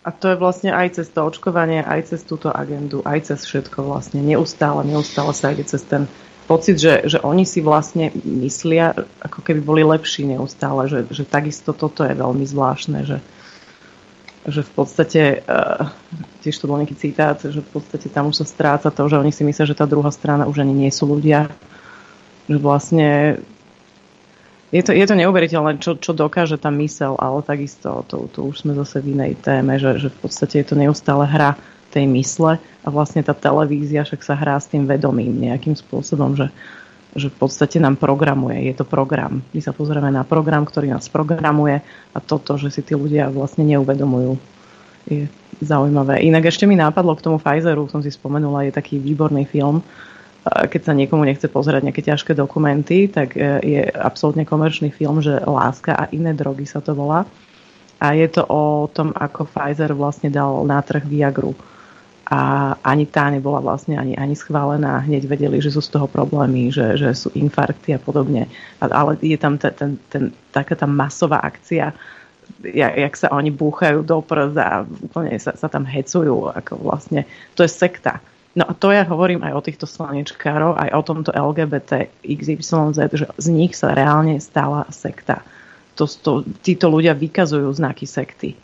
A to je vlastne aj cez to očkovanie, aj cez túto agendu, aj cez všetko vlastne. Neustále, neustále sa ide cez ten pocit, že, že oni si vlastne myslia, ako keby boli lepší neustále, že, že takisto toto je veľmi zvláštne, že, že v podstate, uh, tiež to bol nejaký citát, že v podstate tam už sa stráca to, že oni si myslia, že tá druhá strana už ani nie sú ľudia. Že vlastne je to, je to neuveriteľné, čo, čo dokáže tá mysel, ale takisto to, to už sme zase v inej téme, že, že v podstate je to neustále hra tej mysle a vlastne tá televízia však sa hrá s tým vedomím nejakým spôsobom, že, že v podstate nám programuje. Je to program. My sa pozrieme na program, ktorý nás programuje a toto, že si tí ľudia vlastne neuvedomujú, je zaujímavé. Inak ešte mi nápadlo k tomu Pfizeru, som si spomenula, je taký výborný film. Keď sa niekomu nechce pozerať nejaké ťažké dokumenty, tak e, je absolútne komerčný film, že Láska a iné drogy sa to volá. A je to o tom, ako Pfizer vlastne dal na trh Viagru. A ani tá nebola vlastne ani, ani schválená. Hneď vedeli, že sú z toho problémy, že, že sú infarkty a podobne. Ale je tam ten, ten, ten, taká tá masová akcia, jak, jak sa oni búchajú do prst a úplne sa, sa tam hecujú. Ako vlastne, to je sekta. No a to ja hovorím aj o týchto slnečkárov, aj o tomto LGBT XYZ, že z nich sa reálne stala sekta. To, to, títo ľudia vykazujú znaky sekty.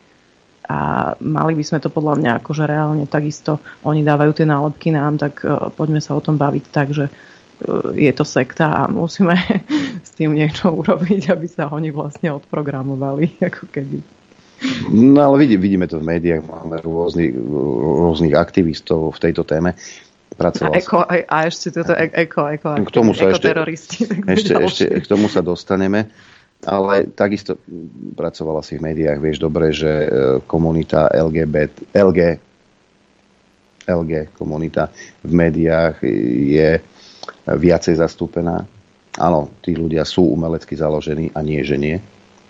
A mali by sme to podľa mňa akože reálne takisto, oni dávajú tie nálepky nám, tak uh, poďme sa o tom baviť tak, že uh, je to sekta a musíme s tým niečo urobiť, aby sa oni vlastne odprogramovali, ako keby. No ale vidí, vidíme to v médiách, máme rôznych, rôznych aktivistov v tejto téme. Pracoval a, eko, a, a ešte toto e, eko, eko, k tomu sa ešte, ešte, ešte, k tomu sa dostaneme. Ale takisto pracovala si v médiách, vieš dobre, že e, komunita LGBT, LG, LG komunita v médiách je viacej zastúpená. Áno, tí ľudia sú umelecky založení a nie, že nie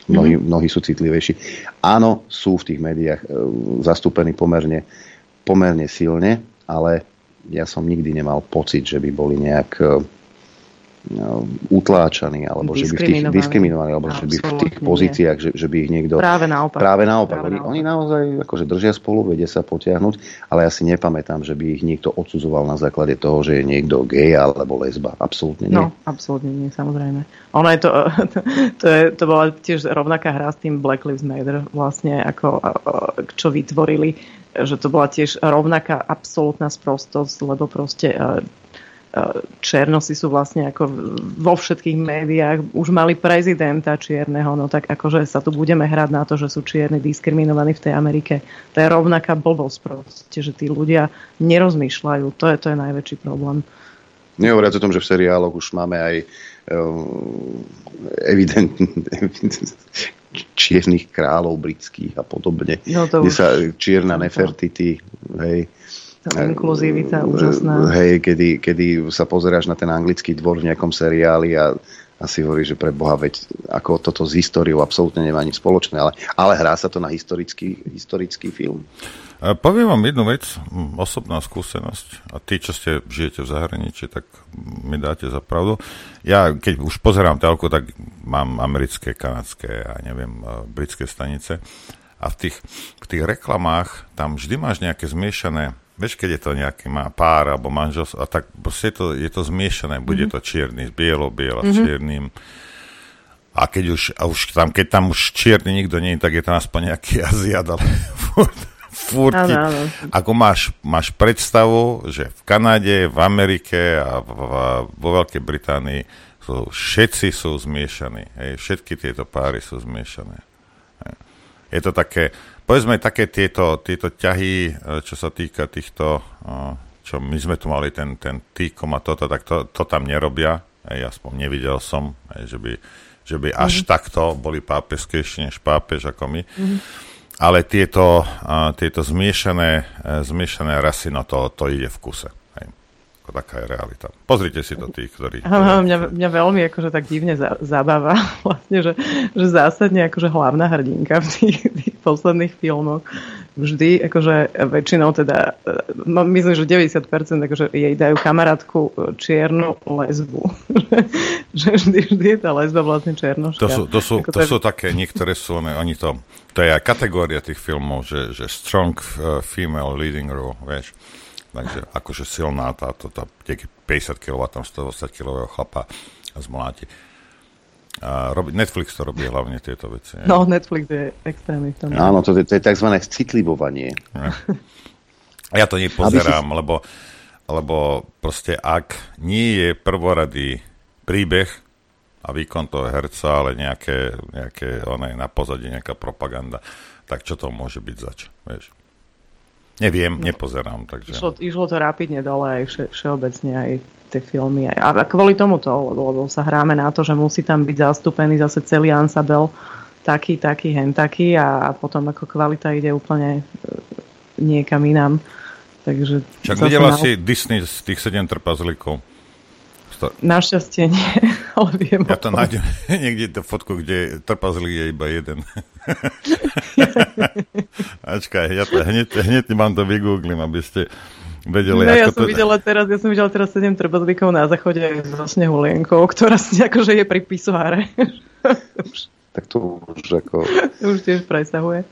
mnohí, mm-hmm. mnohí sú citlivejší. Áno, sú v tých médiách e, zastúpení pomerne, pomerne silne, ale ja som nikdy nemal pocit, že by boli nejak e, utláčaní, alebo že by v tých diskriminovaní, alebo že by v tých pozíciách, že, že by ich niekto... Práve naopak. Práve naopak. Práve naopak. Oni naozaj akože držia spolu, vedia sa potiahnuť, ale ja si nepamätám, že by ich niekto odsudzoval na základe toho, že je niekto gay alebo lesba. Absolútne nie. No, absolútne nie, samozrejme. Ono je to, to, to, je, to bola tiež rovnaká hra s tým Black Lives Matter, vlastne ako čo vytvorili, že to bola tiež rovnaká absolútna sprostosť, lebo proste Černosi sú vlastne ako vo všetkých médiách, už mali prezidenta čierneho, no tak akože sa tu budeme hrať na to, že sú čierni diskriminovaní v tej Amerike. To je rovnaká blbosť proste, že tí ľudia nerozmýšľajú. To je, to je najväčší problém. Nehovoriac o tom, že v seriáloch už máme aj um, evidentne čiernych kráľov britských a podobne. No to kde už... sa čierna nefertity, hej, inkluzivita úžasná. Hej, kedy, kedy sa pozeráš na ten anglický dvor v nejakom seriáli a a si hovorí, že pre Boha, veď ako toto s históriou absolútne nemá nič spoločné, ale, ale hrá sa to na historický, historický film. A poviem vám jednu vec, osobná skúsenosť, a tí, čo ste žijete v zahraničí, tak mi dáte za pravdu. Ja, keď už pozerám telku, tak mám americké, kanadské a neviem, britské stanice a v tých, v tých reklamách tam vždy máš nejaké zmiešané Vieš, keď je to nejaký má pár alebo manželstvo, a tak proste je to, je to zmiešané. Bude mm-hmm. to čierny s bielo, biela mm-hmm. čiernym. A keď už, a už tam, keď tam už čierny nikto nie je, tak je tam aspoň nejaký Aziat, ale furt, furt ano. ako máš, máš predstavu, že v Kanade, v Amerike a v, vo Veľkej Británii sú, všetci sú zmiešaní. Hej, všetky tieto páry sú zmiešané. Hej. Je to také, povedzme také tieto, tieto ťahy, e, čo sa týka týchto, e, čo my sme tu mali ten, ten týkom a toto, tak to, to tam nerobia. Ej, aspoň nevidel som, ej, že by, že by až mm-hmm. takto boli pápeskejšie než pápež ako my. Mm-hmm. Ale tieto, uh, tieto zmiešané, zmiešané rasy, no to, to ide v kuse. Ako taká je realita. Pozrite si to tí, ktorí... Aha, mňa, mňa veľmi akože tak divne za, zabáva vlastne, že, že zásadne akože hlavná hrdinka v tých, tých posledných filmoch vždy, akože väčšinou teda, no, myslím, že 90% akože jej dajú kamarátku čiernu lesbu. že vždy, vždy je tá lesba vlastne černoška. To sú, to sú, to sú také, niektoré sú, ne, oni to, to je aj kategória tých filmov, že, že strong uh, female leading role, vieš. Takže akože silná táto, tá, tá 50 kg, tam 120 kg chlapa zmláti. A robí, Netflix to robí hlavne tieto veci. Je? No, Netflix je extrémny v tom. Áno, to, to je tzv. citlivovanie. Ja to nepozerám, si... lebo, lebo proste ak nie je prvoradý príbeh a výkon toho herca, ale nejaké, nejaké oné, na pozadí nejaká propaganda, tak čo to môže byť zač, vieš? Neviem, nepozerám. Takže... Išlo, išlo to rapidne dole aj vše, všeobecne aj tie filmy. Aj, a kvôli tomu to, lebo, lebo sa hráme na to, že musí tam byť zastúpený zase celý ansabel taký, taký, hen taký a, potom ako kvalita ide úplne e, niekam inám. Takže Však videla na... si Disney z tých sedem trpazlíkov? Našťastie nie. ale viem Ja to nájdem niekde to fotku, kde trpazlík je iba jeden. Ačkaj, ja to hneď, hneď vám to vygooglím, aby ste vedeli, no, ako ja som to... videla teraz, ja som videla teraz 7 trpazlíkov na záchode so snehulienkou, ktorá si akože je pri pisoáre. tak to už ako... už tiež presahuje.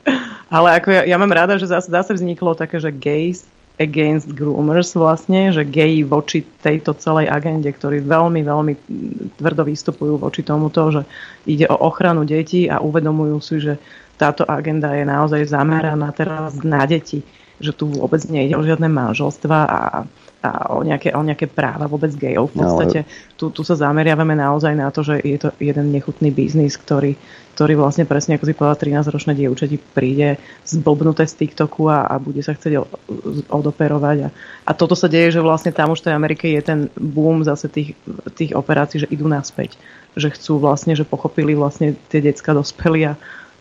Ale ako ja, ja mám rada, že zase, zase vzniklo také, že gays against groomers vlastne, že geji voči tejto celej agende, ktorí veľmi, veľmi tvrdo vystupujú voči tomuto, že ide o ochranu detí a uvedomujú si, že táto agenda je naozaj zameraná teraz na deti, že tu vôbec nejde o žiadne manželstva a a o nejaké, o nejaké práva vôbec gejov. V podstate tu, tu sa zameriavame naozaj na to, že je to jeden nechutný biznis, ktorý, ktorý vlastne presne, ako si povedala, 13-ročné dievča ti príde zblbnuté z TikToku a, a bude sa chcieť odoperovať. A, a toto sa deje, že vlastne tam už v tej Amerike je ten boom zase tých, tých operácií, že idú naspäť. Že chcú vlastne, že pochopili vlastne tie decka dospeli a,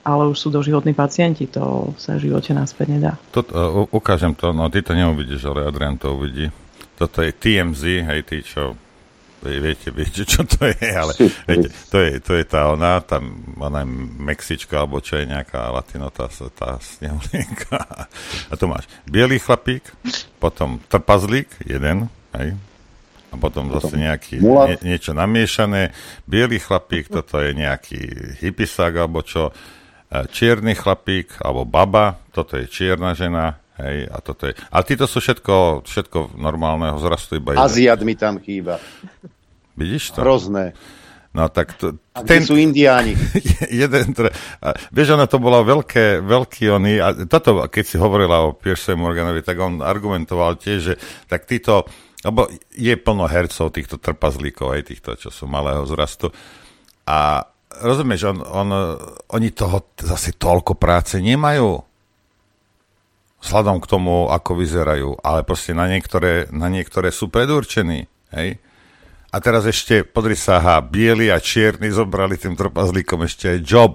ale už sú doživotní pacienti, to sa v živote naspäť nedá. To, uh, ukážem to, no ty to neuvidíš, ale Adrian to uvidí toto je TMZ, hej, tí, čo viete, viete, čo to je, ale viete, to je, to je tá ona, tam ona je Mexička, alebo čo je nejaká latino, tá, tá snehulienka. A tu máš bielý chlapík, potom trpazlík, jeden, hej, a potom, potom zase nejaký nie, niečo namiešané. Bielý chlapík, toto je nejaký hypisák, alebo čo, čierny chlapík, alebo baba, toto je čierna žena, Hej, a toto je... A títo sú všetko, všetko normálneho zrastu iba... Aziat mi tam chýba. Vidíš to? Hrozné. No tak to, a ten, sú indiáni. jeden, a, vieš, ono to bolo veľké, veľký oný, a toto, keď si hovorila o Pierce Morganovi, tak on argumentoval tiež, že tak títo, lebo je plno hercov, týchto trpazlíkov, aj týchto, čo sú malého zrastu. A rozumieš, on, on, oni toho zase toľko práce nemajú vzhľadom k tomu, ako vyzerajú, ale proste na niektoré, na niektoré sú predurčení. Hej? A teraz ešte, podri sa, aha, bieli a čierni zobrali tým trpazlíkom ešte aj job.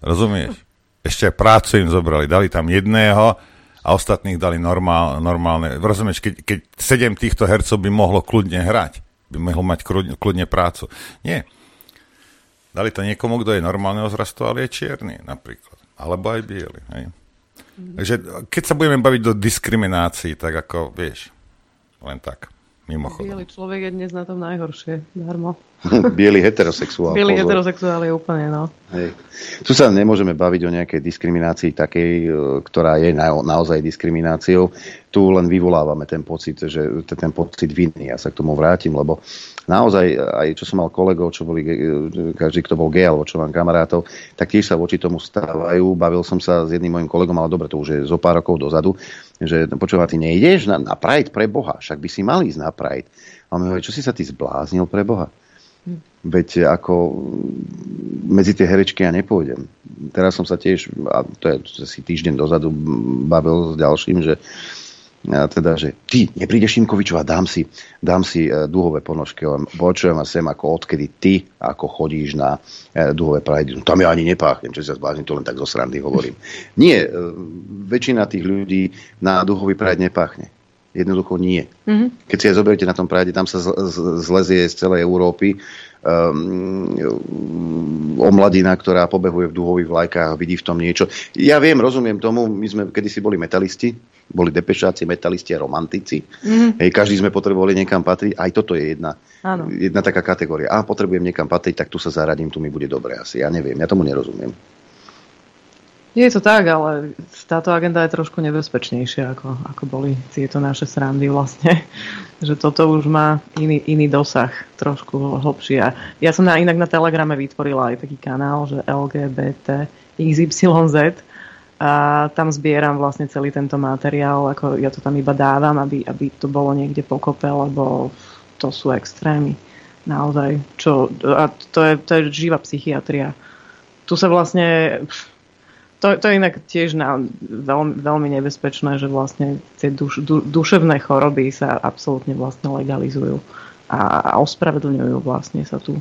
Rozumieš? Ešte aj prácu im zobrali. Dali tam jedného a ostatných dali normál, normálne. Rozumieš, keď, keď sedem týchto hercov by mohlo kľudne hrať, by mohlo mať kľudne prácu. Nie. Dali to niekomu, kto je normálneho zrastu, ale je čierny napríklad. Alebo aj biely. Hej? Takže keď sa budeme baviť do diskriminácií, tak ako, vieš, len tak, mimochodom. Bielý človek je dnes na tom najhoršie, darmo. Bielý heterosexuál. Bielý pozor. heterosexuál je úplne, no. Hej. Tu sa nemôžeme baviť o nejakej diskriminácii takej, e, ktorá je na, naozaj diskrimináciou. Tu len vyvolávame ten pocit, že ten pocit viny. Ja sa k tomu vrátim, lebo naozaj, aj čo som mal kolegov, čo boli, každý, kto bol gay, alebo čo mám kamarátov, tak tiež sa voči tomu stávajú. Bavil som sa s jedným mojim kolegom, ale dobre, to už je zo pár rokov dozadu, že počúva, ty nejdeš na, na Pride pre Boha, však by si mal ísť na Pride. A on mi hovorí, čo si sa ty zbláznil pre Boha? Veď ako medzi tie herečky ja nepôjdem. Teraz som sa tiež, a to je asi týždeň dozadu, bavil s ďalším, že teda, že ty neprídeš Šimkovičov a dám si, dám si uh, duhové ponožky. Počujem a sem, ako odkedy ty, ako chodíš na uh, duhové prajdy. No, tam ja ani nepáchnem, čo sa zbláznim, to len tak zo srandy hovorím. Nie, uh, väčšina tých ľudí na duhový prajd nepáchne. Jednoducho nie. Mm-hmm. Keď si aj zoberiete na tom prajde, tam sa zlezie z celej Európy um, omladina, ktorá pobehuje v duhových vlajkách a vidí v tom niečo. Ja viem, rozumiem tomu, my sme kedysi boli metalisti, boli depešáci, metalisti a romantici. Mm-hmm. Hej, každý sme potrebovali niekam patriť. Aj toto je jedna, jedna taká kategória. A potrebujem niekam patriť, tak tu sa zaradím, tu mi bude dobre asi. Ja neviem, ja tomu nerozumiem. Je to tak, ale táto agenda je trošku nebezpečnejšia, ako, ako boli tieto naše srandy vlastne. Že toto už má iný, iný dosah, trošku hlbší. A ja som na, inak na Telegrame vytvorila aj taký kanál, že LGBT XYZ a tam zbieram vlastne celý tento materiál, ako ja to tam iba dávam, aby, aby to bolo niekde pokope, lebo to sú extrémy. Naozaj. Čo, a to je, to je živá psychiatria. Tu sa vlastne... To, to je inak tiež na, veľmi, veľmi nebezpečné, že vlastne tie duš, du, duševné choroby sa absolútne vlastne legalizujú a, a ospravedlňujú vlastne sa tu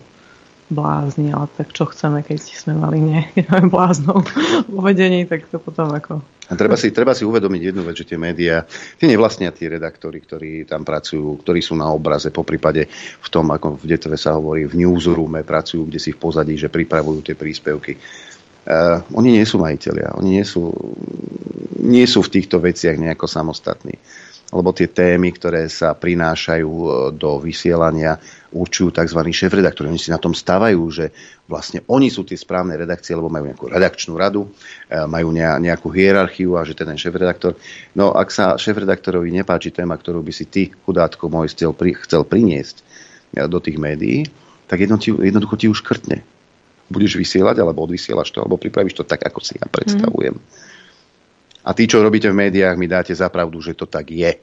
blázni, ale tak čo chceme, keď sme mali nie, bláznov vo vedení, tak to potom ako... A treba si, treba si uvedomiť jednu vec, že tie médiá, tie nevlastnia tí redaktori, ktorí tam pracujú, ktorí sú na obraze, po prípade v tom, ako v DTV sa hovorí, v newsroome pracujú, kde si v pozadí, že pripravujú tie príspevky. Uh, oni nie sú majiteľia, oni nie sú, nie sú v týchto veciach nejako samostatní lebo tie témy, ktoré sa prinášajú e, do vysielania, určujú tzv. šéf-redaktori. Oni si na tom stávajú, že vlastne oni sú tie správne redakcie, lebo majú nejakú redakčnú radu, e, majú nejakú hierarchiu a že ten šéf-redaktor. No ak sa šéf-redaktorovi nepáči téma, ktorú by si ty, chudátko môj, chcel, chcel priniesť do tých médií, tak jednoducho ti už škrtne. Budeš vysielať, alebo odvysielaš to, alebo pripravíš to tak, ako si ja predstavujem. Mm. A tí, čo robíte v médiách, mi dáte za pravdu, že to tak je.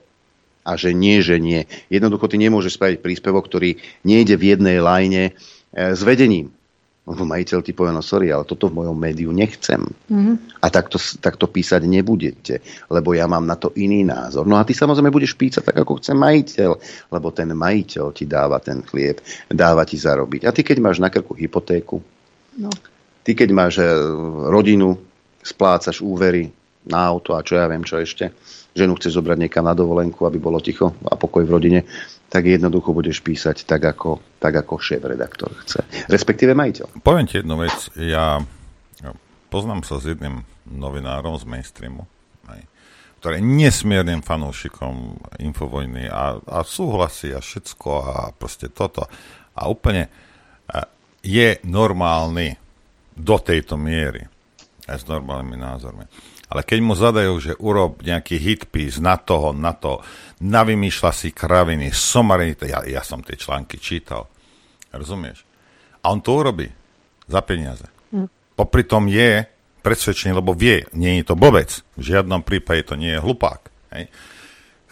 A že nie, že nie. Jednoducho ty nemôžeš spraviť príspevok, ktorý nejde v jednej lajne e, s vedením. Lebo majiteľ ti povie, no sorry, ale toto v mojom médiu nechcem. Mm-hmm. A takto, takto písať nebudete, lebo ja mám na to iný názor. No a ty samozrejme budeš písať tak, ako chce majiteľ, lebo ten majiteľ ti dáva ten chlieb, dáva ti zarobiť. A ty, keď máš na krku hypotéku, no. ty, keď máš e, rodinu, splácaš úvery, na auto a čo ja viem, čo ešte. Ženu chce zobrať niekam na dovolenku, aby bolo ticho a pokoj v rodine, tak jednoducho budeš písať tak, ako, tak, ako šéf-redaktor chce. Respektíve majiteľ. Poviem ti jednu vec. Ja poznám sa s jedným novinárom z mainstreamu, ktorý je nesmiernym fanúšikom Infovojny a, a súhlasí a všetko a proste toto. A úplne je normálny do tejto miery aj s normálnymi názormi. Ale keď mu zadajú, že urob nejaký hitpis na toho, na to, navymýšľa si kraviny, somariny, ja, ja som tie články čítal. Rozumieš? A on to urobí za peniaze. Mm. Popri tom je presvedčený, lebo vie, nie je to bobec. V žiadnom prípade to nie je hlupák. Hej?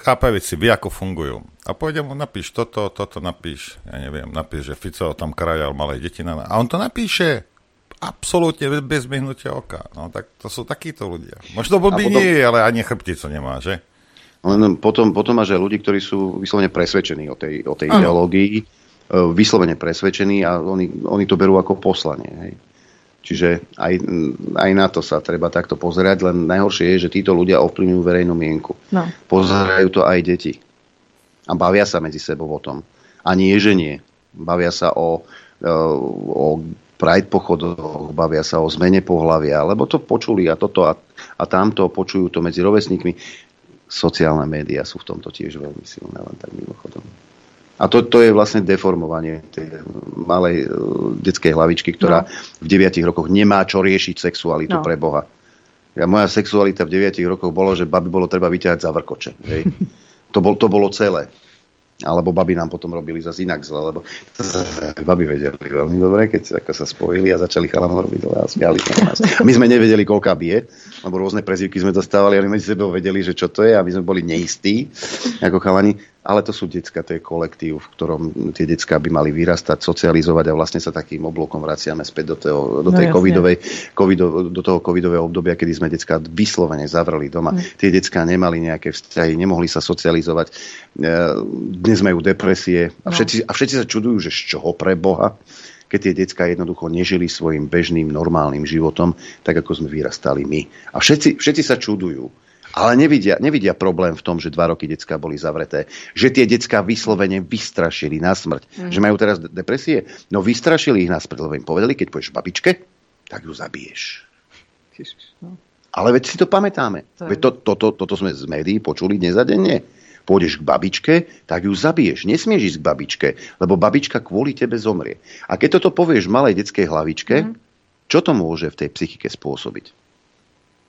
Chápe veci, vie, ako fungujú. A pôjde mu, napíš toto, toto napíš, ja neviem, napíš, že Fico tam krajal malé deti na... A on to napíše absolútne bez myhnutia oka. No tak to sú takíto ľudia. Možno blbý potom... nie, ale ani chrbticu nemá, že? Len potom, potom máš aj ľudí, ktorí sú vyslovene presvedčení o tej, o tej ideológii, e, vyslovene presvedčení a oni, oni to berú ako poslanie. Hej. Čiže aj, aj na to sa treba takto pozerať, len najhoršie je, že títo ľudia ovplyvňujú verejnú mienku. No. Pozerajú to aj deti. A bavia sa medzi sebou o tom. A nie, že nie. Bavia sa o, e, o Pride pochodoch, bavia sa o zmene pohľavia, lebo to počuli a toto a, a tamto, počujú to medzi rovesníkmi. Sociálne médiá sú v tomto tiež veľmi silné, len tak mimochodom. A to, to je vlastne deformovanie tej malej uh, detskej hlavičky, ktorá no. v 9 rokoch nemá čo riešiť sexualitu no. pre Boha. Ja, moja sexualita v 9 rokoch bolo, že babi bolo treba vyťahať za vrkoče. Hej. To, bol, to bolo celé. Alebo baby nám potom robili zase inak zle, lebo baby vedeli veľmi dobre, keď ako sa spojili a začali chalanom robiť zle a smiali sa nás. My sme nevedeli, koľká bije, lebo rôzne prezivky sme dostávali, ale medzi sebou vedeli, že čo to je a my sme boli neistí ako chalani ale to sú decka, to je kolektív, v ktorom tie decka by mali vyrastať, socializovať a vlastne sa takým oblokom vraciame späť do, toho, do, tej no, covidovej, covido, do toho covidového obdobia, kedy sme decka vyslovene zavreli doma. Mm. Tie decka nemali nejaké vzťahy, nemohli sa socializovať, e, dnes majú depresie a no. všetci, a všetci sa čudujú, že z čoho pre Boha keď tie decka jednoducho nežili svojim bežným, normálnym životom, tak ako sme vyrastali my. A všetci, všetci sa čudujú ale nevidia, nevidia problém v tom, že dva roky decka boli zavreté. Že tie decka vyslovene vystrašili na smrť. Mm. Že majú teraz depresie. No vystrašili ich na smrť, lebo im povedali, keď pôjdeš babičke, tak ju zabiješ. no. Ale veď si to pamätáme. To veď to, to, to, toto sme z médií počuli dnes a denne. Pôjdeš k babičke, tak ju zabiješ. Nesmieš ísť k babičke, lebo babička kvôli tebe zomrie. A keď toto povieš malej detskej hlavičke, mm. čo to môže v tej psychike spôsobiť?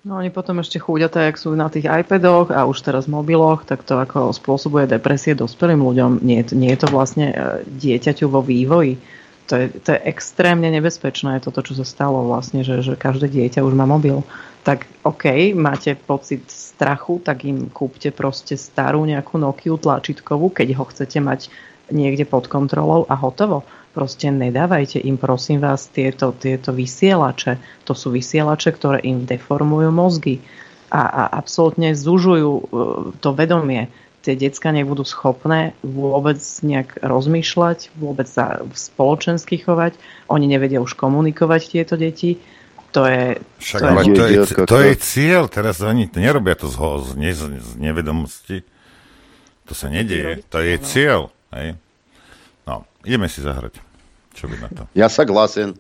No oni potom ešte tak ak sú na tých iPadoch a už teraz mobiloch, tak to ako spôsobuje depresie dospelým ľuďom. Nie, nie je to vlastne e, dieťaťu vo vývoji. To je, to je extrémne nebezpečné, toto, čo sa stalo vlastne, že, že každé dieťa už má mobil. Tak OK, máte pocit strachu, tak im kúpte proste starú nejakú Nokiu tlačítkovú, keď ho chcete mať niekde pod kontrolou a hotovo Proste nedávajte im, prosím vás, tieto, tieto vysielače. To sú vysielače, ktoré im deformujú mozgy a, a absolútne zužujú uh, to vedomie. tie decka nebudú schopné vôbec nejak rozmýšľať, vôbec sa spoločensky chovať, oni nevedia už komunikovať tieto deti. To je... Však, to, je, to, je, to je cieľ, teraz oni nerobia to z, z, ne, z nevedomosti. To sa nedieje, to je cieľ. Hej? No, ideme si zahrať. Čo by na to? Ja sa glasen.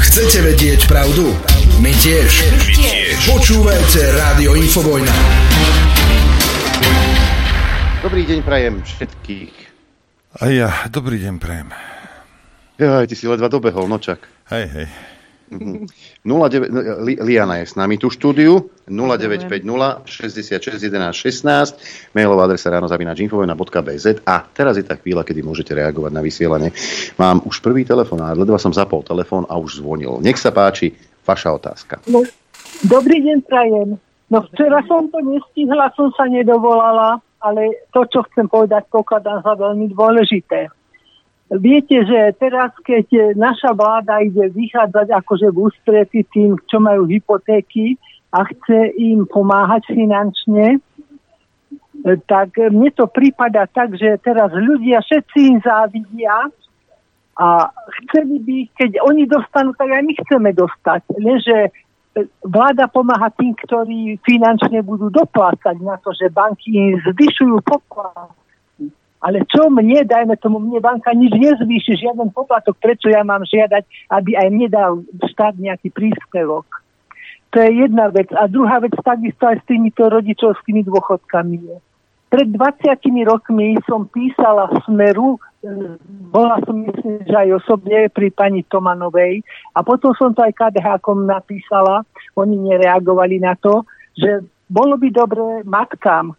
Chcete vedieť pravdu? My tiež. My tiež. Počúvajte Rádio Infovojna. Dobrý deň prajem všetkých. A ja, dobrý deň prajem. Ja, ty si ledva dobehol, nočak. Hej, hej. 09, no, Liana je s nami tu štúdiu 0950 66 11 16 mailová adresa ráno zavinačinfovena.bz a teraz je tá chvíľa, kedy môžete reagovať na vysielanie. Mám už prvý telefon a ledva som zapol telefón a už zvonil. Nech sa páči, vaša otázka. No, dobrý deň, prajem. No včera som to nestihla, som sa nedovolala, ale to, čo chcem povedať, pokladám za veľmi dôležité Viete, že teraz, keď naša vláda ide vychádzať akože v ústrety tým, čo majú hypotéky a chce im pomáhať finančne, tak mne to prípada tak, že teraz ľudia všetci im závidia a chceli by, keď oni dostanú, tak aj my chceme dostať. Lenže vláda pomáha tým, ktorí finančne budú doplácať na to, že banky im zvyšujú poplatok ale čo mne, dajme tomu, mne banka nič nezvýši, žiaden poplatok, prečo ja mám žiadať, aby aj mne dal štát nejaký príspevok. To je jedna vec. A druhá vec takisto aj s týmito rodičovskými dôchodkami je. Pred 20 rokmi som písala Smeru, e, bola som myslím, že aj osobne pri pani Tomanovej a potom som to aj KDH napísala, oni nereagovali na to, že bolo by dobre matkám,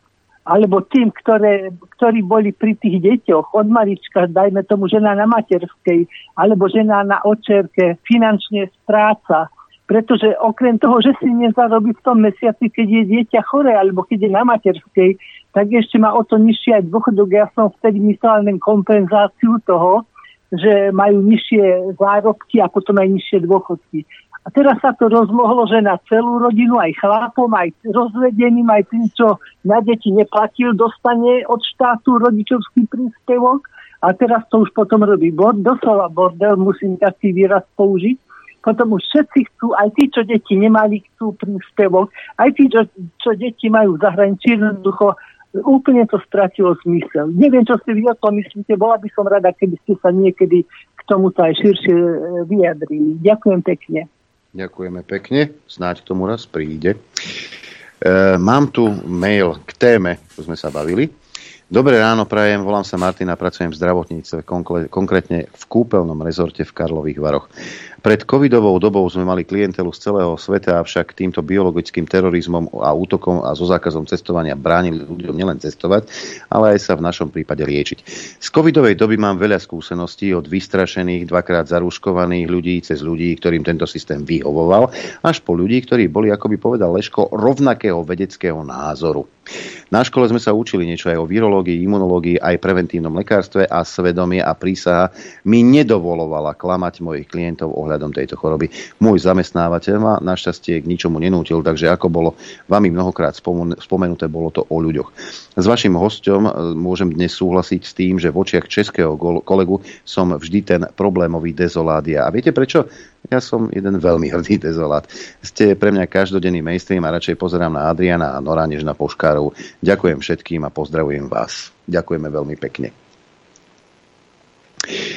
alebo tým, ktoré, ktorí boli pri tých deťoch od malička, dajme tomu žena na materskej, alebo žena na očerke, finančne stráca. Pretože okrem toho, že si nezarobí v tom mesiaci, keď je dieťa chore, alebo keď je na materskej, tak ešte má o to nižšie aj dôchodok. Ja som vtedy myslela len kompenzáciu toho, že majú nižšie zárobky a potom aj nižšie dôchodky. A teraz sa to rozmohlo, že na celú rodinu, aj chlapom, aj rozvedeným, aj tým, čo na deti neplatil, dostane od štátu rodičovský príspevok. A teraz to už potom robí bord, doslova bordel, musím taký výraz použiť. Potom už všetci chcú, aj tí, čo deti nemali, chcú príspevok, aj tí, čo, čo deti majú v zahraničí, jednoducho úplne to stratilo zmysel. Neviem, čo si vy o tom myslíte, bola by som rada, keby ste sa niekedy k tomuto aj širšie e, vyjadrili. Ďakujem pekne. Ďakujeme pekne, snáď k tomu raz príde. E, mám tu mail k téme, čo sme sa bavili. Dobré ráno, prajem, volám sa Martina, pracujem v zdravotníctve, konkrétne v kúpeľnom rezorte v Karlových Varoch. Pred covidovou dobou sme mali klientelu z celého sveta, avšak týmto biologickým terorizmom a útokom a so zákazom cestovania bránili ľuďom nielen cestovať, ale aj sa v našom prípade liečiť. Z covidovej doby mám veľa skúseností od vystrašených, dvakrát zarúškovaných ľudí cez ľudí, ktorým tento systém vyhovoval, až po ľudí, ktorí boli, ako by povedal Leško, rovnakého vedeckého názoru. Na škole sme sa učili niečo aj o virológii, imunológii, aj preventívnom lekárstve a svedomie a prísaha mi nedovolovala klamať mojich klientov ohľadom tejto choroby. Môj zamestnávateľ ma našťastie k ničomu nenútil, takže ako bolo vami mnohokrát spomenuté, bolo to o ľuďoch. S vašim hostom e, môžem dnes súhlasiť s tým, že v očiach českého kolegu som vždy ten problémový dezoládia. A viete prečo? Ja som jeden veľmi hrdý dezolát. Ste pre mňa každodenný mainstream a radšej pozerám na Adriana a Nora než na Poškárov. Ďakujem všetkým a pozdravujem vás. Ďakujeme veľmi pekne.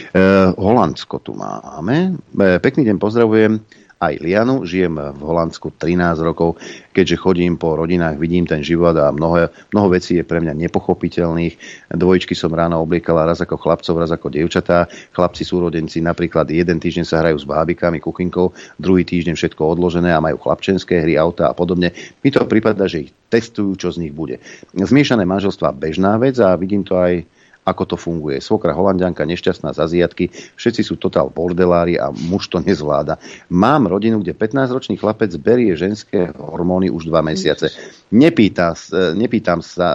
E, Holandsko tu máme. E, pekný deň pozdravujem aj Lianu. Žijem v Holandsku 13 rokov. Keďže chodím po rodinách, vidím ten život a mnoho, mnoho vecí je pre mňa nepochopiteľných. Dvojičky som ráno obliekala raz ako chlapcov, raz ako dievčatá. Chlapci súrodenci napríklad jeden týždeň sa hrajú s bábikami, kuchyňkou, druhý týždeň všetko odložené a majú chlapčenské hry, auta a podobne. Mi to prípada, že ich testujú, čo z nich bude. Zmiešané manželstva bežná vec a vidím to aj ako to funguje. Svokra holandianka, nešťastná z Aziatky, všetci sú totál bordelári a muž to nezvláda. Mám rodinu, kde 15-ročný chlapec berie ženské hormóny už dva mesiace. Nepýta, nepýtam, sa,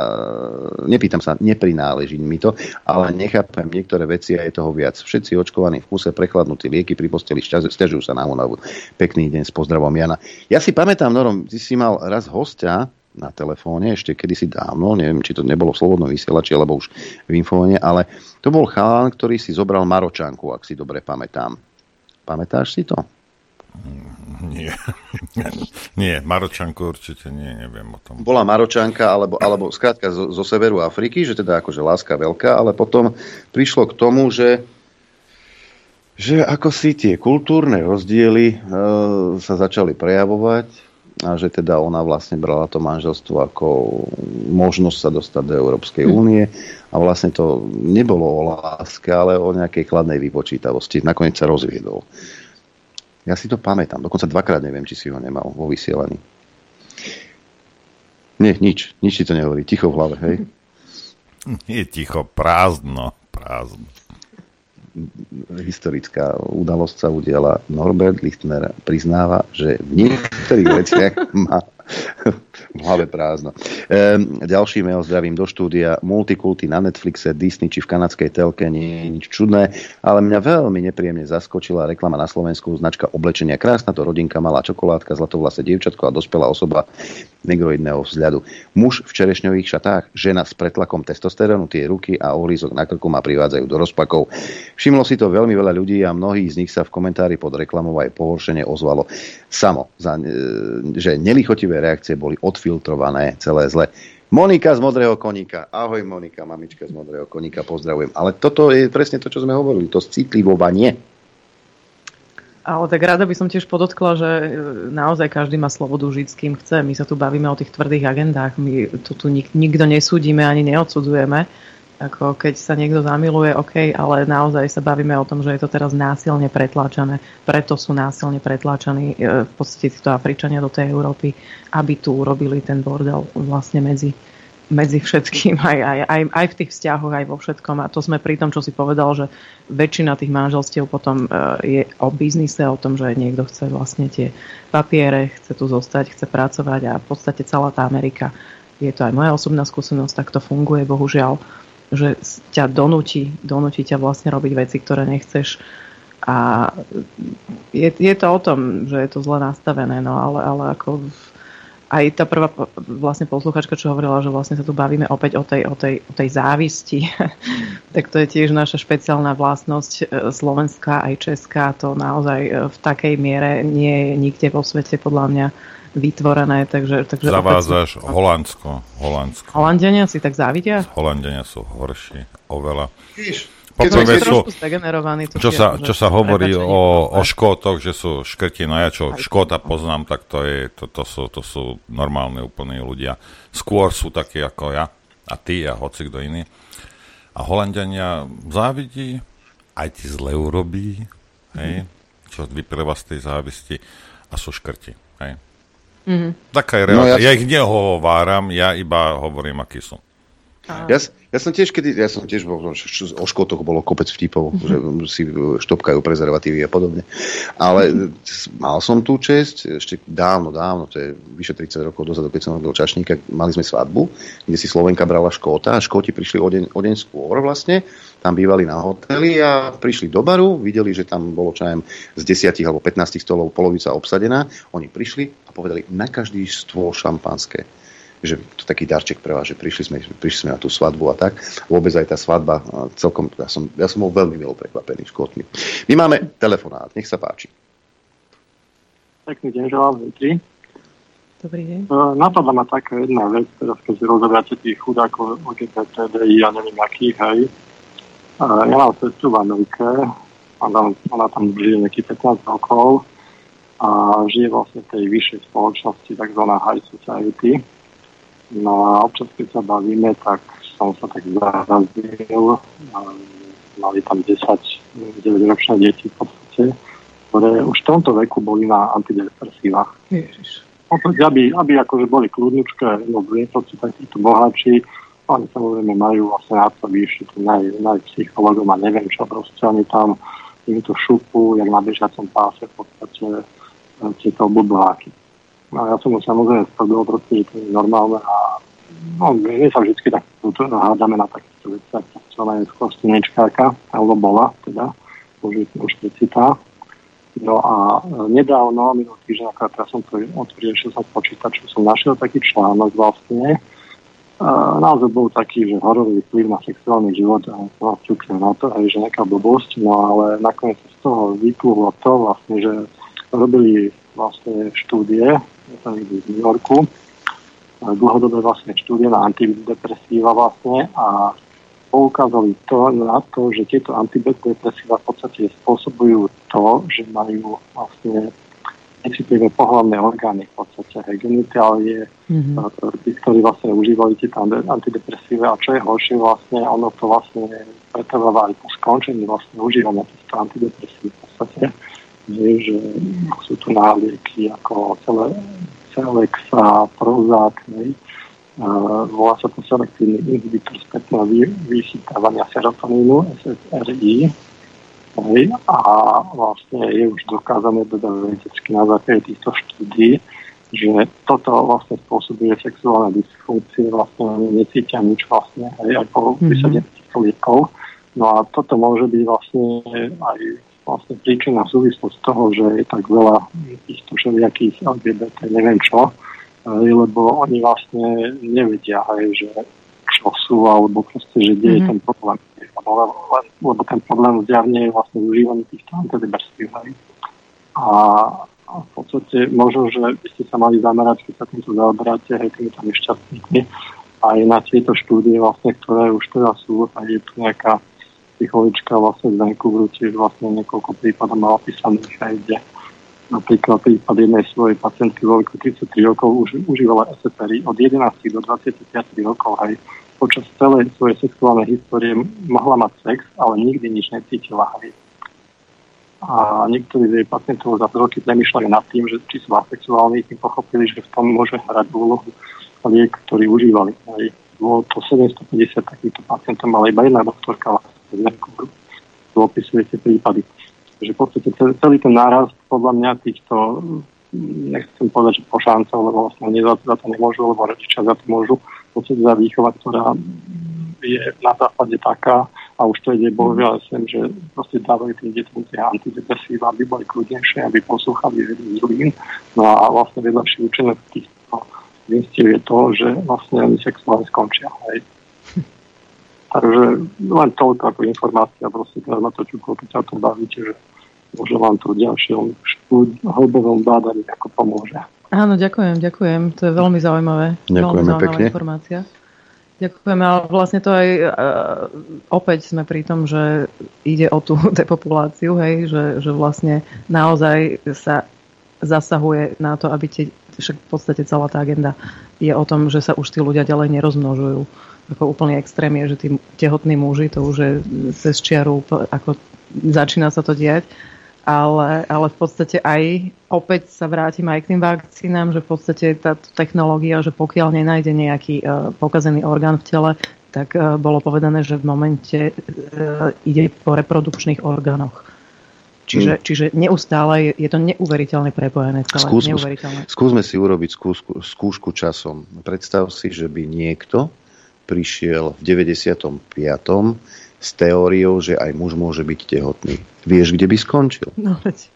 nepýtam sa, neprináleží mi to, ale nechápem niektoré veci a je toho viac. Všetci očkovaní v kuse, prechladnutí lieky pri posteli, stiažujú sa na únavu. Pekný deň s pozdravom Jana. Ja si pamätám, Norom, ty si mal raz hostia, na telefóne, ešte kedysi dávno, neviem, či to nebolo v Slobodnom vysielači, alebo už v Infovone, ale to bol chalán, ktorý si zobral Maročanku, ak si dobre pamätám. Pamätáš si to? Nie. nie, Maročanku určite nie, neviem o tom. Bola Maročanka, alebo, alebo skrátka zo, zo severu Afriky, že teda akože láska veľká, ale potom prišlo k tomu, že že ako si tie kultúrne rozdiely e, sa začali prejavovať a že teda ona vlastne brala to manželstvo ako možnosť sa dostať do Európskej hm. únie a vlastne to nebolo o láske, ale o nejakej kladnej vypočítavosti. Nakoniec sa rozviedol. Ja si to pamätám, dokonca dvakrát neviem, či si ho nemal vo vysielaní. Nie, nič, nič si to nehovorí, ticho v hlave, hej? Nie ticho, prázdno, prázdno historická udalosť sa udiala. Norbert Lichtner priznáva, že v niektorých veciach má v hlave prázdno. Ehm, ďalší mail zdravím do štúdia. Multikulty na Netflixe, Disney či v kanadskej telke nie je nič čudné, ale mňa veľmi nepríjemne zaskočila reklama na Slovensku, značka oblečenia. Krásna to rodinka, malá čokoládka, zlatovlasé dievčatko a dospelá osoba negroidného vzhľadu. Muž v čerešňových šatách, žena s pretlakom testosterónu, tie ruky a ohlízok na krku ma privádzajú do rozpakov. Všimlo si to veľmi veľa ľudí a mnohí z nich sa v komentári pod reklamou aj pohoršenie ozvalo samo, za, e, že nelichotivé reakcie boli odfiltrované celé zle. Monika z Modrého koníka. Ahoj Monika, mamička z Modrého koníka, pozdravujem. Ale toto je presne to, čo sme hovorili, to citlivovanie ale tak rada by som tiež podotkla, že e, naozaj každý má slobodu žiť s kým chce. My sa tu bavíme o tých tvrdých agendách. My tu, tu nik, nikto nesúdime ani neodsudzujeme. Ako keď sa niekto zamiluje, OK, ale naozaj sa bavíme o tom, že je to teraz násilne pretláčané. Preto sú násilne pretláčaní e, v podstate títo Afričania do tej Európy, aby tu urobili ten bordel vlastne medzi medzi všetkým, aj, aj, aj, aj v tých vzťahoch, aj vo všetkom. A to sme pri tom, čo si povedal, že väčšina tých manželstiev potom e, je o biznise, o tom, že niekto chce vlastne tie papiere, chce tu zostať, chce pracovať a v podstate celá tá Amerika, je to aj moja osobná skúsenosť, tak to funguje, bohužiaľ, že ťa donúti, donúti ťa vlastne robiť veci, ktoré nechceš a je, je to o tom, že je to zle nastavené, no ale, ale ako aj tá prvá vlastne posluchačka, čo hovorila, že vlastne sa tu bavíme opäť o tej, o tej, o tej závisti, tak to je tiež naša špeciálna vlastnosť e, Slovenska aj Česká. To naozaj e, v takej miere nie je nikde vo svete podľa mňa vytvorené. Takže, takže Zavádzaš opäť... Holandsko, Holandsko. Holandiania si tak závidia? Holandiania sú horší, oveľa. Poprvé sú, čo sa, čo sa hovorí o, o škótoch, že sú škrti, no ja čo škóta poznám, tak to, je, to, to, sú, to sú normálne úplní ľudia. Skôr sú takí ako ja a ty a hoci kto iný. A Holandiania závidí, aj ti zle urobí, hej, mm-hmm. čo vyplýva z tej závisti a sú škrti. Hej. Mm-hmm. Taká je realita. No, ja... ja ich nehováram, ja iba hovorím, akí sú. Ja, ja som tiež, kedy, ja som tiež bol, o škotoch bolo kopec vtipov, že si štopkajú prezervatívy a podobne. Ale mal som tú čest, ešte dávno, dávno, to je vyše 30 rokov dozadu, keď som robil čašníka, mali sme svadbu, kde si Slovenka brala Škóta a Škóti prišli o deň, o deň skôr vlastne, tam bývali na hoteli a prišli do baru, videli, že tam bolo čajem z 10 alebo 15 stolov polovica obsadená. Oni prišli a povedali na každý stôl šampanské že to taký darček pre vás, že prišli sme, prišli sme na tú svadbu a tak. Vôbec aj tá svadba, celkom, ja som, ja som bol veľmi milo prekvapený škotmi. My máme telefonát, nech sa páči. Pekný deň, želám Vitri. Dobrý deň. Uh, napadla ma taká jedna vec, teraz keď si rozoberáte tých chudákov LGBT, DI, ja neviem akých, hej. Ja mám sestru v Amerike, ona, ona tam žije nejakých 15 rokov a žije vlastne v tej vyššej spoločnosti, takzvaná high society No a občas, keď sa bavíme, tak som sa tak zarazil. Mali tam 10-9 ročné deti v podstate, ktoré už v tomto veku boli na antidepresívach. Ježiš. Opäť, aby, aby akože boli kľudničké, no to takíto boháči, oni samozrejme majú vlastne na to vyššiu naj, najpsychologom a neviem čo, proste oni tam im to šupu, jak na bežiacom páse v podstate e, tieto bubláky. No ja som mu samozrejme spravil, proste to je normálne a no, my sa vždy tak hádame na takýchto veciach, čo je skôr slnečkárka, alebo bola teda, už, už precitá. No a e, nedávno, minulý týždeň, akorát ja som to otvoril, že som počítač, som našiel taký článok vlastne, naozaj bol taký, že horový vplyv na sexuálny život a ťukne na to, aj že nejaká blbosť, no ale nakoniec z toho vyplúlo to vlastne, že robili vlastne štúdie v New Yorku, dlhodobé vlastne štúdie na antidepresíva vlastne a poukázali to na to, že tieto antidepresíva v podstate spôsobujú to, že majú vlastne necitlivé pohľadné orgány v podstate, hej, genitálie, mm-hmm. tí, ktorí vlastne užívali tieto antidepresíve a čo je horšie vlastne, ono to vlastne pretrváva aj po skončení vlastne užívania týchto antidepresív v podstate, je, že sú tu nálieky ako celé, Celexa, Prozac, hej, Uh, volá sa to selektívny inhibitor spätného vychytávania serotonínu, SSRI, Hej, a vlastne je už dokázané teda vedecky na základe týchto štúdí, že toto vlastne spôsobuje sexuálne dysfunkcie, vlastne necítia nič vlastne, hej, ako mm-hmm. vysadenie týchto liekov. No a toto môže byť vlastne aj vlastne príčina súvislosť toho, že je tak veľa týchto všelijakých LGBT, neviem čo, hej, lebo oni vlastne nevedia, hej, že čo sú, alebo proste, že kde mm-hmm. je ten problém lebo, lebo ten problém zjavne je vlastne užívanie týchto antidepresív. A, v podstate možno, že by ste sa mali zamerať, keď sa týmto zaoberáte, aj týmito nešťastníkmi, aj na tieto štúdie, vlastne, ktoré už teda sú, a je tu nejaká psychologička vlastne z Vancouveru, tiež vlastne niekoľko prípadov má opísaných aj kde napríklad prípad jednej svojej pacientky vo veku 33 rokov už, užívala SSRI od 11 do 25 rokov aj počas celej svojej sexuálnej histórie mohla mať sex, ale nikdy nič necítila. A niektorí z jej pacientov za roky premyšľali nad tým, že či sú asexuálni, tým pochopili, že v tom môže hrať úlohu liek, ktorý užívali. Hej. Bolo to 750 takýchto pacientov, ale iba jedna doktorka Vancouveru. Opisuje tie prípady. Takže v podstate celý ten nárast podľa mňa týchto nechcem povedať, že po šancov, lebo vlastne oni za to nemôžu, lebo rodičia za to môžu, podstate výchova, ktorá je na západe taká, a už to ide bohužiaľ sem, že proste dávajú tým deťom tie antidepresíva, aby boli kľudnejšie, aby poslúchali jeden z druhým. No a vlastne vedľajší účinok týchto liestiev je to, že vlastne oni sexuálne skončia. Hej. Takže len toľko ako informácia, proste teraz na to keď sa to bavíte, že môže vám to v ďalšom hlbovom bádaní ako pomôže. Áno, ďakujem, ďakujem. To je veľmi zaujímavé. Ďakujeme veľmi zaujímavá pekne. informácia. Ďakujem, ale vlastne to aj uh, opäť sme pri tom, že ide o tú depopuláciu, hej, že, že vlastne naozaj sa zasahuje na to, aby tie, však v podstate celá tá agenda je o tom, že sa už tí ľudia ďalej nerozmnožujú. Ako úplný extrém je, že tí tehotní muži, to už je cez čiaru, ako začína sa to diať ale, ale v podstate aj opäť sa vrátim aj k tým vakcínám, že v podstate tá technológia, že pokiaľ nenájde nejaký uh, pokazený orgán v tele, tak uh, bolo povedané, že v momente uh, ide po reprodukčných orgánoch. Čiže, hmm. čiže neustále je, je to neuveriteľne prepojené. Celé, skúsme, neuveriteľné. skúsme si urobiť skúšku, skúšku časom. Predstav si, že by niekto prišiel v 95 s teóriou, že aj muž môže byť tehotný. Vieš, kde by skončil? No veď,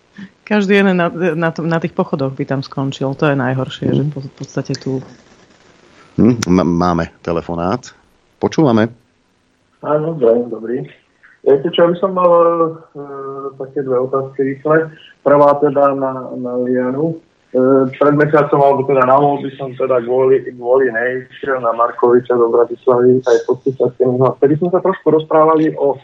každý jeden na, na, na tých pochodoch by tam skončil. To je najhoršie, mm. že v podstate tu... Hm, máme telefonát. Počúvame. Áno, dobrý, dobrý. Viete čo, by som mal e, také dve otázky rýchle. Prvá teda na, na Lianu. E, pred mesiacom, alebo teda na by som teda kvôli, kvôli nej šiel na Markoviča do Bratislavy aj podpísať s tým. Vtedy sme sa trošku rozprávali o,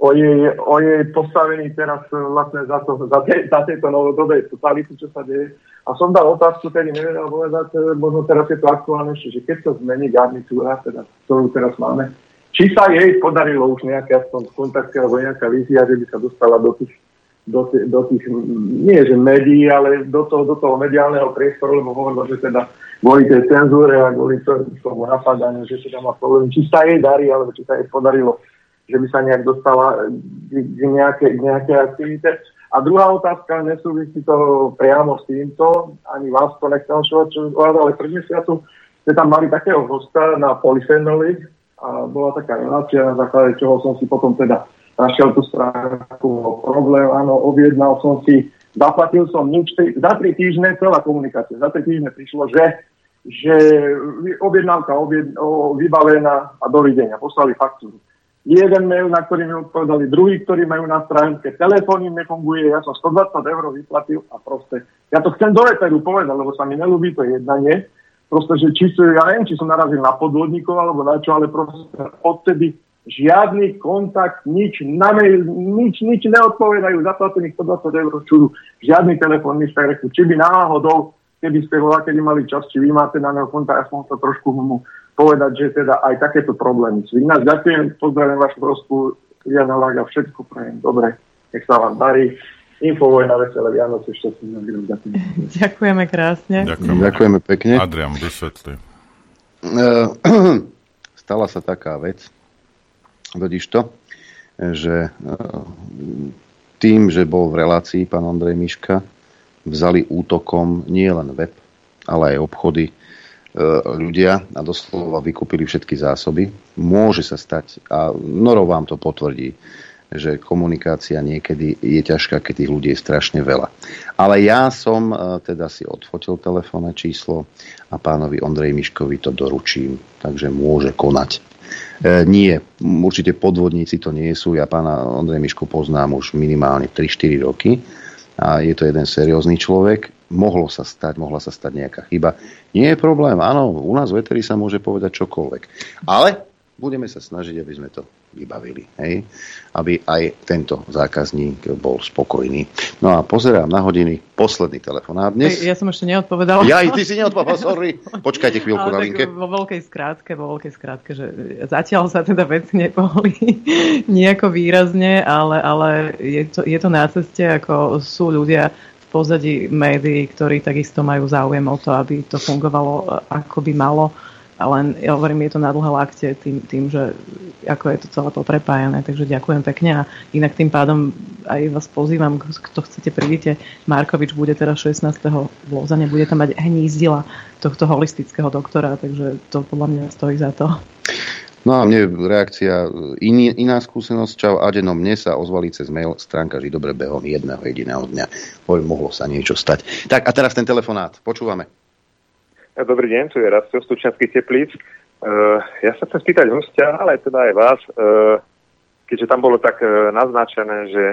o, jej, o jej postavení teraz vlastne za, to, za, te, za tejto novodobej totality, čo sa deje. A som dal otázku, tedy nevedel povedať, e, možno teraz je to aktuálnejšie, že keď sa zmení garnitúra, teda, ktorú teraz máme, či sa jej podarilo už nejaké aspoň kontakty alebo nejaká vízia, že by sa dostala do tých do, do tých, nie že médií, ale do toho, do toho mediálneho priestoru, lebo hovorilo, že teda kvôli tej cenzúre a kvôli tomu napadaniu, že tam má problém, či sa jej darí, alebo či sa jej podarilo, že by sa nejak dostala k nejakej, nejakej aktivite. A druhá otázka, nesúvisí to priamo s týmto, ani vás to nechcem čo ale pred mesiacom ste tam mali takého hosta na polyfenoly a bola taká relácia, na základe čoho som si potom teda našiel tú stránku problém, áno, objednal som si, zaplatil som nič, za tri týždne celá komunikácia, za tri týždne prišlo, že že objednávka objed, o, vybavená a dovidenia, poslali faktúru. Jeden mail, na ktorý mi odpovedali, druhý, ktorý majú na stránke, telefón im nefunguje, ja som 120 eur vyplatil a proste, ja to chcem do eteru povedať, lebo sa mi nelúbi to jednanie, proste, že či ja neviem, či som narazil na podvodníkov alebo na čo, ale proste odtedy žiadny kontakt, nič na mail, nič, nič neodpovedajú, zaplatených 120 eur čudu, žiadny telefón, nič tak či by náhodou, keby ste volá, kedy mali čas, či vy máte na neho kontakt, ja som to trošku mu povedať, že teda aj takéto problémy sú. Ináč ďakujem, pozdravím vašu prosku, Jana Laga, všetko prajem dobre, nech sa vám darí. Infovojna, veselé Vianoce, šťastný ďakujem. Ďakujeme krásne. Ďakujeme, Ďakujeme pekne. Adrian, vysvetli. Stala sa taká vec, totiž to, že tým, že bol v relácii pán Andrej Miška, vzali útokom nie len web, ale aj obchody, E, ľudia a doslova vykúpili všetky zásoby. Môže sa stať, a Noro vám to potvrdí, že komunikácia niekedy je ťažká, keď tých ľudí je strašne veľa. Ale ja som e, teda si odfotil telefónne číslo a pánovi Ondrej Miškovi to doručím, takže môže konať. E, nie, určite podvodníci to nie sú. Ja pána Ondrej Mišku poznám už minimálne 3-4 roky a je to jeden seriózny človek mohlo sa stať, mohla sa stať nejaká chyba. Nie je problém, áno, u nás v sa môže povedať čokoľvek. Ale budeme sa snažiť, aby sme to vybavili. Hej? Aby aj tento zákazník bol spokojný. No a pozerám na hodiny, posledný telefonát dnes. Ja som ešte neodpovedala. Ja, ty si neodpovedala, sorry. Počkajte chvíľku na linke. Vo veľkej skrátke, vo veľkej skrátke, že zatiaľ sa teda veci nepohli nejako výrazne, ale, ale je, to, je to na ceste, ako sú ľudia pozadí médií, ktorí takisto majú záujem o to, aby to fungovalo ako by malo. A len, ja hovorím, je to na dlhé lakte tým, tým, že ako je to celé poprepájané. Takže ďakujem pekne a inak tým pádom aj vás pozývam, kto chcete prídite. Markovič bude teraz 16. v Lozane, bude tam mať hnízdila tohto holistického doktora, takže to podľa mňa stojí za to. No a mne reakcia, iný, iná skúsenosť, čau Adeno, mne sa ozvali cez mail stránka ži dobre behom jedného jediného dňa. Poviem, mohlo sa niečo stať. Tak a teraz ten telefonát, počúvame. Dobrý deň, tu je Rastio Stučňanský teplíc. Uh, ja sa chcem spýtať hostia, ale teda aj vás, uh, keďže tam bolo tak uh, naznačené, že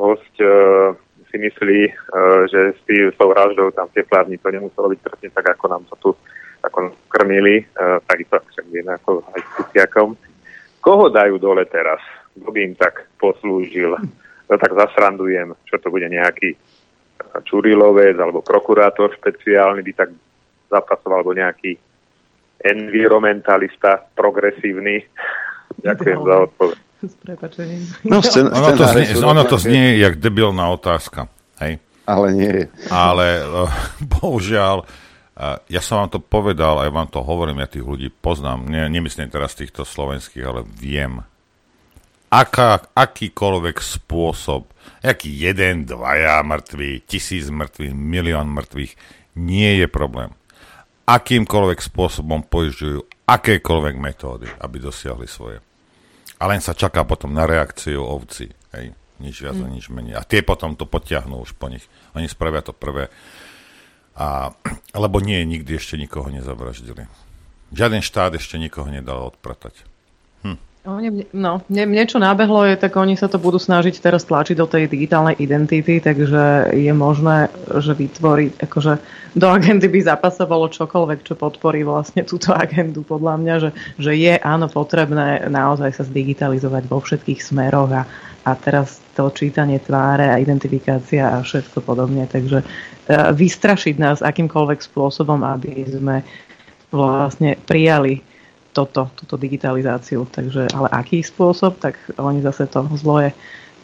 host uh, si myslí, uh, že s tou vraždou tam teplárni to nemuselo byť presne tak, ako nám to tu ako krmili, uh, takisto však vieme ako aj s kuciakom. Koho dajú dole teraz? Kto by im tak poslúžil? No tak zasrandujem, čo to bude nejaký Čurilovec alebo prokurátor špeciálny by tak zapracoval, alebo nejaký environmentalista progresívny. Ďakujem za odpoveď. No, scén- ono, to znie, ono to znie jak debilná otázka. Hej? Ale nie. Ale bohužiaľ, ja som vám to povedal, aj vám to hovorím, ja tých ľudí poznám, ne, nemyslím teraz týchto slovenských, ale viem. Aká, akýkoľvek spôsob, aký jeden, dvaja mŕtvi, tisíc mŕtvych, milión mŕtvych, nie je problém. Akýmkoľvek spôsobom požičujú akékoľvek metódy, aby dosiahli svoje. A len sa čaká potom na reakciu ovci. Hej? Nič viac mm. nič menej. A tie potom to potiahnú už po nich. Oni spravia to prvé a, lebo nie, nikdy ešte nikoho nezavraždili. Žiaden štát ešte nikoho nedal odpratať. Hm. No, mne, mne čo nábehlo je, tak oni sa to budú snažiť teraz tlačiť do tej digitálnej identity, takže je možné, že vytvorí, akože do agendy by zapasovalo čokoľvek, čo podporí vlastne túto agendu, podľa mňa, že, že je áno potrebné naozaj sa zdigitalizovať vo všetkých smeroch a, a teraz to čítanie tváre a identifikácia a všetko podobne, takže E, vystrašiť nás akýmkoľvek spôsobom, aby sme vlastne prijali toto, túto digitalizáciu. Takže, ale aký spôsob, tak oni zase to zloje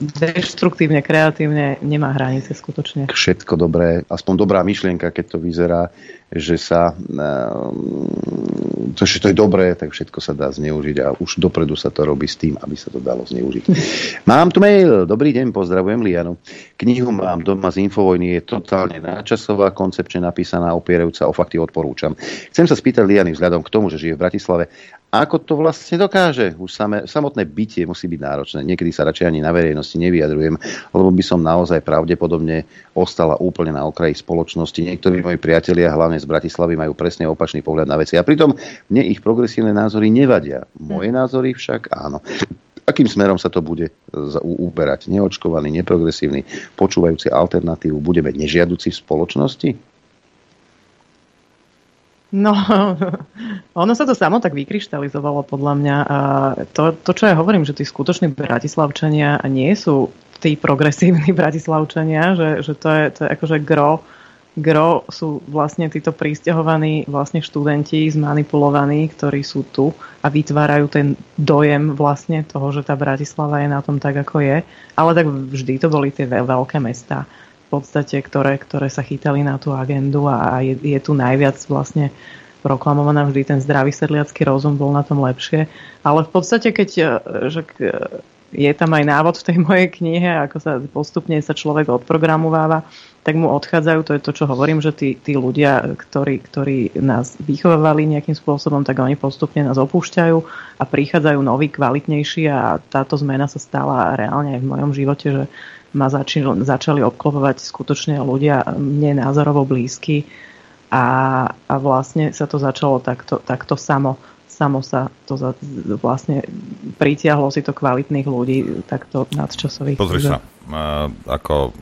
deštruktívne, kreatívne nemá hranice skutočne. Všetko dobré, aspoň dobrá myšlienka, keď to vyzerá, že sa ehm, to, že to je dobré, tak všetko sa dá zneužiť a už dopredu sa to robí s tým, aby sa to dalo zneužiť. Mám tu mail, dobrý deň, pozdravujem Lianu. Knihu mám doma z Infovojny, je totálne náčasová, koncepčne napísaná, opierajúca o fakty odporúčam. Chcem sa spýtať Liany vzhľadom k tomu, že žije v Bratislave, ako to vlastne dokáže? Už samé, samotné bytie musí byť náročné. Niekedy sa radšej ani na verejnosti nevyjadrujem, lebo by som naozaj pravdepodobne ostala úplne na okraji spoločnosti. Niektorí moji priatelia, hlavne z Bratislavy, majú presne opačný pohľad na veci. A pritom mne ich progresívne názory nevadia. Moje názory však áno. Akým smerom sa to bude uberať? Neočkovaný, neprogresívny, počúvajúci alternatívu, budeme nežiaduci v spoločnosti? No, ono sa to samo tak vykryštalizovalo podľa mňa. A to, to, čo ja hovorím, že tí skutoční bratislavčania nie sú tí progresívni bratislavčania, že, že to, je, to je akože gro, gro sú vlastne títo prísťahovaní vlastne študenti zmanipulovaní, ktorí sú tu a vytvárajú ten dojem vlastne toho, že tá Bratislava je na tom tak, ako je. Ale tak vždy to boli tie veľké mesta podstate, ktoré, ktoré sa chytali na tú agendu a, je, je tu najviac vlastne proklamovaná vždy ten zdravý sedliacký rozum bol na tom lepšie. Ale v podstate, keď e, že je tam aj návod v tej mojej knihe, ako sa postupne sa človek odprogramováva, tak mu odchádzajú, to je to, čo hovorím, že tí, tí ľudia, ktorí, ktorí nás vychovávali nejakým spôsobom, tak oni postupne nás opúšťajú a prichádzajú noví, kvalitnejší a táto zmena sa stala reálne aj v mojom živote, že ma začali, začali obklopovať skutočne ľudia mne názorovo blízky a, a vlastne sa to začalo takto, takto samo samo sa to za, vlastne pritiahlo si to kvalitných ľudí takto nadčasových. Pozri sa, ako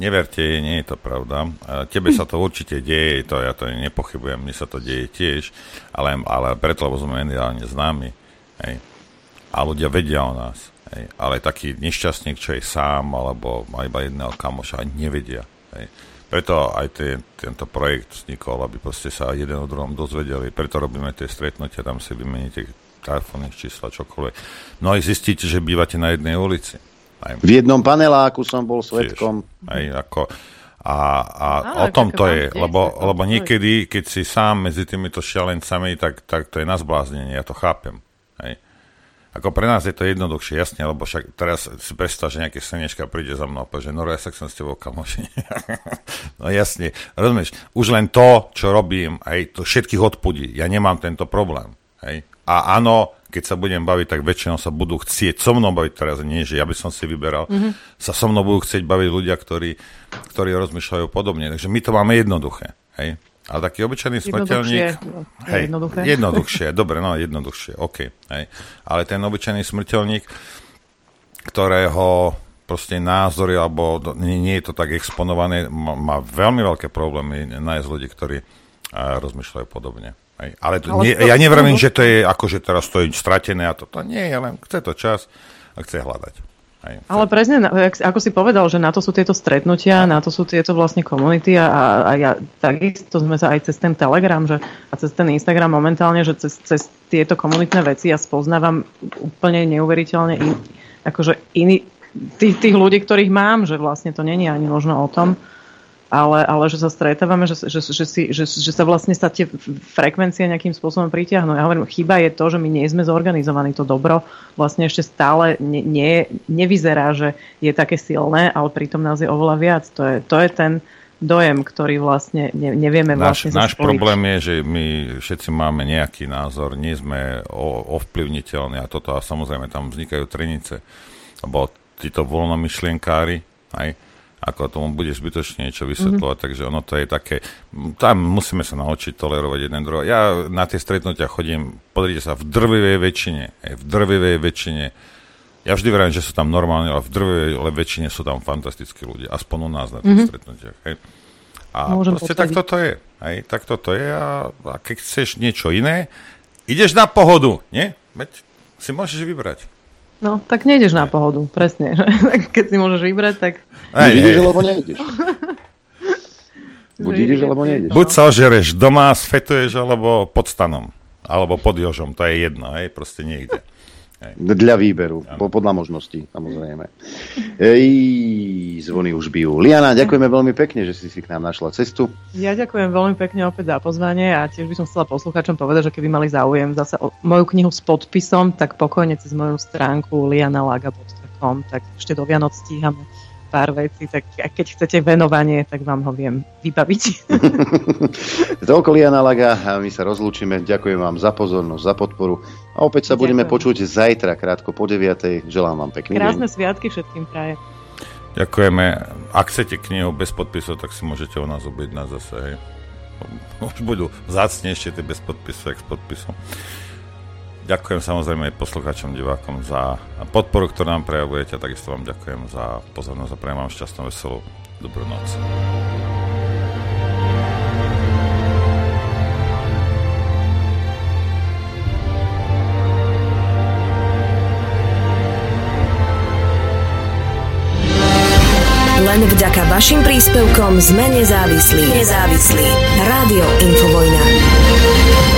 neverte, nie je to pravda. Tebe sa to určite deje, to ja to nepochybujem, mne sa to deje tiež, ale, ale preto, lebo sme mediálne známi. Hej. A ľudia vedia o nás. Hej. Ale taký nešťastník, čo je sám, alebo má iba jedného kamoša, nevedia. Hej. Preto aj tie, tento projekt vznikol, aby proste sa jeden o druhom dozvedeli. Preto robíme tie stretnutia, tam si vymeníte telefónne čísla, čokoľvek. No aj zistíte, že bývate na jednej ulici. Aj. V jednom paneláku som bol svetkom. Aj ako, a, a Áno, o tom to je, lebo, lebo niekedy, keď si sám medzi týmito šialencami, tak, tak to je na zbláznenie, ja to chápem. Ako pre nás je to jednoduchšie, jasne, lebo však teraz si predstav, že nejaký slnečka príde za mnou a povie, že no ja sa chcem s tebou kamoši. no jasne, rozumieš, už len to, čo robím, aj to všetkých odpudí. Ja nemám tento problém. Hej. A áno, keď sa budem baviť, tak väčšinou sa budú chcieť so mnou baviť teraz, nie, že ja by som si vyberal, mm-hmm. sa so mnou budú chcieť baviť ľudia, ktorí, ktorí rozmýšľajú podobne. Takže my to máme jednoduché. Hej. Ale taký obyčajný smrteľník... Hej, jednoduché. Jednoduchšie, dobre, no jednoduchšie, OK. Hej. Ale ten obyčajný smrteľník, ktorého proste názory, alebo nie, nie je to tak exponované, má, má veľmi veľké problémy nájsť ľudí, ktorí a, rozmýšľajú podobne. Hej. Ale, to, Ale nie, to, ja nevravím, že to je ako, že teraz to je stratené a toto. Nie, len chce to čas a chce hľadať. Aj, Ale presne, ako si povedal, že na to sú tieto stretnutia, na to sú tieto vlastne komunity a, a ja takisto sme sa aj cez ten Telegram že, a cez ten Instagram momentálne, že cez, cez tieto komunitné veci ja spoznávam úplne neuveriteľne in, akože iný, tých, tých ľudí, ktorých mám, že vlastne to není ani možno o tom, ale, ale že sa stretávame, že, že, že, si, že, že sa vlastne sa tie frekvencie nejakým spôsobom pritiahnu. Ja hovorím, chyba je to, že my nie sme zorganizovaní. To dobro vlastne ešte stále ne, nie, nevyzerá, že je také silné, ale pritom nás je oveľa viac. To je, to je ten dojem, ktorý vlastne ne, nevieme náš, vlastne Náš problém je, že my všetci máme nejaký názor, nie sme ovplyvniteľní a toto a samozrejme tam vznikajú trenice. Lebo títo voľnomyšlienkári, aj, ako tomu bude zbytočne niečo vysvetľovať, mm-hmm. takže ono to je také, tam musíme sa naučiť tolerovať jeden druhého. Ja na tie stretnutia chodím, pozrite sa, v drvivej väčšine, v drvivej väčšine, ja vždy verím, že sú tam normálne, ale v drvivej väčšine sú tam fantastickí ľudia, aspoň u nás na tých mm-hmm. stretnutiach. Hej. A Môžem proste tak toto je. Hej, tak toto je a, a keď chceš niečo iné, ideš na pohodu, nie? Veď si môžeš vybrať. No, tak nejdeš na pohodu, presne. Keď si môžeš vybrať, tak... Buď ideš, alebo nejdeš. Buď ideš, alebo nejdeš. Buď sa ožereš doma, sfetuješ, alebo pod stanom. Alebo pod jožom, to je jedno, hej, proste niekde. Dla výberu, po, podľa možností, samozrejme. Ej, zvony už bijú. Liana, ďakujeme veľmi pekne, že si si k nám našla cestu. Ja ďakujem veľmi pekne opäť za pozvanie a tiež by som chcela poslucháčom povedať, že keby mali záujem zase o moju knihu s podpisom, tak pokojne cez moju stránku lianalaga.com, tak ešte do Vianoc stíhame pár vecí, tak keď chcete venovanie, tak vám ho viem vybaviť. Toľko Liana Laga a my sa rozlúčime. Ďakujem vám za pozornosť, za podporu a opäť sa Ďakujem. budeme počuť zajtra, krátko po 9. Želám vám pekný Krásne deň. sviatky všetkým praje. Ďakujeme. Ak chcete knihu bez podpisov, tak si môžete u nás objednať zase. Hej. Už budú zácnejšie tie bez podpisu, ak s podpisom. Ďakujem samozrejme aj poslucháčom, divákom za podporu, ktorú nám prejavujete a takisto vám ďakujem za pozornosť a prejem vám šťastnú, veselú, dobrú noc. Len vďaka vašim príspevkom sme nezávislí. Nezávislí. Rádio Infovojna.